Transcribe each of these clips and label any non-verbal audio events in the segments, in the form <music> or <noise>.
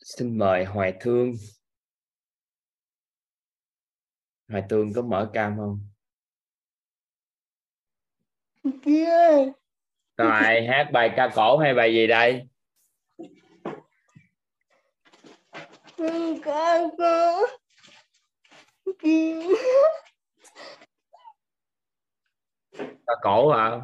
xin mời hoài thương. Hoài thương có mở cam không? Kia. rồi, hát bài ca cổ hay bài gì đây? Ca cổ ca cổ hả?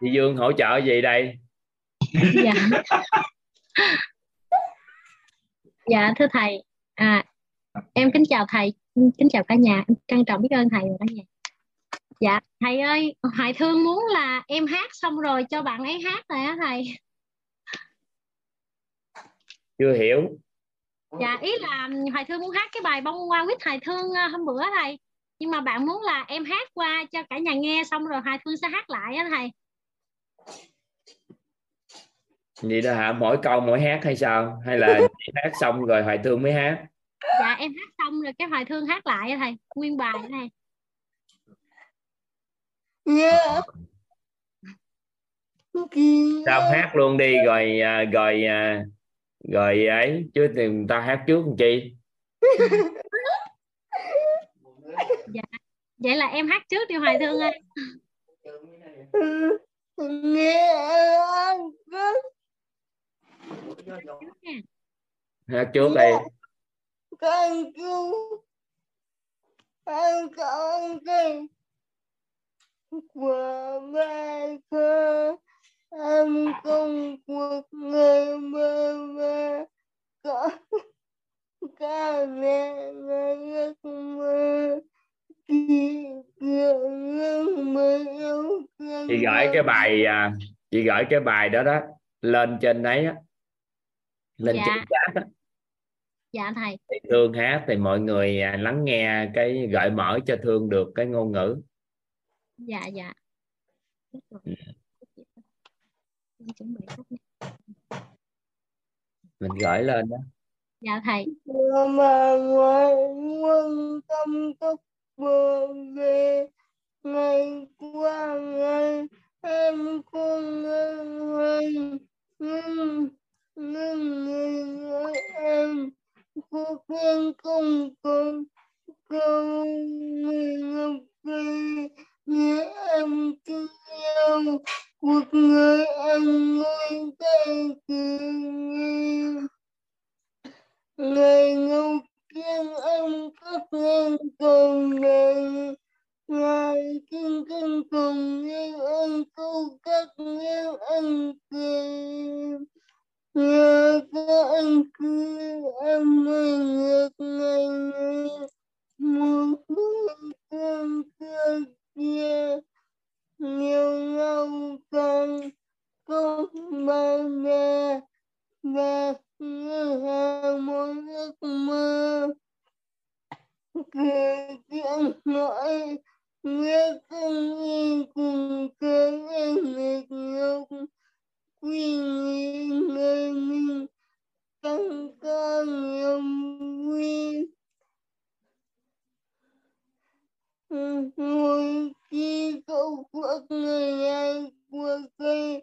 Chị dương hỗ trợ gì đây? Dạ. Dạ thưa thầy. À em kính chào thầy kính chào cả nhà. Em trân trọng biết ơn thầy và cả nhà. Dạ thầy ơi hoài thương muốn là em hát xong rồi cho bạn ấy hát rồi á thầy. Chưa hiểu. Dạ ý là hoài thương muốn hát cái bài bông hoa quýt hoài thương à, hôm bữa thầy nhưng mà bạn muốn là em hát qua cho cả nhà nghe xong rồi hoài thương sẽ hát lại á thầy. Vậy đó hả? Mỗi câu mỗi hát hay sao? Hay là <laughs> chị hát xong rồi hoài thương mới hát? Dạ em hát xong rồi cái hoài thương hát lại á thầy. Nguyên bài. Kia. sao hát luôn đi rồi à, rồi à, rồi ấy. Chứ thì người ta hát trước làm chi <laughs> vậy là em hát trước đi hoài thương ơi Nghe anh hát trước đi Con chú. Anh con cái. Của ba cơ. Em công cuộc người mơ mơ. Có. Cả mẹ và giấc mơ. Chị gửi cái bài à, chị gửi cái bài đó đó lên trên đấy á. Lên Dạ. trên chat á. Dạ thầy. Thì thương hát thì mọi người à, lắng nghe cái gợi mở cho thương được cái ngôn ngữ. Dạ dạ. Mình gửi lên đó. Dạ thầy. Mà quân tâm túc vừa về ngày qua ngày em không ngân hoan nhưng nhưng người ơi em cuộc quen công con câu người ngọc về nhớ em thương yêu cuộc người em ngồi tay cười ngày ngâu kiên âm các nhân cùng ngày ngài kiên kiên cùng nhân anh tu các nhân anh cười. Nhờ có anh cười âm mới ngược ngày ngày một người cơn cơn kia nhiều nhau càng không ba mẹ và như hàng một giấc mơ cười tiếng nói nghe không yên cùng cơn em nghịch ngục quy nghĩ nơi mình tăng ca niềm vui ngồi khi cậu quốc người ai của cây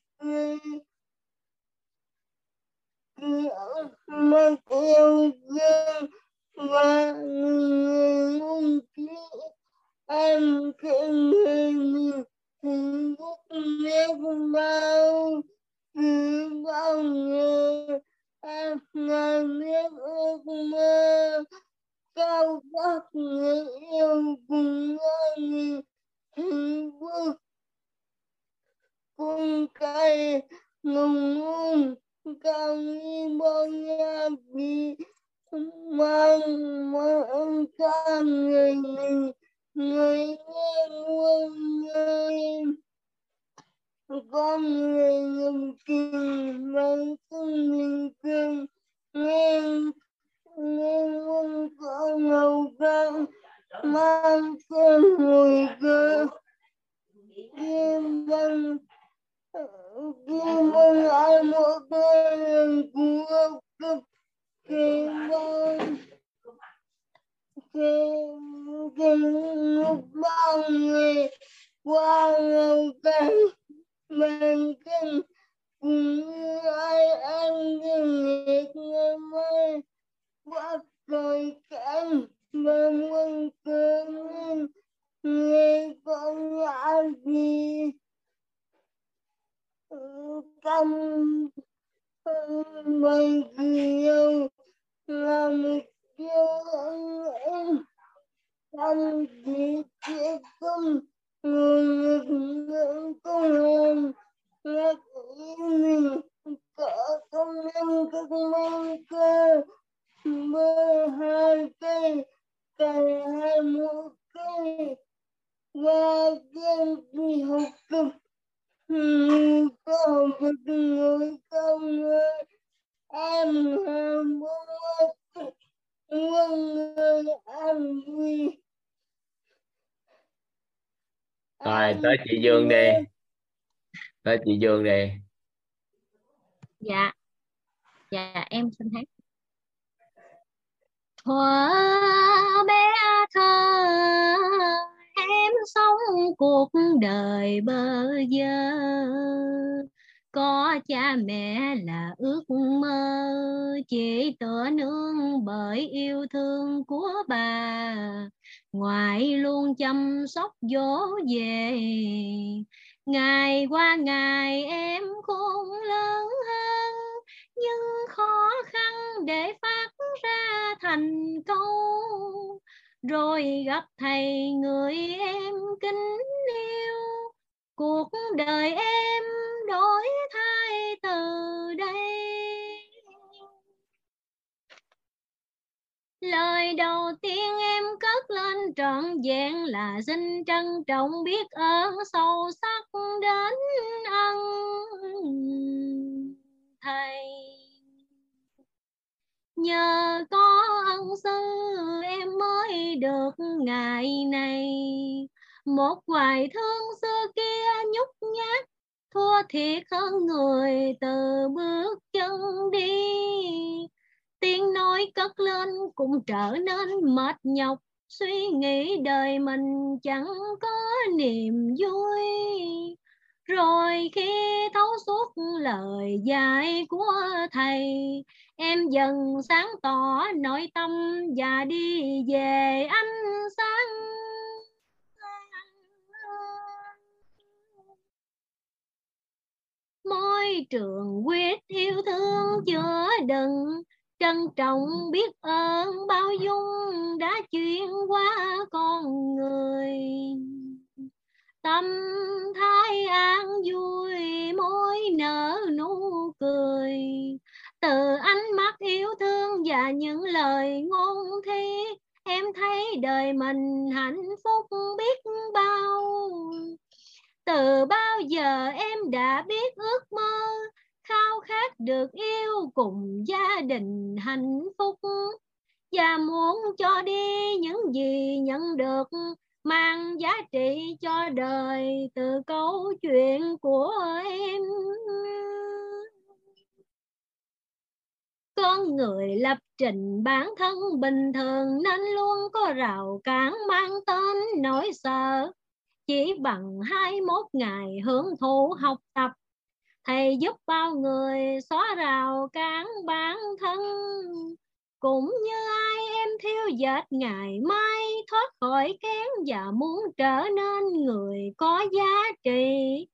mất yêu thương không và người muốn em khen người mình hạnh phúc biết bao bao ngày em ngày biết ước mơ cao các người yêu cùng anh hạnh phúc cung cây ngùng ngùng càng đi bao nhà vì mang mang sang người mình người nghe muôn người. Con người ngầm kinh mang thân mình cương nghe nghe muôn có ngầu căng mang thêm hồi cơ. Kim vân kim vân ai mỗi lần của cấp kim vân kim kim lúc bao người qua ngầu căng mang căng cùng như ai ăn nhưng nghiệt ngày mai qua còi căng mang quân cơn nghe con ngã gì tâm bằng nhiều tiêu anh em tâm trí chỉ chỉ nguồn lực lượng công hiến là ý mình có công nhân các mong cơ. Mơ hai cây cây hai mũ cây. Và tiên đi học tập có một người công em ham quân người an vui rồi, tới chị Dương đi. Tới chị Dương đi. Dạ. Dạ em xin hát. Thuở bé thơ sống cuộc đời bơ vơ. Có cha mẹ là ước mơ, chỉ tựa nương bởi yêu thương của bà. Ngoại luôn chăm sóc dỗ về ngày qua ngày em khôn lớn hơn, nhưng khó khăn để phát ra thành câu rồi gặp thầy người em kính yêu. Cuộc đời em đổi thay từ đây. Lời đầu tiên em cất lên trọn vẹn là xin trân trọng biết ơn sâu sắc đến ân thầy nhờ có ân sư, em mới được ngày này. Một hoài thương xưa kia nhút nhát, thua thiệt hơn người từ bước chân đi. Tiếng nói cất lên cũng trở nên mệt nhọc, suy nghĩ đời mình chẳng có niềm vui. Rồi khi thấu suốt lời dạy của thầy em dần sáng tỏ nội tâm và đi về ánh sáng. Môi trường quyết yêu thương chữa đừng trân trọng biết ơn bao dung đã chuyển qua con người. Tâm thái an vui, môi nở nụ cười từ ánh mắt yêu thương và những lời ngôn thi, em thấy đời mình hạnh phúc biết bao. Từ bao giờ em đã biết ước mơ khao khát được yêu cùng gia đình hạnh phúc? Và muốn cho đi những gì nhận được, mang giá trị cho đời từ câu chuyện của em con người lập trình bản thân bình thường nên luôn có rào cản mang tên nỗi sợ. Chỉ bằng hai mốt ngày hưởng thụ học tập, thầy giúp bao người xóa rào cản bản thân. Cũng như ai em thiêu dệt ngày mai, thoát khỏi kén và muốn trở nên người có giá trị.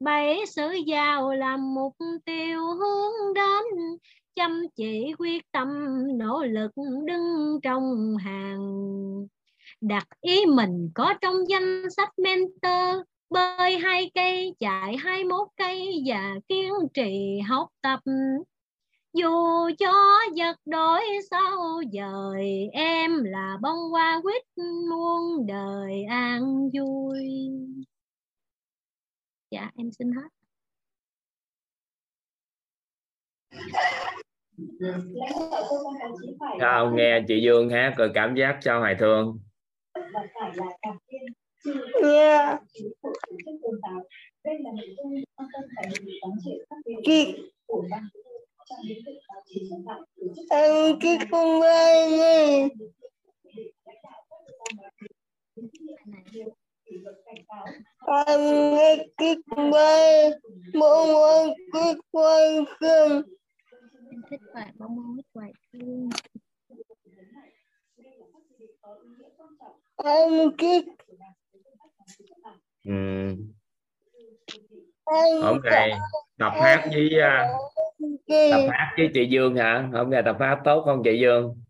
Bảy sự giàu làm mục tiêu hướng đến chăm chỉ quyết tâm, nỗ lực đứng trong hàng. Đặt ý mình có trong danh sách mentor, bơi hai cây, chạy hai mốt cây và kiên trì học tập. Dù cho giật đổi sau dời em là bông hoa quýt muôn đời an vui. Dạ em xin hết. Sao nghe chị Dương hát rồi cảm giác sao Hoài Thương? Em cái không bay này em nghe cái không bay. mỗi mỗi cái quay không em thích bài bông bông thích bài thương. Em cái ừ. hôm nay tập hát với à, tập hát với chị Dương hả? Hôm nay tập hát tốt không chị Dương?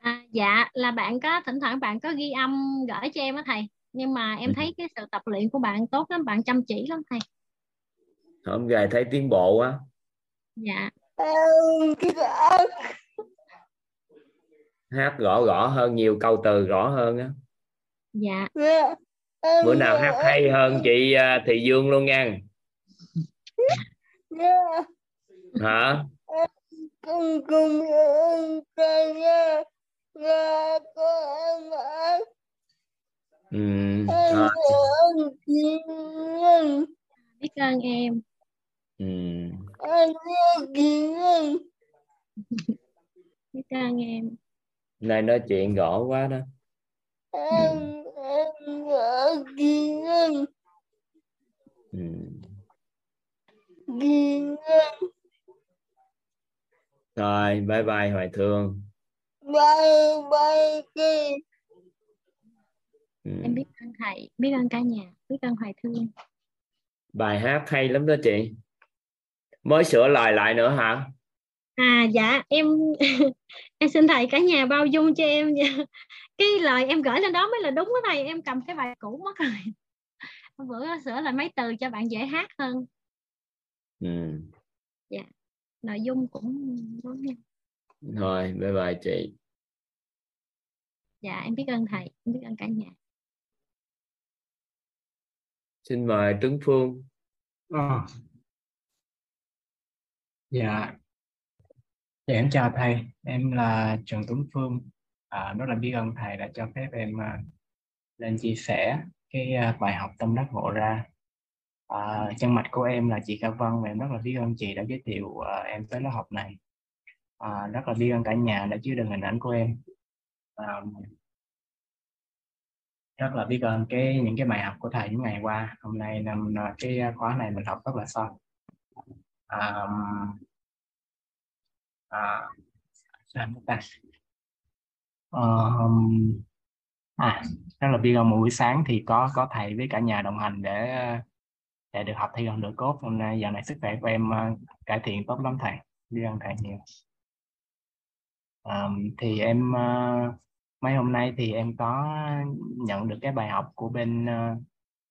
À, dạ là bạn có thỉnh thoảng bạn có ghi âm gửi cho em á thầy. Nhưng mà em Ừ. thấy cái sự tập luyện của bạn tốt lắm bạn chăm chỉ lắm thầy. Hôm nay thấy tiến bộ á dạ. Hát rõ rõ hơn nhiều câu từ rõ hơn á. Dạ. Em bữa nào hát hay hơn chị à, Thị Dương luôn nha. Nghe hả? Cùng cùng ừ. nhân. Biết ơn em. Ừ. nghe nhân biết ơn em? Nay nói chuyện rõ quá đó. Em em chị nhân ừ. chị nhân rồi bye bye Hoài Thương. Bay bay đi ừ. em biết ơn thầy biết ơn cả nhà biết ơn hoài thương. Bài hát hay lắm đó chị mới sửa lời lại nữa hả? À dạ em <laughs> em xin thầy cả nhà bao dung cho em. Nha <laughs> cái lời em gửi lên đó mới là đúng đó thầy em cầm cái bài cũ mất rồi. <laughs> Hôm bữa sửa lại mấy từ cho bạn dễ hát hơn. Ừ. nội dung cũng đúng nha. thôi bye bye chị. Dạ em biết ơn thầy em biết ơn cả nhà. Xin mời Tuấn Phương. Ờ. Dạ, dạ em chào thầy, em là Trần Tuấn Phương. À, rất là biết ơn thầy đã cho phép em à, lên chia sẻ cái à, bài học tâm đắc ngộ ra. À, chân mạch của em là chị Ca Vân và em rất là biết ơn chị đã giới thiệu à, em tới lớp học này. À, rất là biết ơn cả nhà đã chứa đựng hình ảnh của em. À, rất là biết ơn cái những cái bài học của thầy những ngày qua. Hôm nay năm à, cái khóa này mình học rất là xong. À, à, sao ta? À, đó là biết một buổi sáng thì có có thầy với cả nhà đồng hành để để được học thi gần được cốt. Hôm nay giờ này sức khỏe của em ờ, cải thiện tốt lắm thầy. Đi ăn thầy nhiều. Ờ, thì em ờ, mấy hôm nay thì em có nhận được cái bài học của bên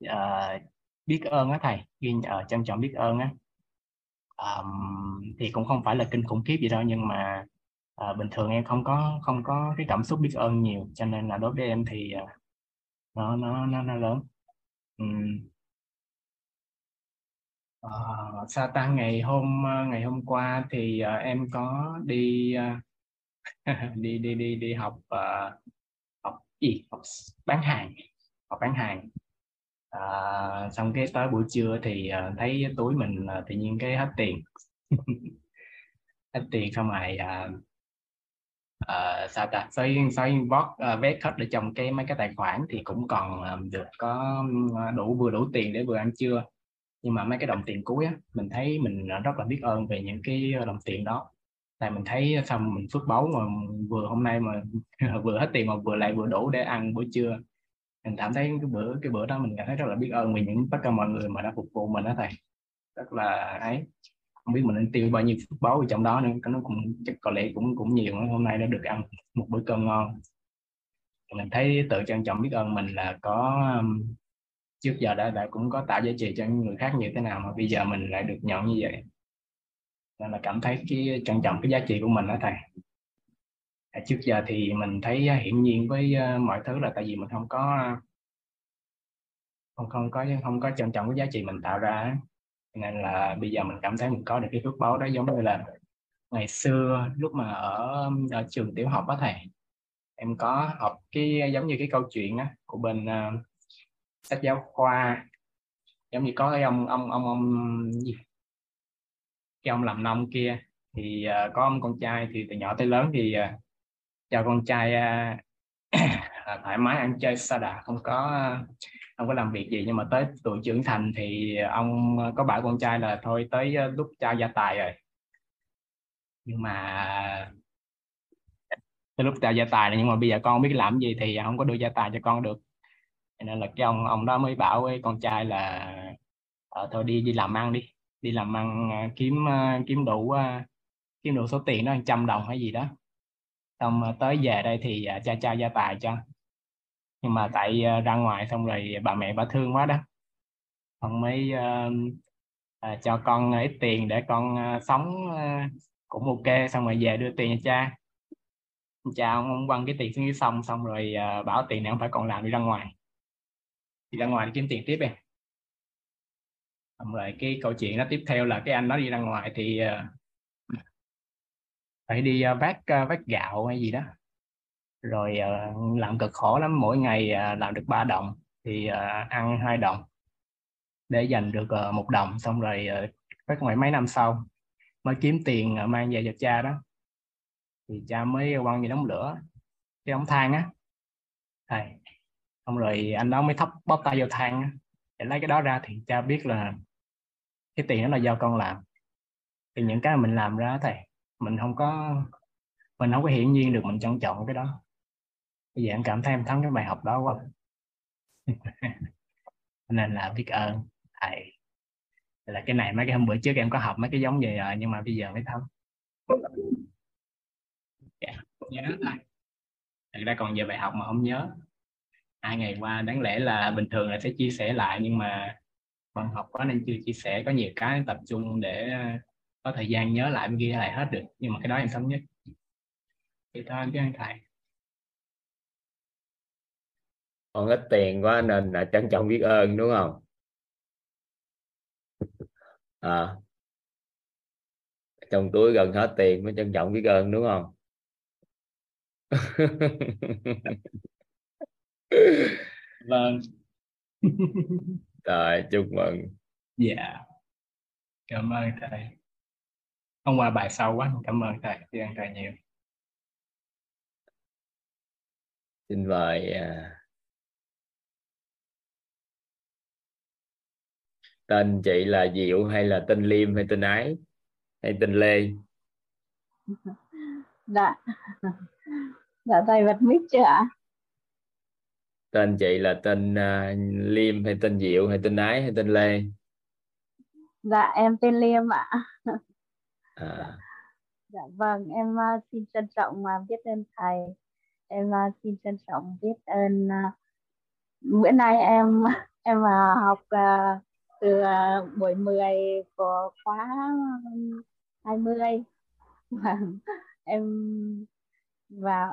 uh, biết ơn á thầy ghi ở trân trọng biết ơn á um, thì cũng không phải là kinh khủng khiếp gì đâu nhưng mà uh, bình thường em không có không có cái cảm xúc biết ơn nhiều cho nên là đối với em thì uh, nó nó nó nó lớn. Um, uh, ờ, sa tăng ngày hôm ngày hôm qua thì uh, em có đi uh, <laughs> đi đi đi đi học uh, học gì? Học bán hàng. Học bán hàng. À, xong cái tới buổi trưa thì ờ, thấy túi mình ờ, tự nhiên cái hết tiền. <laughs> Hết tiền xong rồi à, à sao ta? Xoay xoay inbox uh, vé hết ở trong cái mấy cái tài khoản thì cũng còn ờ, được có đủ vừa đủ tiền để vừa ăn trưa. Nhưng mà mấy cái đồng tiền cuối á mình thấy mình rất là biết ơn về những cái đồng tiền đó. Tại mình thấy xong mình phước báu mà vừa hôm nay mà <laughs> vừa hết tiền mà vừa lại vừa đủ để ăn buổi trưa mình cảm thấy cái bữa cái bữa đó mình cảm thấy rất là biết ơn vì những tất cả mọi người mà đã phục vụ mình đó thầy. Rất là ấy. Không biết mình nên tiêu bao nhiêu phước báu ở trong đó nữa nó cũng, chắc có lẽ cũng cũng nhiều hôm nay đã được ăn một bữa cơm ngon. Mình thấy tự trân trọng biết ơn mình là có um, trước giờ đã đã cũng có tạo giá trị cho những người khác như thế nào mà bây giờ mình lại được nhận như vậy. Nên là cảm thấy cái trân trọng, cái giá trị của mình đó thầy. À, trước giờ thì mình thấy à, hiển nhiên với à, mọi thứ là tại vì mình không có không không có không có trân trọng cái giá trị mình tạo ra nên là bây giờ mình cảm thấy mình có được cái phước báo đó giống như là ngày xưa lúc mà ở, ở trường tiểu học đó thầy em có học cái giống như cái câu chuyện á của bên uh, sách giáo khoa. Giống như có cái ông ông ông ông gì? Cái ông làm nông kia thì uh, có ông con trai thì từ nhỏ tới lớn thì uh, cho con trai <clears throat> uh, thoải mái ăn chơi xa đà không có à, không có làm việc gì. Nhưng mà tới tuổi trưởng thành thì ông có bảo con trai là thôi tới à, lúc trao gia tài rồi. Nhưng mà tới lúc trao gia tài này nhưng mà bây giờ con biết làm gì thì không có đưa gia tài cho con được. Nên là cái ông ông đó mới bảo với con trai là à, thôi đi đi làm ăn đi. Đi làm ăn kiếm kiếm đủ kiếm đủ số tiền đó trăm đồng hay gì đó xong ờ, tới về đây thì ờ, cha cha gia tài cho. Nhưng mà tại ờ, ra ngoài xong rồi bà mẹ bà thương quá đó. Ông mới uh, uh, cho con ít tiền để con uh, sống uh, cũng ok. Xong rồi về đưa tiền cho cha. Cha ông, ông quăng cái tiền xuống dưới sông xong rồi uh, bảo tiền này không phải còn làm đi ra ngoài. Đi ra ngoài đi kiếm tiền tiếp em xong rồi cái câu chuyện nó tiếp theo là cái anh nó đi ra ngoài thì uh, phải đi uh, vác uh, vác gạo hay gì đó. Rồi uh, làm cực khổ lắm mỗi ngày uh, làm được 3 đồng thì uh, ăn hai đồng để dành được uh, một đồng. Xong rồi uh, ngoài mấy năm sau mới kiếm tiền uh, mang về cho cha đó. Thì cha mới quăng về đống lửa cái ống than á. Thầy xong rồi anh đó mới thắp bóp tay vào than á. Để lấy cái đó ra thì cha biết là cái tiền đó là do con làm. Thì những cái mình làm ra thầy mình không có, mình không có hiển nhiên được mình trân trọng cái đó. Bây giờ em cảm thấy em thắng cái bài học đó quá. <laughs> Nên là biết ơn thầy. Là cái này mấy cái hôm bữa trước em có học mấy cái giống vậy rồi, nhưng mà bây giờ mới thấm yeah. Dạ, nhớ lại thật ra còn về bài học mà không nhớ. Hai ngày qua đáng lẽ là bình thường là sẽ chia sẻ lại, nhưng mà bận học quá nên chưa chia sẻ. Có nhiều cái tập trung để có thời gian nhớ lại ghi lại hết được nhưng mà cái đó em thống nhất. Thì thôi biết ơn thầy còn ít tiền quá nên là trân trọng biết ơn đúng không? À, trong túi gần hết tiền mới trân trọng biết ơn đúng không? <laughs> Vâng. Rồi chúc mừng. Dạ. Yeah. cảm ơn thầy hôm qua bài sau quá cảm ơn thầy biết ơn thầy nhiều. Xin mời à, tên chị là Diệu hay là tên Liêm hay tên Ái hay tên Lê? Dạ. Dạ thầy bật mic chưa ạ? Tên chị là tên uh, Liêm hay tên Diệu hay tên Ái hay tên Lê? Dạ em tên Liêm ạ à. dạ vâng em uh, xin trân trọng uh, biết ơn thầy. Em uh, xin trân trọng biết ơn uh, bữa nay em <laughs> em uh, học uh, từ uh, buổi 10 của khóa 20 và vâng, em và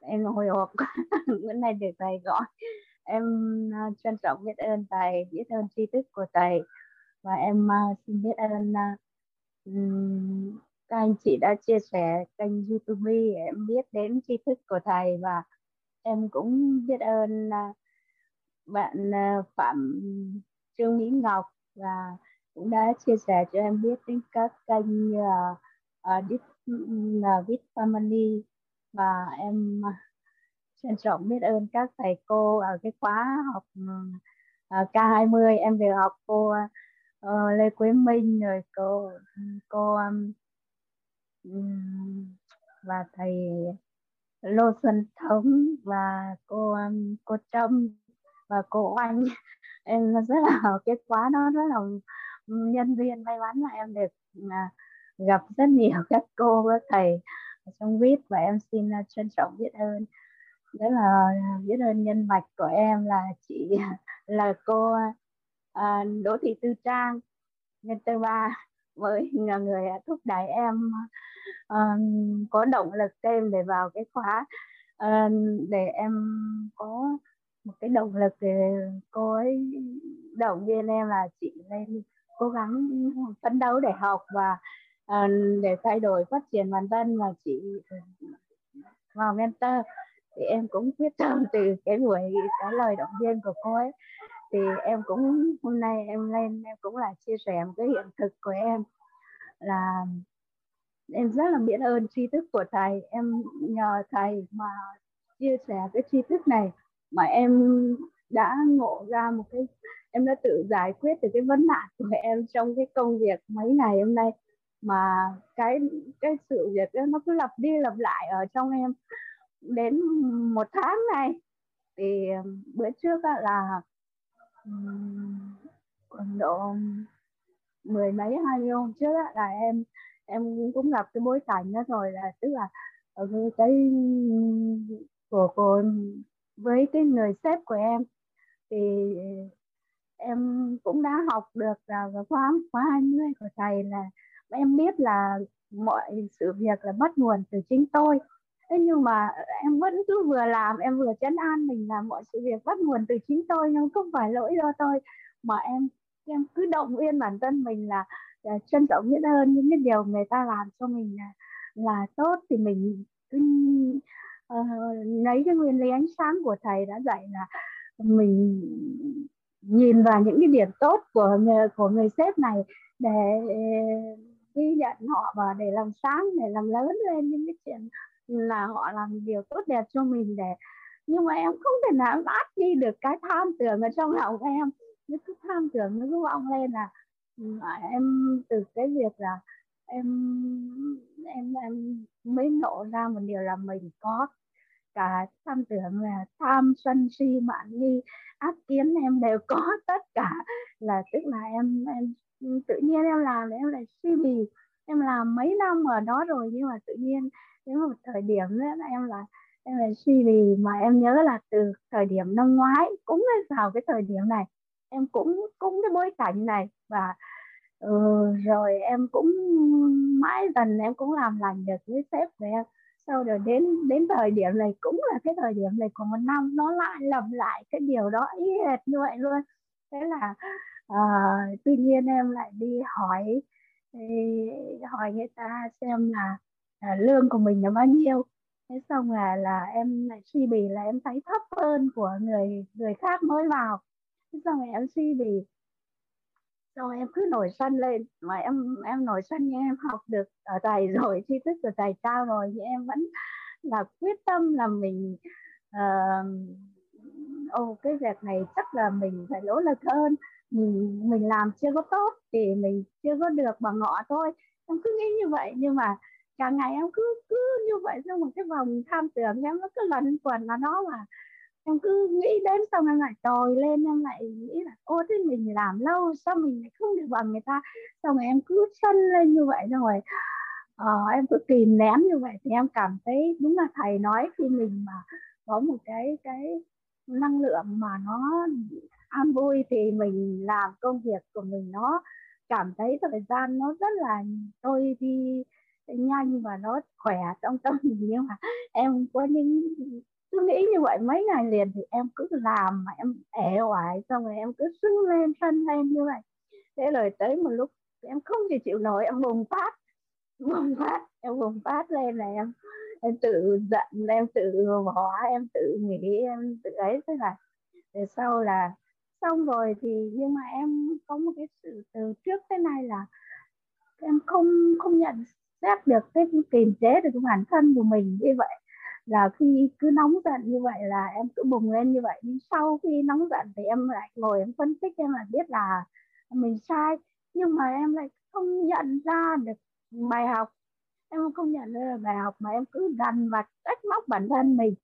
em hồi hộp <laughs> bữa nay được thầy gọi. Em uh, trân trọng biết ơn thầy biết ơn tri thức của thầy. Và em uh, xin biết ơn uh, các anh chị đã chia sẻ kênh youtube em biết đến tri thức của thầy và em cũng biết ơn à, bạn à, phạm trương mỹ ngọc và cũng đã chia sẻ cho em biết đến các kênh như là uh, Deep, Family và em trân trọng biết ơn các thầy cô ở cái khóa học K20 em được học cô Ờ, Lê Quế Minh rồi cô cô um, và thầy Lô Xuân Thống và cô um, cô Trâm và cô Oanh. <laughs> Em rất là cái khóa đó rất là nhân viên may mắn là em được à, gặp rất nhiều các cô các thầy trong viết và em xin uh, trân trọng biết ơn. Rất là à, biết ơn nhân mạch của em là chị <laughs> là cô uh, Đỗ Thị Tư Trang nhân tư ba với người à, thúc đẩy em um, có động lực thêm để vào cái khóa um, để em có một cái động lực để cô ấy động viên em là chị nên cố gắng phấn đấu để học và um, để thay đổi phát triển bản thân và chị ừ, vào mentor. Thì em cũng quyết tâm từ cái buổi cái lời động viên của cô ấy thì em cũng hôm nay em lên, em cũng là chia sẻ một cái hiện thực của em là em rất là biết ơn tri thức của thầy. Em nhờ thầy mà chia sẻ cái tri thức này mà em đã ngộ ra một cái, em đã tự giải quyết được cái vấn nạn của em trong cái công việc mấy ngày hôm nay. Mà cái cái sự việc đó nó cứ lặp đi lặp lại ở trong em. Đến một tháng này, thì bữa trước là khoảng độ mười mấy, hai mươi hôm trước là em em cũng gặp cái bối cảnh đó rồi, là tức là ờ, cái, của cô với cái người sếp của em thì em cũng đã học được là khóa khóa 20 của thầy là em biết là mọi sự việc là bắt nguồn từ chính tôi thế nhưng mà em vẫn cứ vừa làm em vừa chấn an mình là mọi sự việc bắt nguồn từ chính tôi nhưng không phải lỗi do tôi. Mà em em cứ động viên bản thân mình là, là trân trọng biết ơn những cái điều người ta làm cho mình là là tốt. Thì mình cứ uh, lấy cái nguyên lý ánh sáng của thầy đã dạy là mình nhìn vào những cái điểm tốt của người, của người sếp này để ghi nhận họ và để làm sáng để làm lớn lên những cái chuyện là họ làm điều tốt đẹp cho mình để, nhưng mà em không thể nào bắt đi được cái tham tưởng ở trong lòng em. Nó cứ tham tưởng nó cứ vọng lên là ừ, à, em từ cái việc là em em em mới nộ ra một điều là mình có cả tham tưởng là tham sân si, mạn nghi ác kiến em đều có <laughs> tất cả. Là tức là em em tự nhiên em làm, em lại suy bì em làm mấy năm ở đó rồi nhưng mà tự nhiên đến một thời điểm nữa là em là em là suy vì mà em nhớ là từ thời điểm năm ngoái cũng vào cái thời điểm này em cũng cũng cái bối cảnh này và ừ, rồi em cũng mãi dần em cũng làm lành được với sếp của em. Sau rồi đến đến thời điểm này cũng là cái thời điểm này của một năm nó lại lặp lại cái điều đó y hệt như vậy luôn. Thế là uh, tuy nhiên em lại đi hỏi hỏi người ta xem là, à, lương của mình là bao nhiêu? Thế xong là là em lại suy bì là em thấy thấp hơn của người người khác mới vào. Thế xong rồi em suy bì. Xong em cứ nổi sân lên. Mà em em nổi sân nhưng em học được ở thầy <laughs> rồi tri thức của thầy cao rồi thì em vẫn là quyết tâm là mình uh, ô cái việc này chắc là mình phải nỗ lực hơn. Mình mình làm chưa có tốt thì mình chưa có được bằng họ thôi. Em cứ nghĩ như vậy nhưng mà cả ngày em cứ cứ như vậy trong một cái vòng tham tưởng em nó cứ lần quẩn là nó mà em cứ nghĩ đến xong em lại trồi lên em lại nghĩ là ô thế mình làm lâu sao mình lại không được bằng người ta? Xong rồi em cứ sân lên như vậy rồi ờ, em cứ kìm nén như vậy thì em cảm thấy đúng là thầy nói khi mình mà có một cái cái năng lượng mà nó an vui thì mình làm công việc của mình nó cảm thấy thời gian nó rất là tôi đi nhanh và nó khỏe trong tâm <laughs> nhưng mà em có những, cứ nghĩ như vậy mấy ngày liền thì em cứ làm mà em ẻ hoài xong rồi em cứ sưng lên, sân lên như vậy. Thế rồi tới một lúc em không thể chịu nổi, em bùng phát <laughs> bùng phát, em bùng phát lên là em em tự giận, em tự bỏ em tự nghĩ, em tự ấy. Thế là để sau là xong rồi thì nhưng mà em có một cái sự từ trước thế này là em không không nhận xét được cái kiềm chế được cái bản thân của mình như vậy. Là khi cứ nóng giận như vậy là em cứ bùng lên như vậy. Nhưng sau khi nóng giận thì em lại ngồi em phân tích em lại biết là mình sai. Nhưng mà em lại không nhận ra được bài học. Em không nhận ra được bài học mà em cứ đành và trách móc bản thân mình.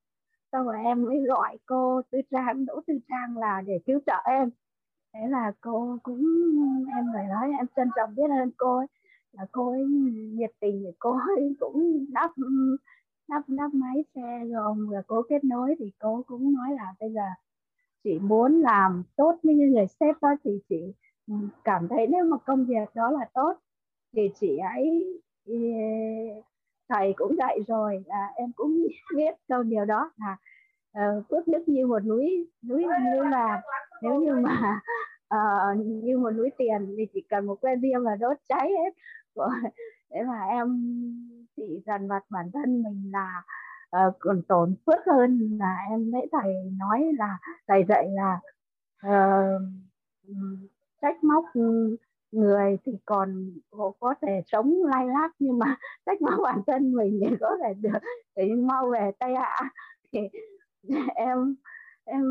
Sau rồi em mới gọi cô tư trang, đỗ tư trang là để cứu trợ em. Thế là cô cũng, em phải nói em trân trọng biết ơn cô ấy là cô ấy nhiệt tình thì cô ấy <laughs> cũng đắp đắp đắp máy xe rồi và cô kết nối thì cô cũng nói là bây giờ chị muốn làm tốt với người sếp đó thì chị ừ, cảm thấy nếu mà công việc đó là tốt thì chị ấy ừ, thầy cũng dạy rồi là em cũng <laughs> biết câu điều đó là ờ, uh, đức như một núi núi như là nếu như mà uh, <laughs> như một núi tiền thì chỉ cần một que diêm là đốt cháy hết thế là em chỉ dần vặt bản thân mình là uh, còn tổn phước hơn là em thấy thầy nói là thầy dạy là uh, trách móc người thì còn có thể sống lai lát nhưng mà <laughs> trách móc bản thân mình thì có thể được thì mau về tây hạ thì <laughs> em em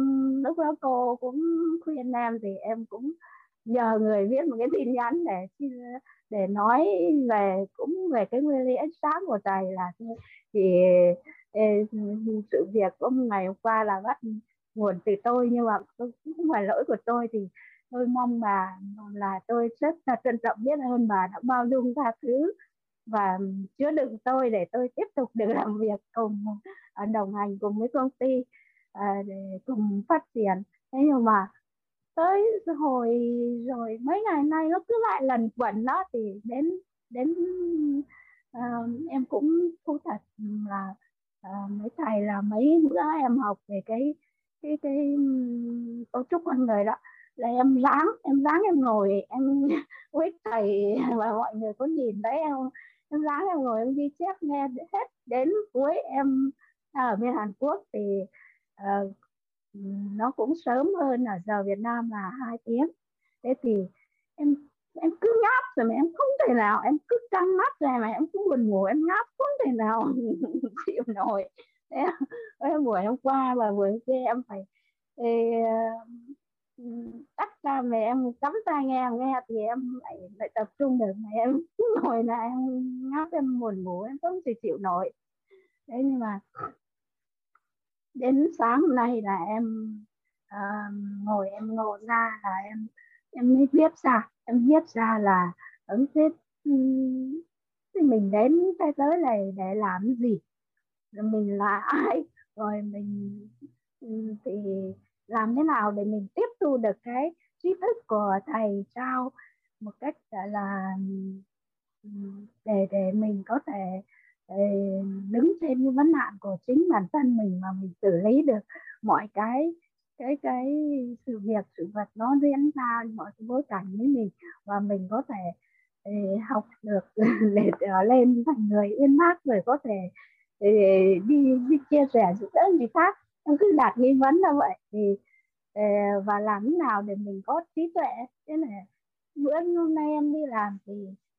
lúc đó cô cũng khuyên em thì em cũng nhờ người viết một cái tin nhắn để để nói về cũng về cái nguyên lý ánh sáng của thầy là thì sự việc hôm ngày hôm qua là bắt nguồn từ tôi nhưng mà cũng không phải lỗi của tôi. Thì tôi mong bà là tôi rất là trân trọng biết ơn bà đã bao dung tha thứ và chứa đựng tôi để tôi tiếp tục được làm việc cùng đồng hành cùng với công ty à, để cùng phát triển. Thế nhưng mà tới hồi rồi mấy ngày nay nó cứ lại lần quẩn đó thì đến đến uh, em cũng thú thật là uh, mấy thầy là mấy bữa em học về cái cái cái cấu trúc con người đó. Là em ráng em ráng em ngồi em <laughs> quyết thầy <laughs> và mọi người có nhìn thấy em em ráng em ngồi em ghi chép nghe hết đến cuối em ở bên Hàn Quốc thì uh, nó cũng sớm hơn ở giờ Việt Nam là hai tiếng. Thế thì em em cứ ngáp rồi mà em không thể nào em cứ căng mắt ra mà em cứ buồn ngủ em ngáp không thể nào <laughs> chịu nổi. Em <laughs> buổi hôm qua và buổi hôm kia em phải ê, tắt ra mà em cắm tai nghe nghe thì em lại lại tập trung được mà em <laughs> ngồi là em ngáp em buồn ngủ em không thể chịu nổi. Thế nhưng mà đến sáng hôm nay là em uh, ngồi em ngộ ra là em em mới viết ra em viết ra là ứng thiết thì mình đến thế giới này để làm gì? Rồi mình là ai? Rồi mình thì làm thế nào để mình tiếp thu được cái trí thức của thầy trao một cách là để để mình có thể đứng trên cái vấn nạn của chính bản thân mình mà mình xử lý được mọi cái cái cái sự việc, sự vật nó diễn ra, mọi cái bối cảnh với mình và mình có thể học được <laughs> để trở lên thành người uyên bác rồi có thể đi đi chia sẻ giúp đỡ người khác. Em cứ đặt nghi vấn là vậy thì và làm thế nào để mình có trí tuệ. Thế này bữa hôm nay em đi làm thì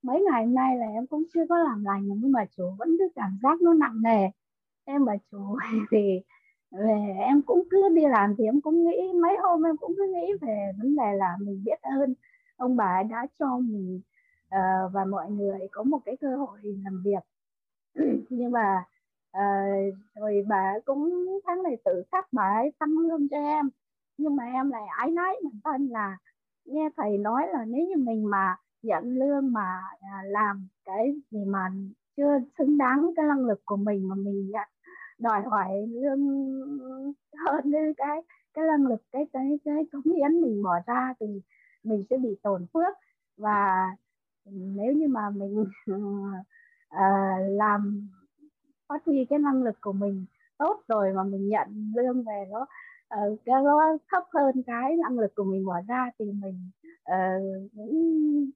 mấy ngày hôm nay là em cũng chưa có làm lành nhưng mà chủ vẫn cứ cảm giác nó nặng nề. Em bảo chủ <laughs> thì về em cũng cứ đi làm thì em cũng nghĩ mấy hôm em cũng cứ nghĩ về vấn đề là mình biết ơn. Ông bà đã cho mình uh, và mọi người có một cái cơ hội làm việc. <clears throat> Nhưng mà uh, rồi bà cũng tháng này tự khắc bà ấy tăng lương cho em. Nhưng mà em lại ái nái bản thân là nghe thầy nói là nếu như mình mà nhận lương mà à, làm cái gì mà chưa xứng đáng cái năng lực của mình mà mình nhận đòi hỏi lương hơn cái cái cái năng lực cái cái cái cống hiến mình bỏ ra thì mình sẽ bị tổn phước. Và nếu như mà mình uh, <laughs> làm phát huy cái năng lực của mình tốt rồi mà mình nhận lương về nó uh, cái nó thấp hơn cái năng lực của mình bỏ ra thì mình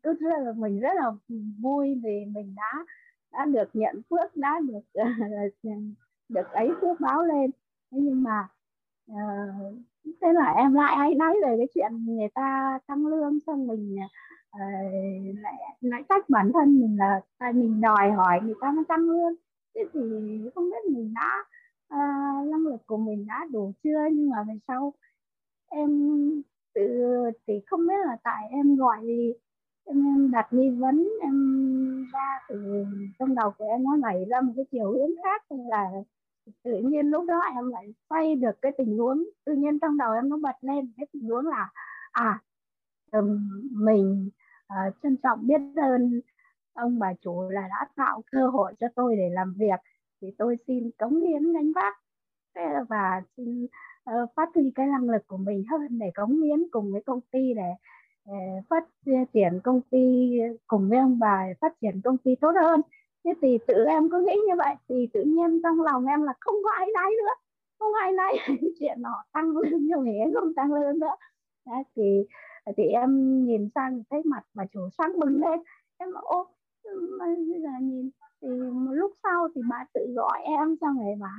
tôi cũng rất là mình rất là vui vì mình đã đã được nhận phước đã được <laughs> được ấy phước báo lên. Thế nhưng mà uh, thế là em lại hay nói về cái chuyện người ta tăng lương xong mình uh, lại lại trách bản thân mình là tại mình đòi hỏi người ta nó tăng lương. Thế thì không biết mình đã uh, năng lực của mình đã đủ chưa? Nhưng mà về sau em tự thì không biết là tại em gọi gì em, em đặt nghi vấn em ra từ trong đầu của em nó nảy ra một cái chiều hướng khác là tự nhiên lúc đó em lại xoay được cái tình huống. Tự nhiên trong đầu em nó bật lên cái tình huống là à mình uh, trân trọng biết ơn ông bà chủ là đã tạo cơ hội cho tôi để làm việc thì tôi xin cống hiến gánh vác. Và xin uh, phát huy cái năng lực của mình hơn để cống hiến cùng với công ty để uh, phát triển công ty cùng với ông bà phát triển công ty tốt hơn. Thế thì tự em có nghĩ như vậy thì tự nhiên trong lòng em là không có ai náy nữa không ai náy <laughs> chuyện họ tăng lương như thế không tăng lương nữa. Đấy, thì thì em nhìn sang thấy mặt bà chủ sáng bừng lên. Em bảo ô bây giờ nhìn thì một lúc sau thì bà tự gọi em xong rồi bà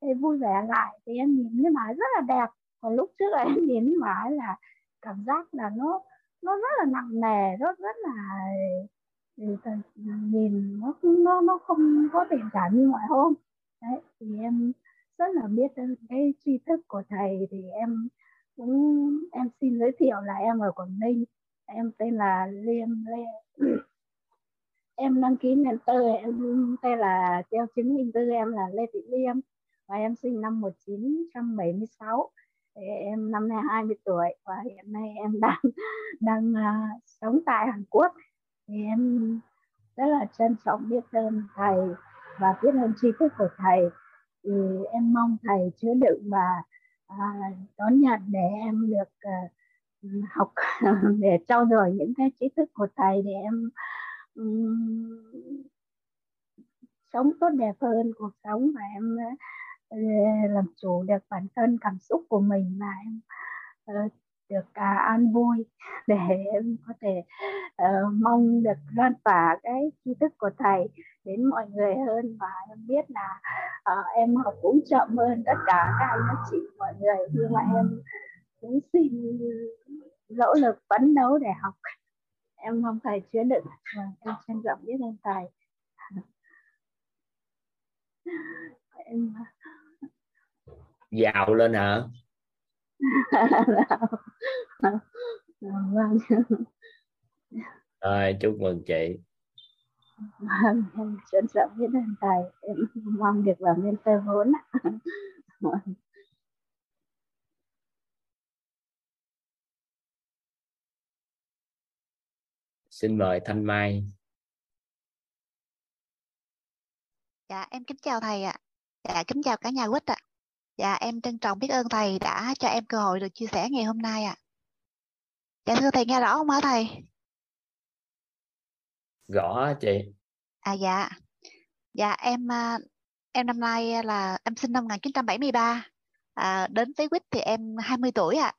thì vui vẻ lại thì em nhìn cái mái rất là đẹp. Còn lúc trước là <laughs> em nhìn mái là cảm giác là nó nó rất là nặng nề rất rất là ừ, nhìn nó nó nó không có tình cảm như mọi hôm đấy, thì em rất là biết cái tri thức của thầy, thì em cũng, em xin giới thiệu là em ở Quảng Ninh. Em tên là Liêm Lê. <clears throat> Em đăng ký mentor em tên là treo chứng minh tư em là Lê Thị Liêm và em sinh năm 1976 em năm nay 20 tuổi và hiện nay em <laughs> đang đang uh, sống tại Hàn Quốc. Thì em rất là trân trọng biết ơn thầy và biết ơn tri thức của thầy. Thì em mong thầy chứa đựng và à, đón nhận để em được à, học <laughs> để trau dồi những cái trí thức của thầy để em um, sống tốt đẹp hơn cuộc sống và em uh, làm chủ được bản thân cảm xúc của mình và em uh, được à, an vui để em có thể uh, mong được lan tỏa cái tri thức của thầy đến mọi người hơn. Và em biết là uh, em học cũng chậm hơn tất cả các anh các chị mọi người. Nhưng mà em cũng xin nỗ lực phấn đấu để học. Em mong thầy chứa đựng. Và em trân trọng biết ơn thầy. <laughs> Em giàu lên hả? <laughs> Rồi chúc mừng chị. Vâng em trân trọng biết ơn thầy. Em mong được làm mentor vốn xin mời thanh mai. Dạ em kính chào thầy ạ. Dạ kính chào cả nhà quýt ạ dạ em trân trọng biết ơn thầy đã cho em cơ hội được chia sẻ ngày hôm nay ạ. Dạ thưa thầy nghe rõ không hả thầy? Rõ chị? À dạ. Dạ em à, em năm nay là em sinh năm 1973 à, đến với quýt thì em 20 tuổi ạ.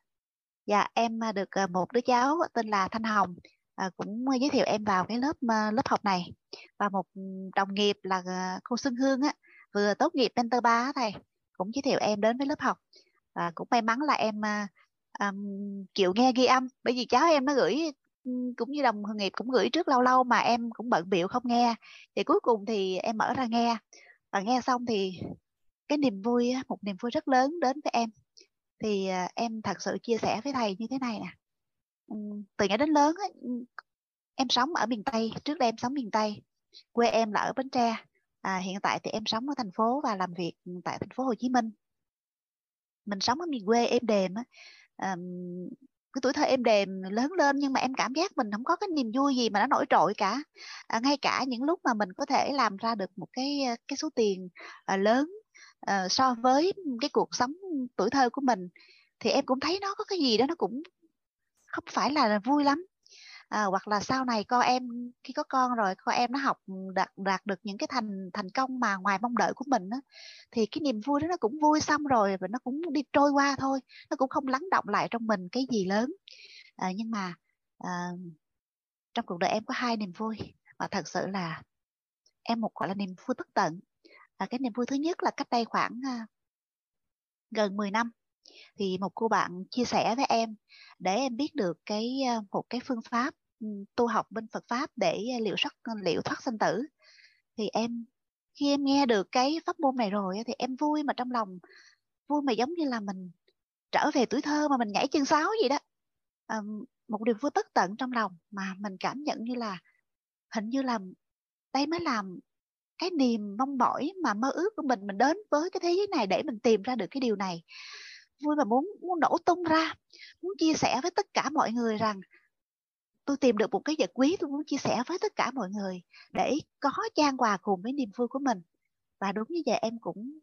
Dạ em à, được à, một đứa cháu tên là Thanh Hồng. À, cũng giới thiệu em vào cái lớp lớp học này. Và một đồng nghiệp là cô Xuân Hương á vừa tốt nghiệp mentor ba thầy cũng giới thiệu em đến với lớp học. Và cũng may mắn là em à, um, chịu nghe ghi âm. Bởi vì cháu em nó gửi cũng như đồng nghiệp cũng gửi trước lâu lâu mà em cũng bận biểu không nghe. Thì cuối cùng thì em mở ra nghe. Và nghe xong thì cái niềm vui một niềm vui rất lớn đến với em. Thì à, em thật sự chia sẻ với thầy như thế này nè. Từ nhỏ đến lớn em sống ở miền Tây trước đây em sống miền Tây. Quê em là ở Bến Tre à, hiện tại thì em sống ở thành phố và làm việc tại thành phố Hồ Chí Minh. Mình sống ở miền quê em đềm á. Cái tuổi thơ em đềm lớn lên nhưng mà em cảm giác mình không có cái niềm vui gì mà nó nổi trội cả. À, ngay cả những lúc mà mình có thể làm ra được một cái ờ, cái số tiền à, lớn à, so với cái cuộc sống tuổi thơ của mình thì em cũng thấy nó có cái gì đó nó cũng không phải là vui lắm à, hoặc là sau này con em khi có con rồi con em nó học ừ, đạt đạt được những cái thành thành công mà ngoài mong đợi của mình á, thì cái niềm vui đó nó cũng vui xong rồi và nó cũng đi trôi qua thôi nó cũng không lắng động lại trong mình cái gì lớn. À, nhưng mà à, trong cuộc đời em có hai niềm vui và thật sự là em một gọi là niềm vui bất tận. À, cái niềm vui thứ nhất là cách đây khoảng à, gần 10 năm thì một cô bạn chia sẻ với em để em biết được cái ờ, một cái phương pháp ừ, tu học bên Phật pháp để ờ, ờ, liệu thoát liệu thoát sinh tử. Thì em khi em nghe được cái pháp môn này rồi thì em vui mà trong lòng vui mà giống như là mình trở về tuổi thơ mà mình nhảy chân sáo gì đó. À, một điều vui bất tận trong lòng mà mình cảm nhận như là hình như là đây mới làm cái niềm mong mỏi mà mơ ước của mình mình đến với cái thế giới này để mình tìm ra được cái điều này vui và muốn muốn nổ tung ra. Muốn chia sẻ với tất cả mọi người rằng tôi tìm được một cái vật quý tôi muốn chia sẻ với tất cả mọi người để có trang quà cùng với niềm vui của mình. Và đúng như vậy em cũng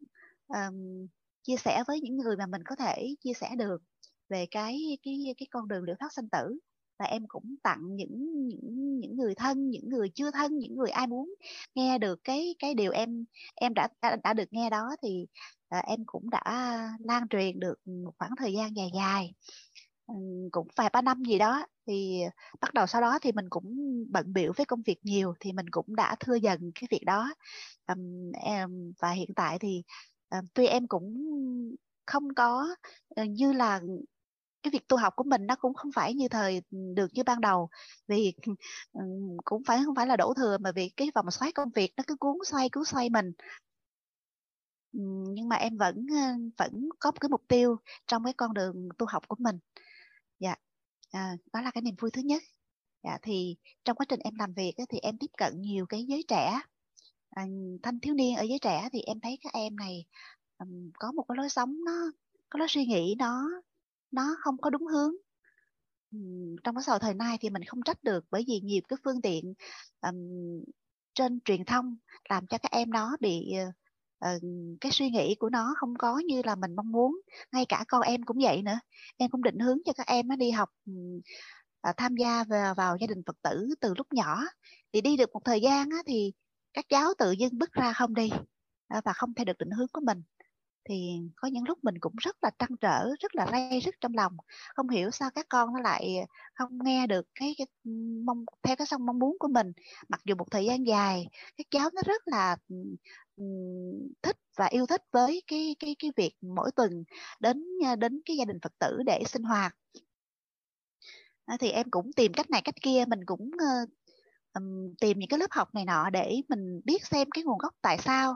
um, chia sẻ với những người mà mình có thể chia sẻ được về cái cái cái con đường liệu pháp sanh tử. Và em cũng tặng những những những người thân những người chưa thân những người ai muốn nghe được cái cái điều em em đã đã, đã được nghe đó. Thì à, em cũng đã lan truyền được một khoảng thời gian dài dài ừ, cũng vài ba năm gì đó. Thì bắt đầu sau đó thì mình cũng bận biểu với công việc nhiều thì mình cũng đã thưa dần cái việc đó. Um, em và hiện tại thì um, tuy em cũng không có uh, như là cái việc tu học của mình nó cũng không phải như thời ừ, được như ban đầu vì <laughs> um, cũng phải không phải là đổ thừa mà vì cái vòng xoáy công việc nó cứ cuốn xoay cứ xoay mình nhưng mà em vẫn ờ, vẫn có một cái mục tiêu trong cái con đường tu học của mình. Dạ à, đó là cái niềm vui thứ nhất. Dạ thì trong quá trình em làm việc thì em tiếp cận nhiều cái giới trẻ. À, thanh thiếu niên ở giới trẻ thì em thấy các em này um, có một cái lối sống nó có lối suy nghĩ nó nó không có đúng hướng. Um, trong cái xã hội thời nay thì mình không trách được bởi vì nhiều cái phương tiện um, trên truyền thông làm cho các em đó bị uh, Ờ, cái suy nghĩ của nó không có như là mình mong muốn ngay cả con em cũng vậy nữa. Em cũng định hướng cho các em nó đi học uh, tham gia vào, vào gia đình phật tử từ lúc nhỏ. Thì đi được một thời gian á, thì các cháu tự dưng bước ra không đi ờ, và không theo được định hướng của mình thì có những lúc mình cũng rất là trăn trở rất là ray rứt trong lòng. Không hiểu sao các con nó lại không nghe được cái, cái mong theo cái song mong muốn của mình. Mặc dù một thời gian dài các cháu nó rất là thích và yêu thích với cái cái cái việc mỗi tuần đến à, đến cái gia đình Phật tử để sinh hoạt. À, thì em cũng tìm cách này cách kia mình cũng tìm những cái lớp học này nọ để mình biết xem cái nguồn gốc tại sao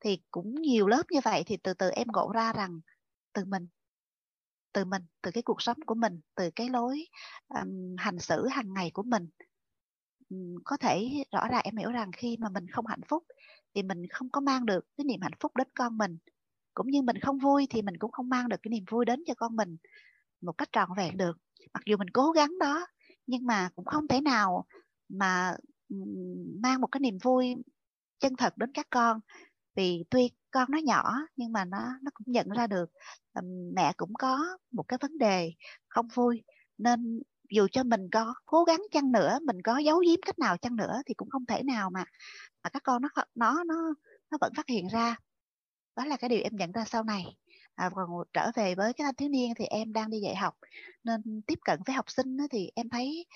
thì cũng nhiều lớp như vậy thì từ từ em ngộ ra rằng từ mình từ mình từ cái cuộc sống của mình từ cái lối um, hành xử hàng ngày của mình. Um, có thể rõ ràng em hiểu rằng khi mà mình không hạnh phúc thì mình không có mang được cái niềm hạnh phúc đến con mình. Cũng như mình không vui thì mình cũng không mang được cái niềm vui đến cho con mình một cách trọn vẹn được. Mặc dù mình cố gắng đó nhưng mà cũng không thể nào mà mang một cái niềm vui chân thật đến các con vì tuy con nó nhỏ nhưng mà nó nó cũng nhận ra được mẹ cũng có một cái vấn đề không vui. Nên dù cho mình có cố gắng chăng nữa mình có giấu giếm cách nào chăng nữa thì cũng không thể nào mà mà các con nó nó nó nó vẫn phát hiện ra. Đó là cái điều em nhận ra sau này. À, còn trở về với cái thanh thiếu niên thì em đang đi dạy học. Nên tiếp cận với học sinh thì em thấy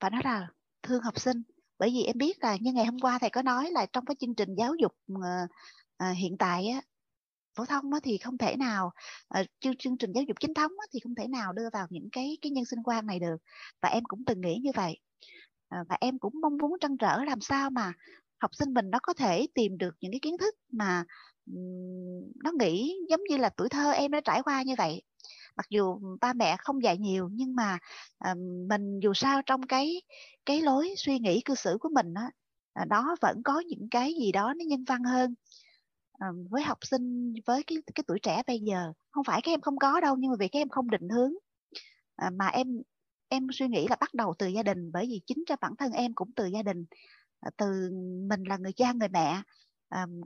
phải nói là thương học sinh bởi vì em biết là như ngày hôm qua thầy có nói là trong cái chương trình giáo dục uh, hiện tại á, phổ thông á, thì không thể nào uh, chương chương trình giáo dục chính thống á, thì không thể nào đưa vào những cái cái nhân sinh quan này được. Và em cũng từng nghĩ như vậy. Uh, và em cũng mong muốn trăn trở làm sao mà học sinh mình nó có thể tìm được những cái kiến thức mà um, nó nghĩ giống như là tuổi thơ em đã trải qua như vậy mặc dù ba mẹ không dạy nhiều nhưng mà um, mình dù sao trong cái cái lối suy nghĩ cư xử của mình đó, à, đó vẫn có những cái gì đó nó nhân văn hơn. Um, với học sinh với cái cái tuổi trẻ bây giờ không phải các em không có đâu nhưng mà vì các em không định hướng à, mà em em suy nghĩ là bắt đầu từ gia đình bởi vì chính cho bản thân em cũng từ gia đình. À, từ mình là người cha người mẹ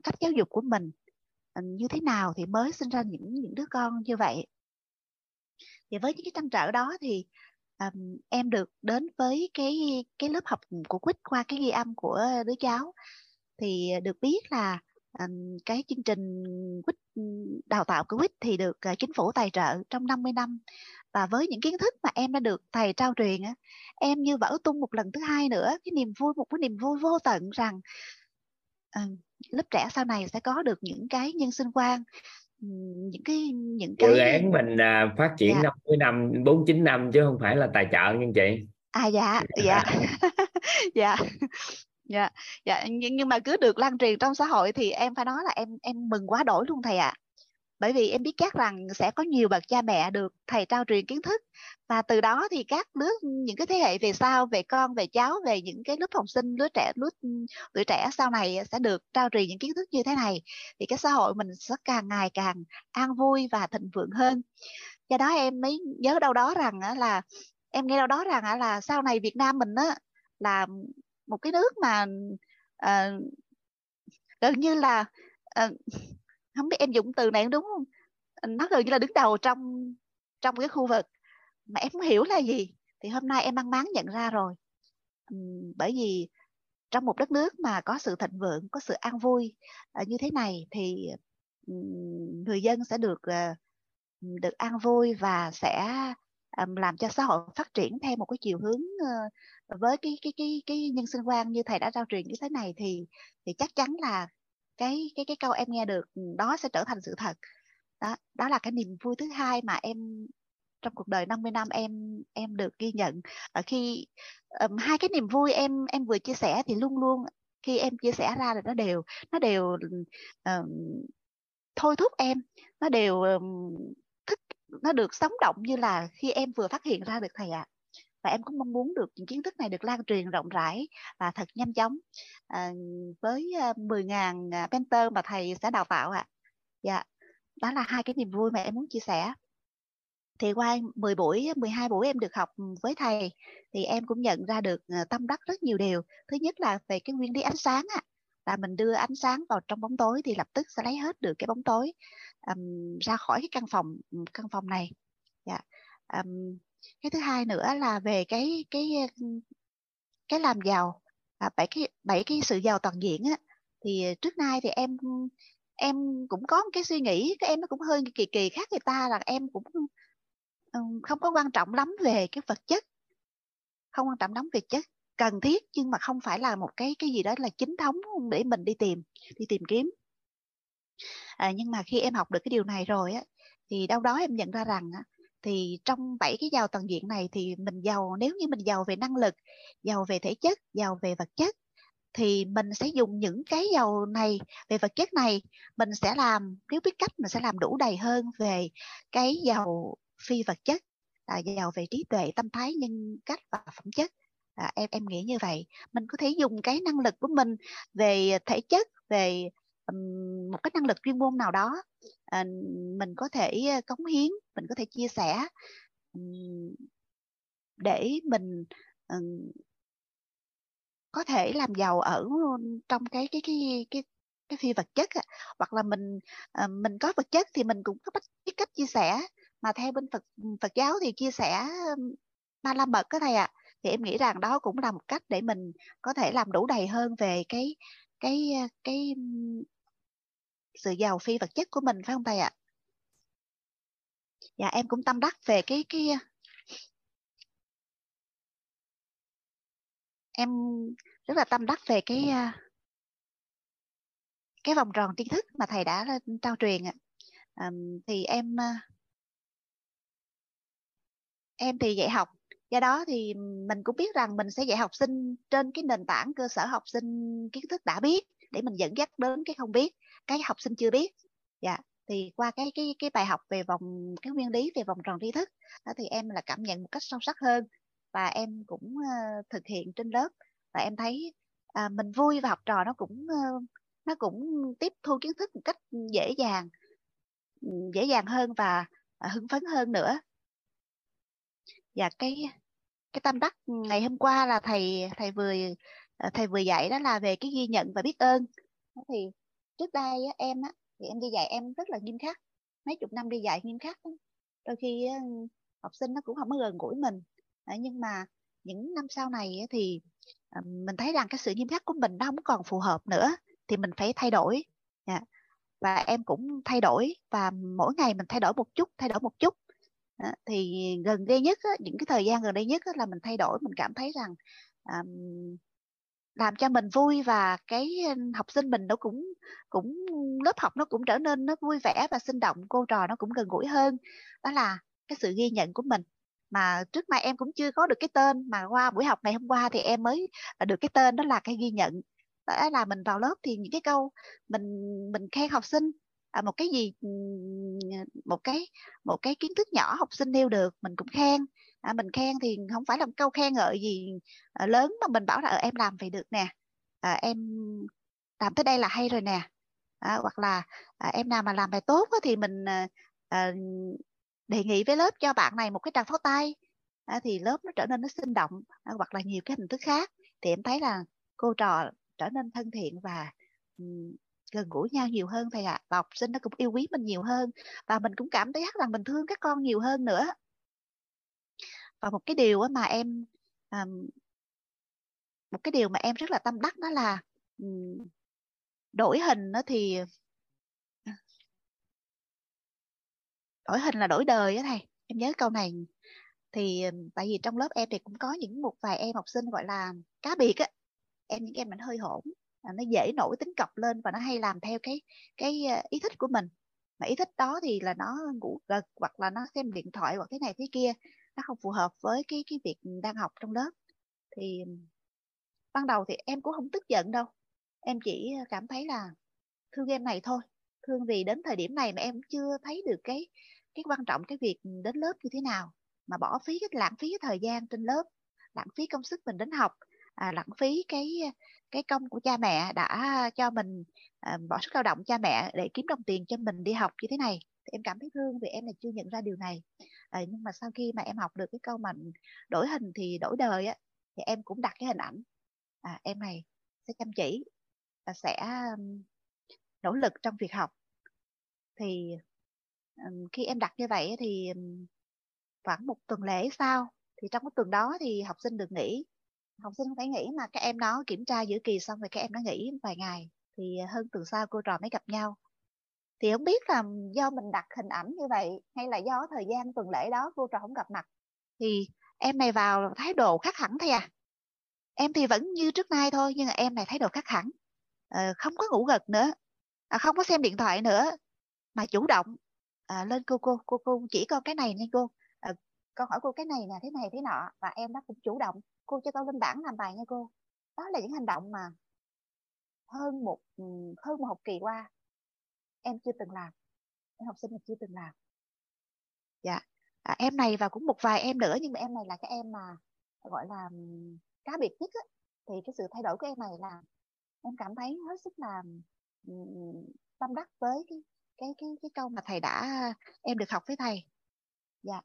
cách giáo dục của mình như thế nào thì mới sinh ra những những đứa con như vậy thì với những cái trăn trở đó thì um, em được đến với cái cái lớp học của quýt qua cái ghi âm của đứa cháu. Thì được biết là um, cái chương trình quýt đào tạo của quýt thì được uh, chính phủ tài trợ trong 50 năm. Và với những kiến thức mà em đã được thầy trao truyền á em như vỡ tung một lần thứ hai nữa cái niềm vui một cái niềm vui vô tận rằng uh, lớp trẻ sau này sẽ có được những cái nhân sinh quan những cái những cái dự án mình à, phát triển dạ. năm cuối năm bốn chín năm chứ không phải là tài trợ nha chị. À dạ dạ. <laughs> Dạ. Dạ. Dạ nhưng, nhưng mà cứ được lan truyền trong xã hội thì em phải nói là em em mừng quá đổi luôn thầy ạ. à bởi vì em biết chắc rằng sẽ có nhiều bậc cha mẹ được thầy trao truyền kiến thức. Và từ đó thì các đứa những cái thế hệ về sau về con về cháu về những cái lớp học sinh lứa trẻ lứa tuổi trẻ sau này sẽ được trao truyền những kiến thức như thế này. Thì cái xã hội mình sẽ càng ngày càng an vui và thịnh vượng hơn. Do đó em mới nhớ đâu đó rằng là em nghe đâu đó rằng là sau này Việt Nam mình á là một cái nước mà uh, gần như là uh, không biết em dùng từ này đúng không? Nó gần như là đứng đầu trong trong cái khu vực. Mà em không hiểu là gì. Thì hôm nay em mang máng nhận ra rồi. Bởi vì trong một đất nước mà có sự thịnh vượng, có sự an vui ờ, như thế này thì người dân sẽ được ờ, được an vui và sẽ làm cho xã hội phát triển theo một cái chiều hướng ờ, với cái cái cái cái nhân sinh quan như thầy đã trao truyền như thế này thì thì chắc chắn là cái cái cái câu em nghe được ừ, đó sẽ trở thành sự thật. Đó đó là cái niềm vui thứ hai mà em trong cuộc đời 50 năm em em được ghi nhận. Và khi um, hai cái niềm vui em em vừa chia sẻ thì luôn luôn khi em chia sẻ ra là nó đều nó đều um, thôi thúc em. Nó đều um, thức nó được sống động như là khi em vừa phát hiện ra được thầy ạ. à và em cũng mong muốn được những kiến thức này được lan truyền rộng rãi và thật nhanh chóng à, với à, 10.000 mentor à, mà thầy sẽ đào tạo ạ à. dạ đó là hai cái niềm vui mà em muốn chia sẻ thì qua 10 buổi 12 buổi em được học với thầy thì em cũng nhận ra được à, tâm đắc rất nhiều điều thứ nhất là về cái nguyên lý ánh sáng á là mình đưa ánh sáng vào trong bóng tối thì lập tức sẽ lấy hết được cái bóng tối um, ra khỏi cái căn phòng căn phòng này dạ. um, cái thứ hai nữa là về cái cái ờ, cái làm giàu à, bảy cái bảy cái sự giàu toàn diện á. Thì ờ, trước nay thì em em cũng có một cái suy nghĩ cái em nó cũng hơi kỳ kỳ khác người ta là em cũng ừ, không có quan trọng lắm về cái vật chất. Không quan trọng lắm về chất cần thiết nhưng mà không phải là một cái cái gì đó là chính thống để mình đi tìm đi tìm kiếm. À, nhưng mà khi em học được cái điều này rồi á thì đâu đó em nhận ra rằng á, thì trong bảy cái giàu toàn diện này thì mình giàu nếu như mình giàu về năng lực giàu về thể chất giàu về vật chất thì mình sẽ dùng những cái giàu này về vật chất này mình sẽ làm nếu biết cách mình sẽ làm đủ đầy hơn về cái giàu phi vật chất à, giàu về trí tuệ tâm thái nhân cách và phẩm chất. À, em em nghĩ như vậy. Mình có thể dùng cái năng lực của mình về thể chất về một cái năng lực chuyên môn nào đó ờ, mình có thể ờ, cống hiến, mình có thể chia sẻ để mình ờ, có thể làm giàu ở trong cái cái cái cái cái phi vật chất hoặc là mình mình có vật chất thì mình cũng có biết cách chia sẻ mà theo bên Phật Phật giáo thì chia sẻ ba la mật cái thầy ạ à. thì em nghĩ rằng đó cũng là một cách để mình có thể làm đủ đầy hơn về cái cái cái sự giàu phi vật chất của mình, phải không thầy ạ dạ em cũng tâm đắc về cái cái à, em rất là tâm đắc về cái à, cái vòng tròn tri thức mà thầy đã trao truyền ạ à. thì em à, em thì dạy học, do đó thì mình cũng biết rằng mình sẽ dạy học sinh trên cái nền tảng cơ sở học sinh kiến thức đã biết để mình dẫn dắt đến cái không biết cái học sinh chưa biết. Dạ thì qua cái cái cái bài học về vòng cái nguyên lý về vòng tròn tri thức đó thì em là cảm nhận một cách sâu sắc hơn và em cũng uh, thực hiện trên lớp và em thấy uh, mình vui và học trò nó cũng uh, nó cũng tiếp thu kiến thức một cách dễ dàng dễ dàng hơn và uh, hưng phấn hơn nữa. Và cái cái tâm đắc ngày hôm qua là thầy thầy vừa ờ, thầy vừa dạy đó là về cái ghi nhận và biết ơn. Thì trước đây em á thì em đi dạy em rất là nghiêm khắc mấy chục năm đi dạy nghiêm khắc đôi khi học sinh nó cũng không có gần gũi mình. Nhưng mà những năm sau này thì à, mình thấy rằng cái sự nghiêm khắc của mình nó không còn phù hợp nữa thì mình phải thay đổi. Dạ. Và em cũng thay đổi và mỗi ngày mình thay đổi một chút thay đổi một chút. Thì gần đây nhất á, những cái thời gian gần đây nhất á, là mình thay đổi mình cảm thấy rằng à, làm cho mình vui và cái học sinh mình nó cũng cũng lớp học nó cũng trở nên nó vui vẻ và sinh động cô trò nó cũng gần gũi hơn. Đó là cái sự ghi nhận của mình. Mà trước nay em cũng chưa có được cái tên mà qua buổi học ngày hôm qua thì em mới ờ, được cái tên đó là cái ghi nhận. Đó là mình vào lớp thì những cái câu mình mình khen học sinh à, một cái gì một cái một cái kiến thức nhỏ học sinh nêu được mình cũng khen à, mình khen thì không phải là một câu khen ngợi gì à, lớn mà mình bảo là ở ờ, em làm vậy được nè. À, em làm tới đây là hay rồi nè. À, hoặc là à, em nào mà làm bài tốt thì mình à, à, đề nghị với lớp cho bạn này một cái tràng pháo tay. À, thì lớp nó trở nên nó sinh động à, hoặc là nhiều cái hình thức khác. Thì em thấy là cô trò trở nên thân thiện và gần gũi nhau nhiều hơn thầy ạ. À. và học sinh nó cũng yêu quý mình nhiều hơn. Và mình cũng cảm thấy rằng mình thương các con nhiều hơn nữa và một cái điều mà em một cái điều mà em rất là tâm đắc đó là đổi hình nó thì, đổi hình là đổi đời á thầy, em nhớ câu này. Thì tại vì trong lớp em thì cũng có những một vài em học sinh gọi là cá biệt á, em những em mình hơi hỗn à, nó dễ nổi tính cọc lên và nó hay làm theo cái cái ờ, ý thích của mình. Mà ý thích đó thì là nó ngủ gật hoặc là nó xem điện thoại hoặc cái này thế kia nó không phù hợp với cái cái việc đang học trong lớp. Thì ban đầu thì em cũng không tức giận đâu. Em chỉ cảm thấy là thương em này thôi. Thương vì đến thời điểm này mà em chưa thấy được cái cái quan trọng cái việc đến lớp như thế nào. Mà bỏ phí cái lãng phí cái thời gian trên lớp lãng phí công sức mình đến học à, lãng phí cái cái công của cha mẹ đã cho mình à, bỏ sức lao động cha mẹ để kiếm đồng tiền cho mình đi học như thế này. Thì em cảm thấy thương vì em là chưa nhận ra điều này à, nhưng mà sau khi mà em học được cái câu mà đổi hình thì đổi đời á thì em cũng đặt cái hình ảnh. À, em này sẽ chăm chỉ và sẽ nỗ lực trong việc học. Thì khi em đặt như vậy thì khoảng một tuần lễ sau thì trong cái tuần đó thì học sinh được nghỉ. Học sinh phải nghỉ mà các em nó kiểm tra giữa kỳ xong rồi các em nó nghỉ vài ngày. Thì ờ, hơn tuần sau cô trò mới gặp nhau thì không biết là do mình đặt hình ảnh như vậy hay là do thời gian tuần lễ đó cô trò không gặp mặt thì em này vào thái độ khác hẳn thôi à. Em thì vẫn như trước nay thôi nhưng mà em này thái độ khác hẳn. À, không có ngủ gật nữa à, không có xem điện thoại nữa mà chủ động à, lên cô cô cô cô chỉ con cái này nha cô. À, con hỏi cô cái này nè thế này thế nọ và em đó cũng chủ động cô cho con lên bảng làm bài nha cô. Đó là những hành động mà hơn một hơn một học kỳ qua em chưa từng làm em học sinh mà chưa từng làm. Dạ. À, em này và cũng một vài em nữa nhưng mà em này là cái em mà gọi là cá biệt nhất á, thì cái sự thay đổi của em này là em cảm thấy hết sức là tâm đắc với cái cái cái cái câu mà thầy đã em được học với thầy. Dạ.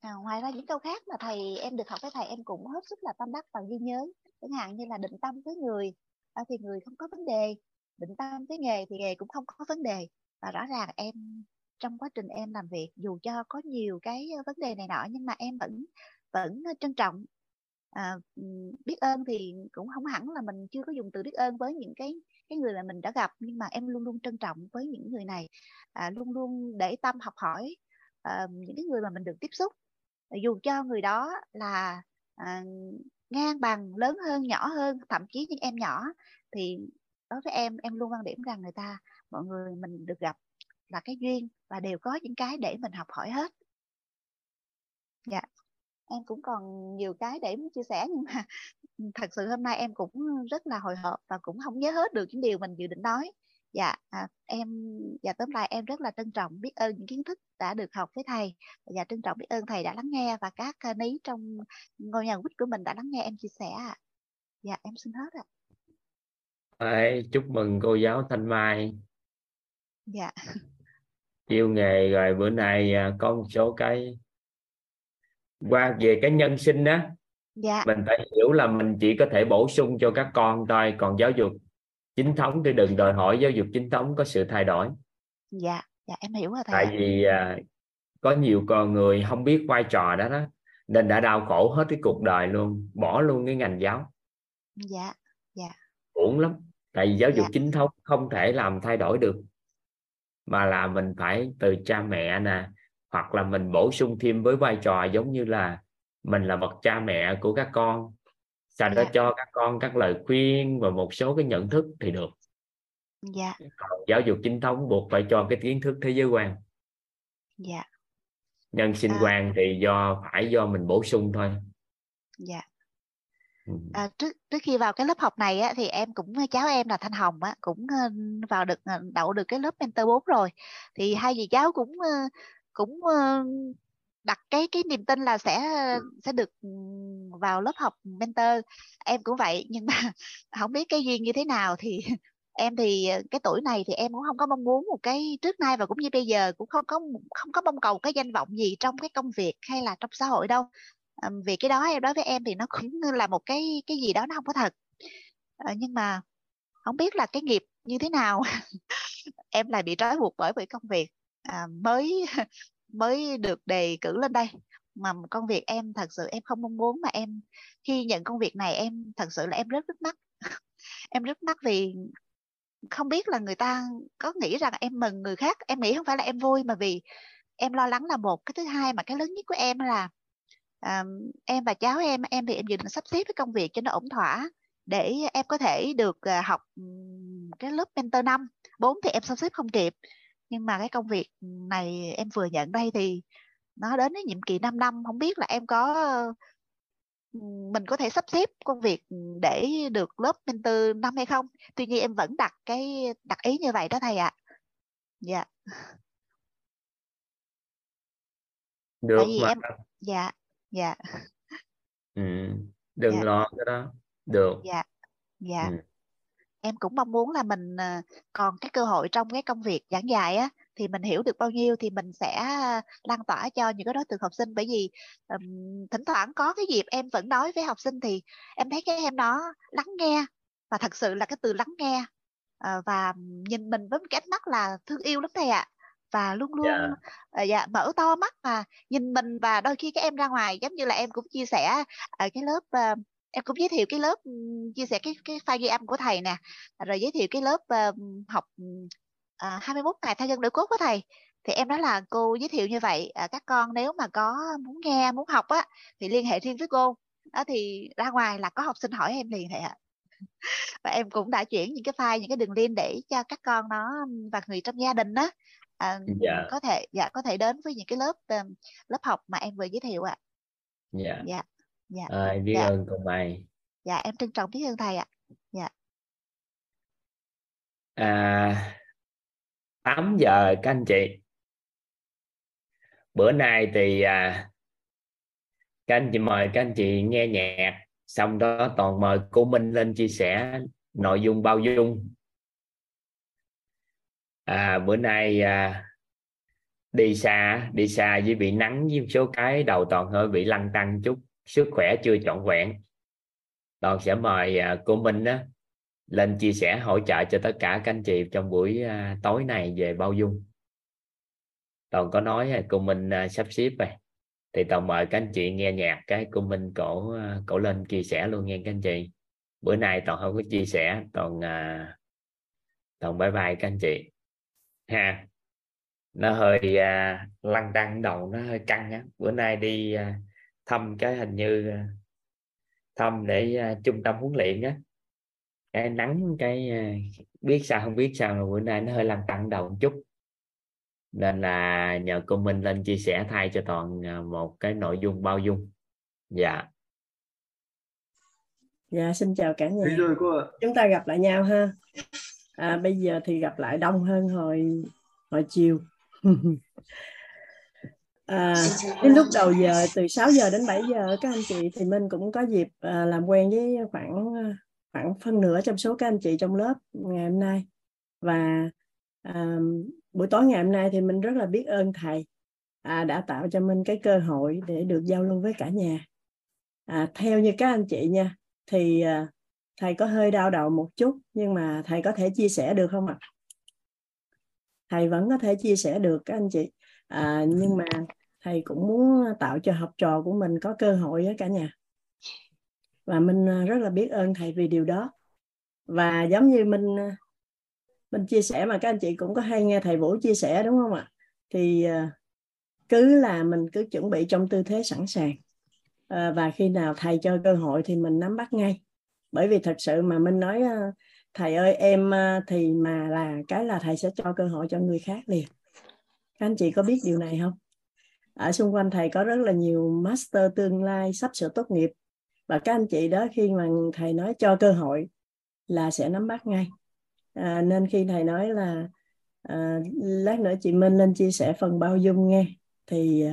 À, ngoài ra những câu khác mà thầy em được học với thầy em cũng hết sức là tâm đắc và ghi nhớ. Chẳng hạn như là định tâm với người à, thì người không có vấn đề định tâm với nghề thì nghề cũng không có vấn đề. Và rõ ràng em trong quá trình em làm việc dù cho có nhiều cái vấn đề này nọ nhưng mà em vẫn vẫn trân trọng. À, biết ơn thì cũng không hẳn là mình chưa có dùng từ biết ơn với những cái cái người mà mình đã gặp nhưng mà em luôn luôn trân trọng với những người này. À, luôn luôn để tâm học hỏi à, những cái người mà mình được tiếp xúc. Dù cho người đó là à, ngang bằng lớn hơn nhỏ hơn thậm chí những em nhỏ thì đối với em em luôn quan điểm rằng người ta mọi người mình được gặp là cái duyên và đều có những cái để mình học hỏi hết. Dạ. Em cũng còn nhiều cái để chia sẻ nhưng mà <laughs> thật sự hôm nay em cũng rất là hồi hộp và cũng không nhớ hết được những điều mình dự định nói. Dạ à, em và tóm lại em rất là trân trọng biết ơn những kiến thức đã được học với thầy. Và trân trọng biết ơn thầy đã lắng nghe và các ní trong ngôi nhà quýt của mình đã lắng nghe em chia sẻ ạ. Dạ em xin hết ạ à. chúc mừng cô giáo thanh mai. Dạ. Yêu nghề rồi bữa nay à, có một số cái qua về cái nhân sinh đó dạ. mình phải hiểu là mình chỉ có thể bổ sung cho các con thôi còn giáo dục chính thống thì đừng đòi hỏi giáo dục chính thống có sự thay đổi. Dạ dạ em hiểu rồi thầy tại vì à, có nhiều con người không biết vai trò đó đó nên đã đau khổ hết cái cuộc đời luôn bỏ luôn cái ngành giáo. Dạ dạ. Uổng lắm tại vì giáo dục dạ. chính thống không thể làm thay đổi được mà là mình phải từ cha mẹ nè hoặc là mình bổ sung thêm với vai trò giống như là mình là bậc cha mẹ của các con đó dạ. cho các con các lời khuyên và một số cái nhận thức thì được dạ. còn giáo dục chính thống buộc phải cho cái kiến thức thế giới quan dạ. nhân sinh à. quan thì do phải do mình bổ sung thôi dạ Ừ. À, trước trước khi vào cái lớp học này á, thì em cũng ờ, cháu em là Thanh Hồng á, cũng ờ, vào được ờ, đậu được cái lớp mentor 4 rồi. Thì hai dì cháu cũng cũng đặt cái cái niềm tin là sẽ sẽ được ừ, vào lớp học mentor. Em cũng vậy nhưng mà <laughs> không biết cái duyên như thế nào. Thì <laughs> em thì cái tuổi này thì em cũng không có mong muốn một cái trước nay và cũng như bây giờ cũng không có không có mong cầu cái danh vọng gì trong cái công việc hay là trong xã hội đâu. Ờ, vì cái đó em đối với em thì nó cũng là một cái cái gì đó nó không có thật. À, nhưng mà không biết là cái nghiệp như thế nào. <laughs> Em lại bị trói buộc bởi vì công việc à, mới <laughs> mới được đề cử lên đây. Mà công việc em thật sự em không mong muốn mà em khi nhận công việc này em thật sự là em rất rất mắt. <laughs> Em rất mắt vì không biết là người ta có nghĩ rằng em mừng người khác. Em nghĩ không phải là em vui mà vì em lo lắng là một cái thứ hai mà cái lớn nhất của em là à, em và cháu em em thì em dự định sắp xếp cái công việc cho nó ổn thỏa để em có thể được uh, học cái lớp mentor năm bốn thì em sắp xếp không kịp nhưng mà cái công việc này em vừa nhận đây thì nó đến cái nhiệm kỳ 5 năm không biết là em có mình có thể sắp xếp công việc để được lớp mentor năm hay không tuy nhiên em vẫn đặt cái đặt ý như vậy đó thầy ạ à. dạ yeah. được tại vì mà em dạ dạ. Ừ. đừng dạ. lo cái đó. Được. Dạ. Dạ. Ừ. em cũng mong muốn là mình ờ, còn cái cơ hội trong cái công việc giảng dạy á thì mình hiểu được bao nhiêu thì mình sẽ lan tỏa cho những cái đối tượng học sinh. Bởi vì um, thỉnh thoảng có cái dịp em vẫn nói với học sinh thì em thấy cái em nó lắng nghe và thật sự là cái từ lắng nghe uh, và nhìn mình với một cái ánh mắt là thương yêu lắm thầy ạ và luôn luôn dạ. uh, dạ, mở to mắt và nhìn mình và đôi khi các em ra ngoài giống như là em cũng chia sẻ ở cái lớp uh, em cũng giới thiệu cái lớp chia sẻ cái cái file ghi âm của thầy nè rồi giới thiệu cái lớp uh, học à, 21 ngày thay gân đổi cốt của thầy. Thì em nói là cô giới thiệu như vậy à, các con nếu mà có muốn nghe muốn học á thì liên hệ riêng với cô. Đó thì ra ngoài là có học sinh hỏi em liền thầy ạ. <laughs> Và em cũng đã chuyển những cái file những cái đường link để cho các con nó và người trong gia đình đó à, dạ. có thể dạ có thể đến với những cái lớp um, lớp học mà em vừa giới thiệu ạ. Dạ. Dạ dạ à, biết dạ. ơn cô mày dạ em trân trọng biết ơn thầy ạ. Dạ. À, 8 giờ các anh chị. Bữa nay thì à, các anh chị mời các anh chị nghe nhạc xong đó toàn mời cô Minh lên chia sẻ nội dung bao dung à, bữa nay à, đi xa đi xa với bị nắng với một số cái đầu toàn hơi bị lăn tăng chút. Sức khỏe chưa trọn vẹn. Toàn sẽ mời à, cô Minh đó lên chia sẻ hỗ trợ cho tất cả các anh chị trong buổi à, tối này về bao dung. Toàn có nói à, cô Minh à, sắp xếp rồi. Thì toàn mời các anh chị nghe nhạc cái cô Minh cổ à, cổ lên chia sẻ luôn nghe các anh chị. Bữa nay toàn không có chia sẻ toàn à, toàn bye bye các anh chị ha. Nó hơi à, lăn đăng đầu nó hơi căng á. Bữa nay đi à, thăm cái hình như à, thăm để à, trung tâm huấn luyện á. Cái nắng cái à, biết sao không biết sao mà bữa nay nó hơi lăn tăng đầu một chút. Nên là nhờ cô Minh lên chia sẻ thay cho toàn à, một cái nội dung bao dung. Dạ. Dạ xin chào cả nhà. Chúng ta gặp lại nhau ha. À, bây giờ thì gặp lại đông hơn hồi hồi chiều. <laughs> à, cái lúc đầu giờ từ 6 giờ đến 7 giờ các anh chị thì mình cũng có dịp à, làm quen với khoảng khoảng phân nửa trong số các anh chị trong lớp ngày hôm nay. Và à, buổi tối ngày hôm nay thì mình rất là biết ơn thầy. À, đã tạo cho mình cái cơ hội để được giao lưu với cả nhà. À, theo như các anh chị nha thì à, thầy có hơi đau đầu một chút nhưng mà thầy có thể chia sẻ được không ạ? Thầy vẫn có thể chia sẻ được các anh chị. À, nhưng mà thầy cũng muốn tạo cho học trò của mình có cơ hội với cả nhà. Và mình à, rất là biết ơn thầy vì điều đó. Và giống như mình à, mình chia sẻ mà các anh chị cũng có hay nghe thầy Vũ chia sẻ đúng không ạ? Thì à, cứ là mình cứ chuẩn bị trong tư thế sẵn sàng. Và khi nào thầy cho cơ hội thì mình nắm bắt ngay bởi vì thật sự mà minh nói ờ, thầy ơi em ờ, thì mà là cái là thầy sẽ cho cơ hội cho người khác liền. Các anh chị có biết điều này không? Ở xung quanh thầy có rất là nhiều master tương lai sắp sửa tốt nghiệp. Và các anh chị đó khi mà thầy nói cho cơ hội là sẽ nắm bắt ngay. À, nên khi thầy nói là à, lát nữa chị Minh lên chia sẻ phần bao dung nghe thì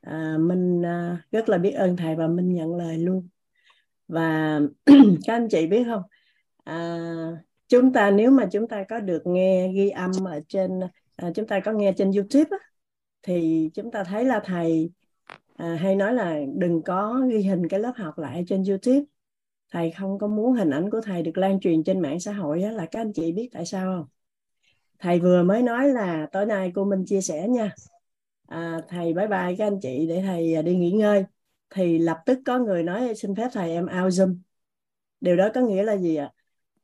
à, Minh à, rất là biết ơn thầy và Minh nhận lời luôn và <clears throat> các anh chị biết không? À, chúng ta nếu mà chúng ta có được nghe ghi âm ở trên à, chúng ta có nghe trên YouTube á, thì chúng ta thấy là thầy à, hay nói là đừng có ghi hình cái lớp học lại trên YouTube. Thầy không có muốn hình ảnh của thầy được lan truyền trên mạng xã hội á, là các anh chị biết tại sao không? Thầy vừa mới nói là tối nay cô Minh chia sẻ nha. À, thầy bye bye các anh chị để thầy à, đi nghỉ ngơi thì lập tức có người nói xin phép thầy em out zoom. Điều đó có nghĩa là gì ạ?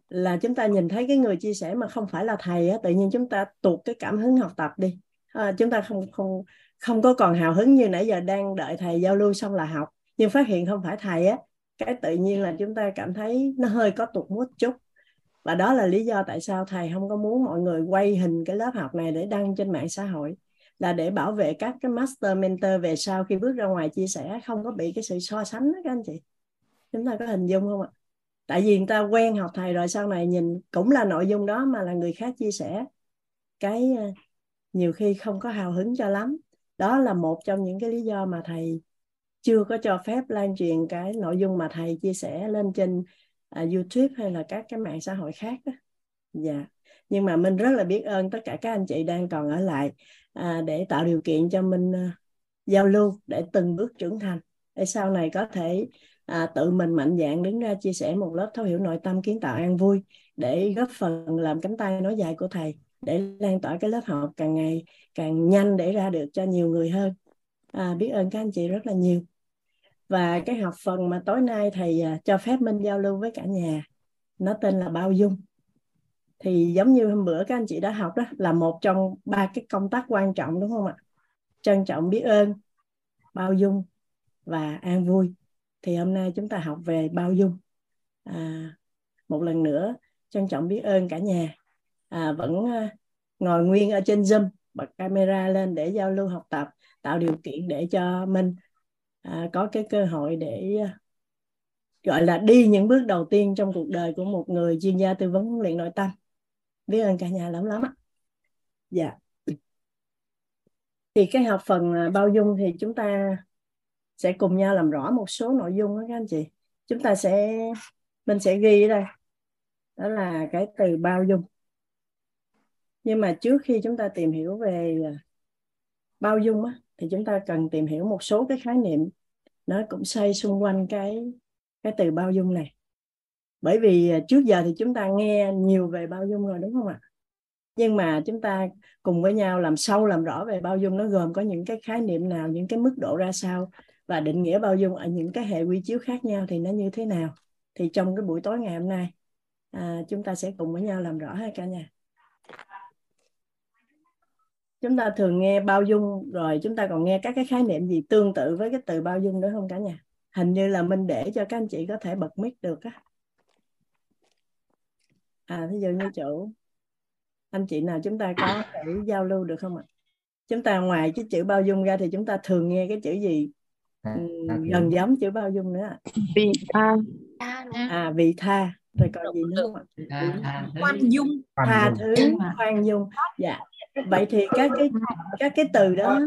Là chúng ta nhìn thấy cái người chia sẻ mà không phải là thầy á tự nhiên chúng ta tuột cái cảm hứng học tập đi. À, chúng ta không không không có còn hào hứng như nãy giờ đang đợi thầy giao lưu xong là học. Nhưng phát hiện không phải thầy á cái tự nhiên là chúng ta cảm thấy nó hơi có tụt mút chút. Và đó là lý do tại sao thầy không có muốn mọi người quay hình cái lớp học này để đăng trên mạng xã hội là để bảo vệ các cái master mentor về sau khi bước ra ngoài chia sẻ không có bị cái sự so sánh đó các anh chị. Chúng ta có hình dung không ạ? Tại vì người ta quen học thầy rồi sau này nhìn cũng là nội dung đó mà là người khác chia sẻ. Cái ờ, nhiều khi không có hào hứng cho lắm. Đó là một trong những cái lý do mà thầy chưa có cho phép lan truyền cái nội dung mà thầy chia sẻ lên trên uh, YouTube hay là các cái mạng xã hội khác đó. Dạ. Nhưng mà mình rất là biết ơn tất cả các anh chị đang còn ở lại à, để tạo điều kiện cho mình à, giao lưu để từng bước trưởng thành. Để sau này có thể à, tự mình mạnh dạn đứng ra chia sẻ một lớp thấu hiểu nội tâm kiến tạo an vui để góp phần làm cánh tay nói dài của thầy để lan tỏa cái lớp học càng ngày càng nhanh để ra được cho nhiều người hơn. À, biết ơn các anh chị rất là nhiều. Và cái học phần mà tối nay thầy à, cho phép minh giao lưu với cả nhà nó tên là bao dung thì giống như hôm bữa các anh chị đã học đó là một trong ba cái công tác quan trọng đúng không ạ? Trân trọng biết ơn bao dung và an vui. Thì hôm nay chúng ta học về bao dung. À, một lần nữa trân trọng biết ơn cả nhà. À, vẫn à, ngồi nguyên ở trên zoom bật camera lên để giao lưu học tập tạo điều kiện để cho mình à, có cái cơ hội để à, gọi là đi những bước đầu tiên trong cuộc đời của một người chuyên gia tư vấn huấn luyện nội tâm biết ơn cả nhà lắm lắm ạ. Dạ. Thì cái học phần à, bao dung thì chúng ta sẽ cùng nhau làm rõ một số nội dung đó các anh chị. Chúng ta sẽ mình sẽ ghi ở đây. Đó là cái từ bao dung. Nhưng mà trước khi chúng ta tìm hiểu về à, bao dung á, thì chúng ta cần tìm hiểu một số cái khái niệm nó cũng xoay xung quanh cái cái từ bao dung này bởi vì à, trước giờ thì chúng ta nghe nhiều về bao dung rồi đúng không ạ? Nhưng mà chúng ta cùng với nhau làm sâu làm rõ về bao dung nó gồm có những cái khái niệm nào những cái mức độ ra sao và định nghĩa bao dung ở những cái hệ quy chiếu khác nhau thì nó như thế nào? Thì trong cái buổi tối ngày hôm nay à, chúng ta sẽ cùng với nhau làm rõ hai cả nhà. Chúng ta thường nghe bao dung rồi chúng ta còn nghe các cái khái niệm gì tương tự với cái từ bao dung nữa không cả nhà? Hình như là mình để cho các anh chị có thể bật mic được á à ví dụ như chỗ anh chị nào chúng ta có thể giao lưu được không ạ? Chúng ta ngoài cái chữ bao dung ra thì chúng ta thường nghe cái chữ gì? À, gần giống chữ bao dung nữa vị tha. À vị tha. Rồi còn gì nữa không ạ? Khoan dung. Tha thứ khoan dung. Dạ. Vậy thì các cái các cái từ đó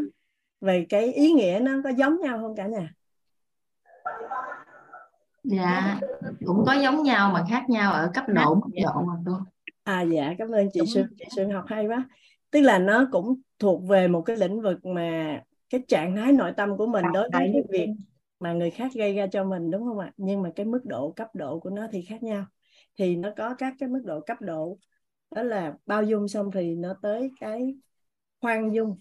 về cái ý nghĩa nó có giống nhau không cả nhà dạ cũng có giống nhau mà khác nhau ở cấp độ mức độ mà cô. À dạ cảm ơn chị Xuân chị Xuân học hay quá. Tức là nó cũng thuộc về một cái lĩnh vực mà cái trạng thái nội tâm của mình đối với cái việc mà người khác gây ra cho mình đúng không ạ? Nhưng mà cái mức độ cấp độ của nó thì khác nhau. Thì nó có các cái mức độ cấp độ đó là bao dung xong thì nó tới cái khoan dung.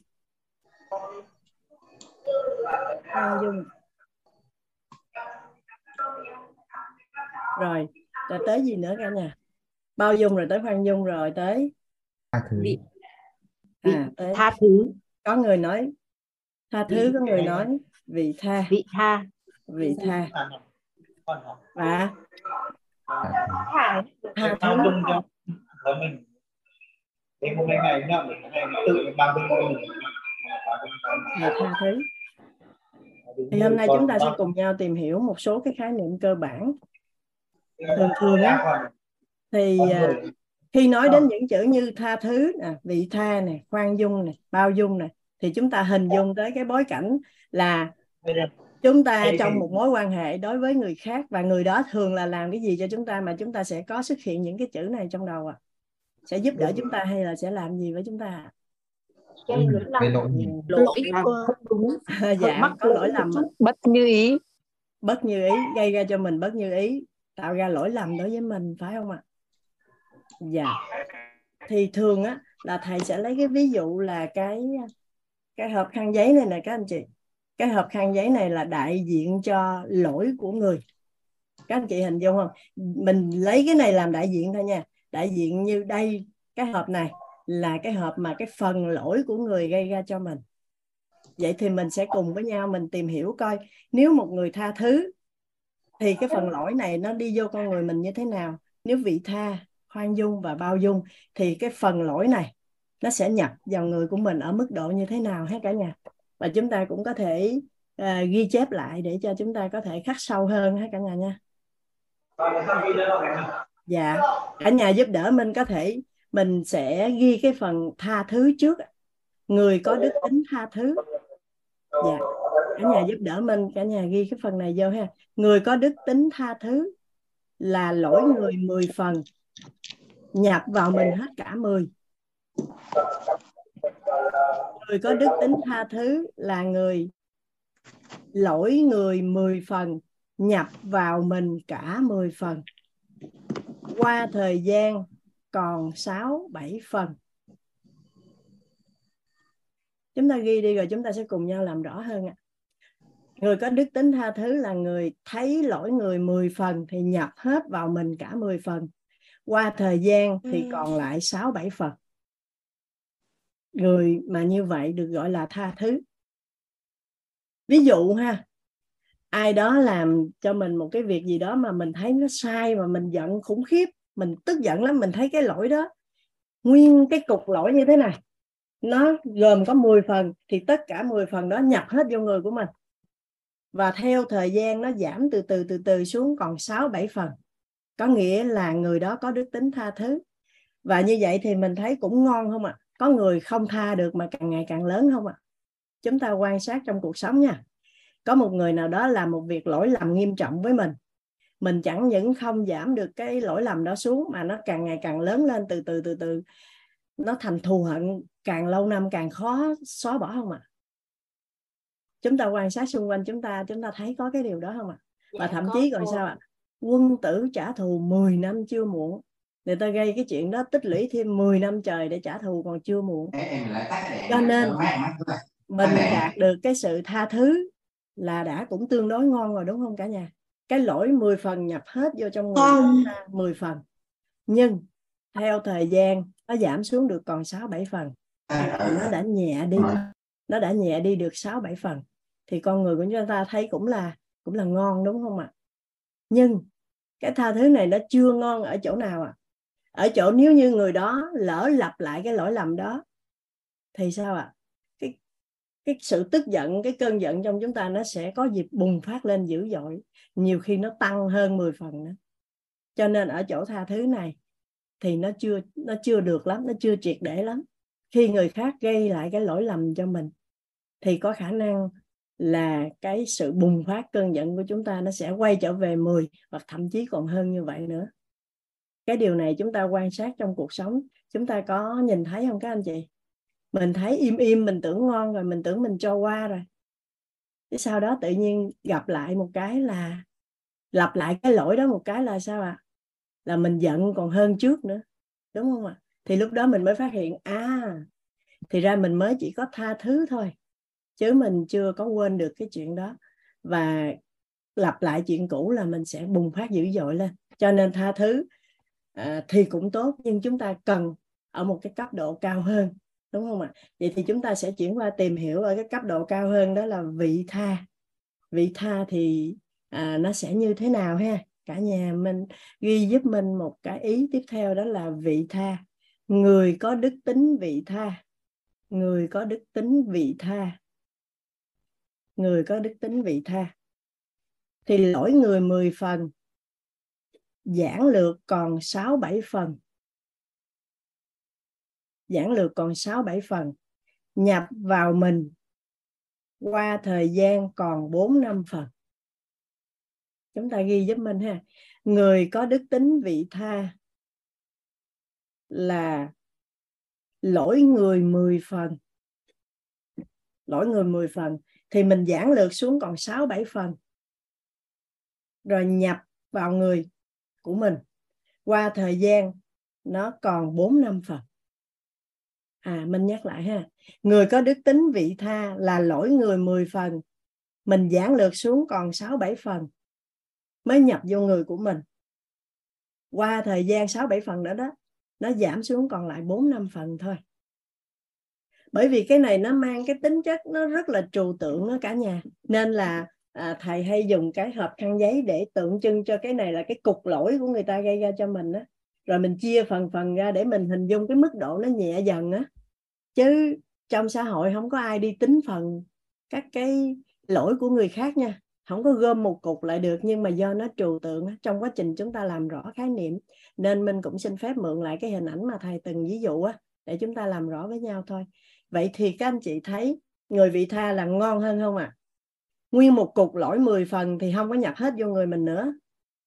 Khoan dung rồi rồi tới gì nữa cả nhà? Bao dung rồi tới khoan dung rồi tới tha thứ. À, tới tha thứ. Có người nói tha thứ có người nói vị tha. Vị tha. Vị tha. Và tha tha thứ. cho mình. Thì một ngày ngày nào mình tự bằng mình. Và tha thứ. Thì hôm nay chúng ta sẽ cùng nhau tìm hiểu một số cái khái niệm cơ bản thường thường á thì à, khi nói đến những chữ như tha thứ nè vị tha nè khoan dung nè bao dung nè thì chúng ta hình dung tới cái bối cảnh là chúng ta trong một mối quan hệ đối với người khác và người đó thường là làm cái gì cho chúng ta mà chúng ta sẽ có xuất hiện những cái chữ này trong đầu à? Sẽ giúp đỡ chúng ta hay là sẽ làm gì với chúng ta cái lỗi lỗi không đúng. <laughs> Dạ có lỗi lầm bất như ý. Bất như ý gây ra cho mình bất như ý tạo ra lỗi lầm đối với mình, phải không ạ? Dạ. Thì thường á, là thầy sẽ lấy cái ví dụ là cái cái hộp khăn giấy này nè các anh chị. Cái hộp khăn giấy này là đại diện cho lỗi của người. Các anh chị hình dung không? Mình lấy cái này làm đại diện thôi nha. Đại diện như đây, cái hộp này là cái hộp mà cái phần lỗi của người gây ra cho mình. Vậy thì mình sẽ cùng với nhau mình tìm hiểu coi, nếu một người tha thứ thì cái phần lỗi này nó đi vô con người mình như thế nào? Nếu vị tha khoan dung và bao dung thì cái phần lỗi này nó sẽ nhập vào người của mình ở mức độ như thế nào hết cả nhà? Và chúng ta cũng có thể uh, ghi chép lại để cho chúng ta có thể khắc sâu hơn hết cả nhà nha. Dạ. Cả nhà giúp đỡ mình có thể mình sẽ ghi cái phần tha thứ trước người có đức tính tha thứ dạ. Cả nhà giúp đỡ mình, cả nhà ghi cái phần này vô ha. Người có đức tính tha thứ là lỗi người 10 phần. Nhập vào mình hết cả 10 người có đức tính tha thứ là người lỗi người 10 phần, nhập vào mình cả 10 phần. Qua thời gian còn 6 7 phần chúng ta ghi đi rồi chúng ta sẽ cùng nhau làm rõ hơn ạ. Người có đức tính tha thứ là người thấy lỗi người 10 phần thì nhập hết vào mình cả 10 phần. Qua thời gian thì ừ. còn lại 6 7 phần. Người mà như vậy được gọi là tha thứ. Ví dụ ha ai đó làm cho mình một cái việc gì đó mà mình thấy nó sai mà mình giận khủng khiếp mình tức giận lắm mình thấy cái lỗi đó nguyên cái cục lỗi như thế này nó gồm có 10 phần, thì tất cả 10 phần đó nhập hết vô người của mình. Và theo thời gian nó giảm từ từ từ từ xuống còn 6 7 phần. Có nghĩa là người đó có đức tính tha thứ. Và như vậy thì mình thấy cũng ngon không ạ? À? có người không tha được mà càng ngày càng lớn không ạ? À? chúng ta quan sát trong cuộc sống nha. Có một người nào đó làm một việc lỗi lầm nghiêm trọng với mình. Mình chẳng những không giảm được cái lỗi lầm đó xuống mà nó càng ngày càng lớn lên từ từ từ từ nó thành thù hận càng lâu năm càng khó xóa bỏ không ạ? À? chúng ta quan sát xung quanh chúng ta chúng ta thấy có cái điều đó không ạ? À? và dạ, thậm chí còn sao ạ? À? quân tử trả thù 10 năm chưa muộn. Người ta gây cái chuyện đó tích lũy thêm 10 năm trời để trả thù còn chưa muộn. Cho nên mình đạt được cái sự tha thứ là đã cũng tương đối ngon rồi đúng không cả nhà? Cái lỗi 10 phần nhập hết vô trong người chúng ta 10 phần. Nhưng theo thời gian nó giảm xuống được còn 6 7 phần. Nó đã nhẹ đi. Nó đã nhẹ đi được 6 7 phần. Thì con người của chúng ta thấy cũng là cũng là ngon đúng không ạ? Nhưng cái tha thứ này nó chưa ngon ở chỗ nào à ở chỗ nếu như người đó lỡ lặp lại cái lỗi lầm đó thì sao ạ? À? cái cái sự tức giận cái cơn giận trong chúng ta nó sẽ có dịp bùng phát lên dữ dội nhiều khi nó tăng hơn 10 phần nữa. Cho nên ở chỗ tha thứ này thì nó chưa nó chưa được lắm, nó chưa triệt để lắm. Khi người khác gây lại cái lỗi lầm cho mình, thì có khả năng là cái sự bùng phát cơn giận của chúng ta nó sẽ quay trở về 10 hoặc thậm chí còn hơn như vậy nữa. Cái điều này chúng ta quan sát trong cuộc sống, chúng ta có nhìn thấy không các anh chị? Mình thấy im im, mình tưởng ngon rồi, mình tưởng mình cho qua rồi. Cái sau đó tự nhiên gặp lại một cái là, lặp lại cái lỗi đó một cái là sao ạ? à? Là mình giận còn hơn trước nữa đúng không ạ? À? thì lúc đó mình mới phát hiện à thì ra mình mới chỉ có tha thứ thôi chứ mình chưa có quên được cái chuyện đó. Và lặp lại chuyện cũ là mình sẽ bùng phát dữ dội lên. Cho nên tha thứ à, thì cũng tốt nhưng chúng ta cần ở một cái cấp độ cao hơn đúng không ạ? Vậy thì chúng ta sẽ chuyển qua tìm hiểu ở cái cấp độ cao hơn đó là vị tha. Vị tha thì à, nó sẽ như thế nào ha? Cả nhà mình, ghi giúp mình một cái ý tiếp theo đó là vị tha. Người có đức tính vị tha. Người có đức tính vị tha. Người có đức tính vị tha. Thì lỗi người 10 phần, giảng lược còn 6 7 phần. Giảng lược còn 6 7 phần. Nhập vào mình, qua thời gian còn 4 5 phần chúng ta ghi giúp mình ha. Người có đức tính vị tha là lỗi người 10 phần. Lỗi người 10 phần. Thì mình giảng lược xuống còn 6 7 phần. Rồi nhập vào người của mình. Qua thời gian, nó còn 4 5 phần. À mình nhắc lại ha. Người có đức tính vị tha là lỗi người 10 phần. Mình giảng lược xuống còn 6 7 phần mới nhập vô người của mình. Qua thời gian 6 7 phần nữa đó nó giảm xuống còn lại 4 5 phần thôi. Bởi vì cái này nó mang cái tính chất nó rất là trừu tượng đó cả nhà. Nên là à, thầy hay dùng cái hộp khăn giấy để tượng trưng cho cái này là cái cục lỗi của người ta gây ra cho mình đó rồi mình chia phần phần ra để mình hình dung cái mức độ nó nhẹ dần á. Chứ trong xã hội không có ai đi tính phần các cái lỗi của người khác nha không có gom một cục lại được, nhưng mà do nó trừu tượng trong quá trình chúng ta làm rõ khái niệm, nên mình cũng xin phép mượn lại cái hình ảnh mà thầy từng ví dụ á, để chúng ta làm rõ với nhau thôi. Vậy thì các anh chị thấy người vị tha là ngon hơn không ạ? À? nguyên một cục lỗi 10 phần thì không có nhập hết vô người mình nữa,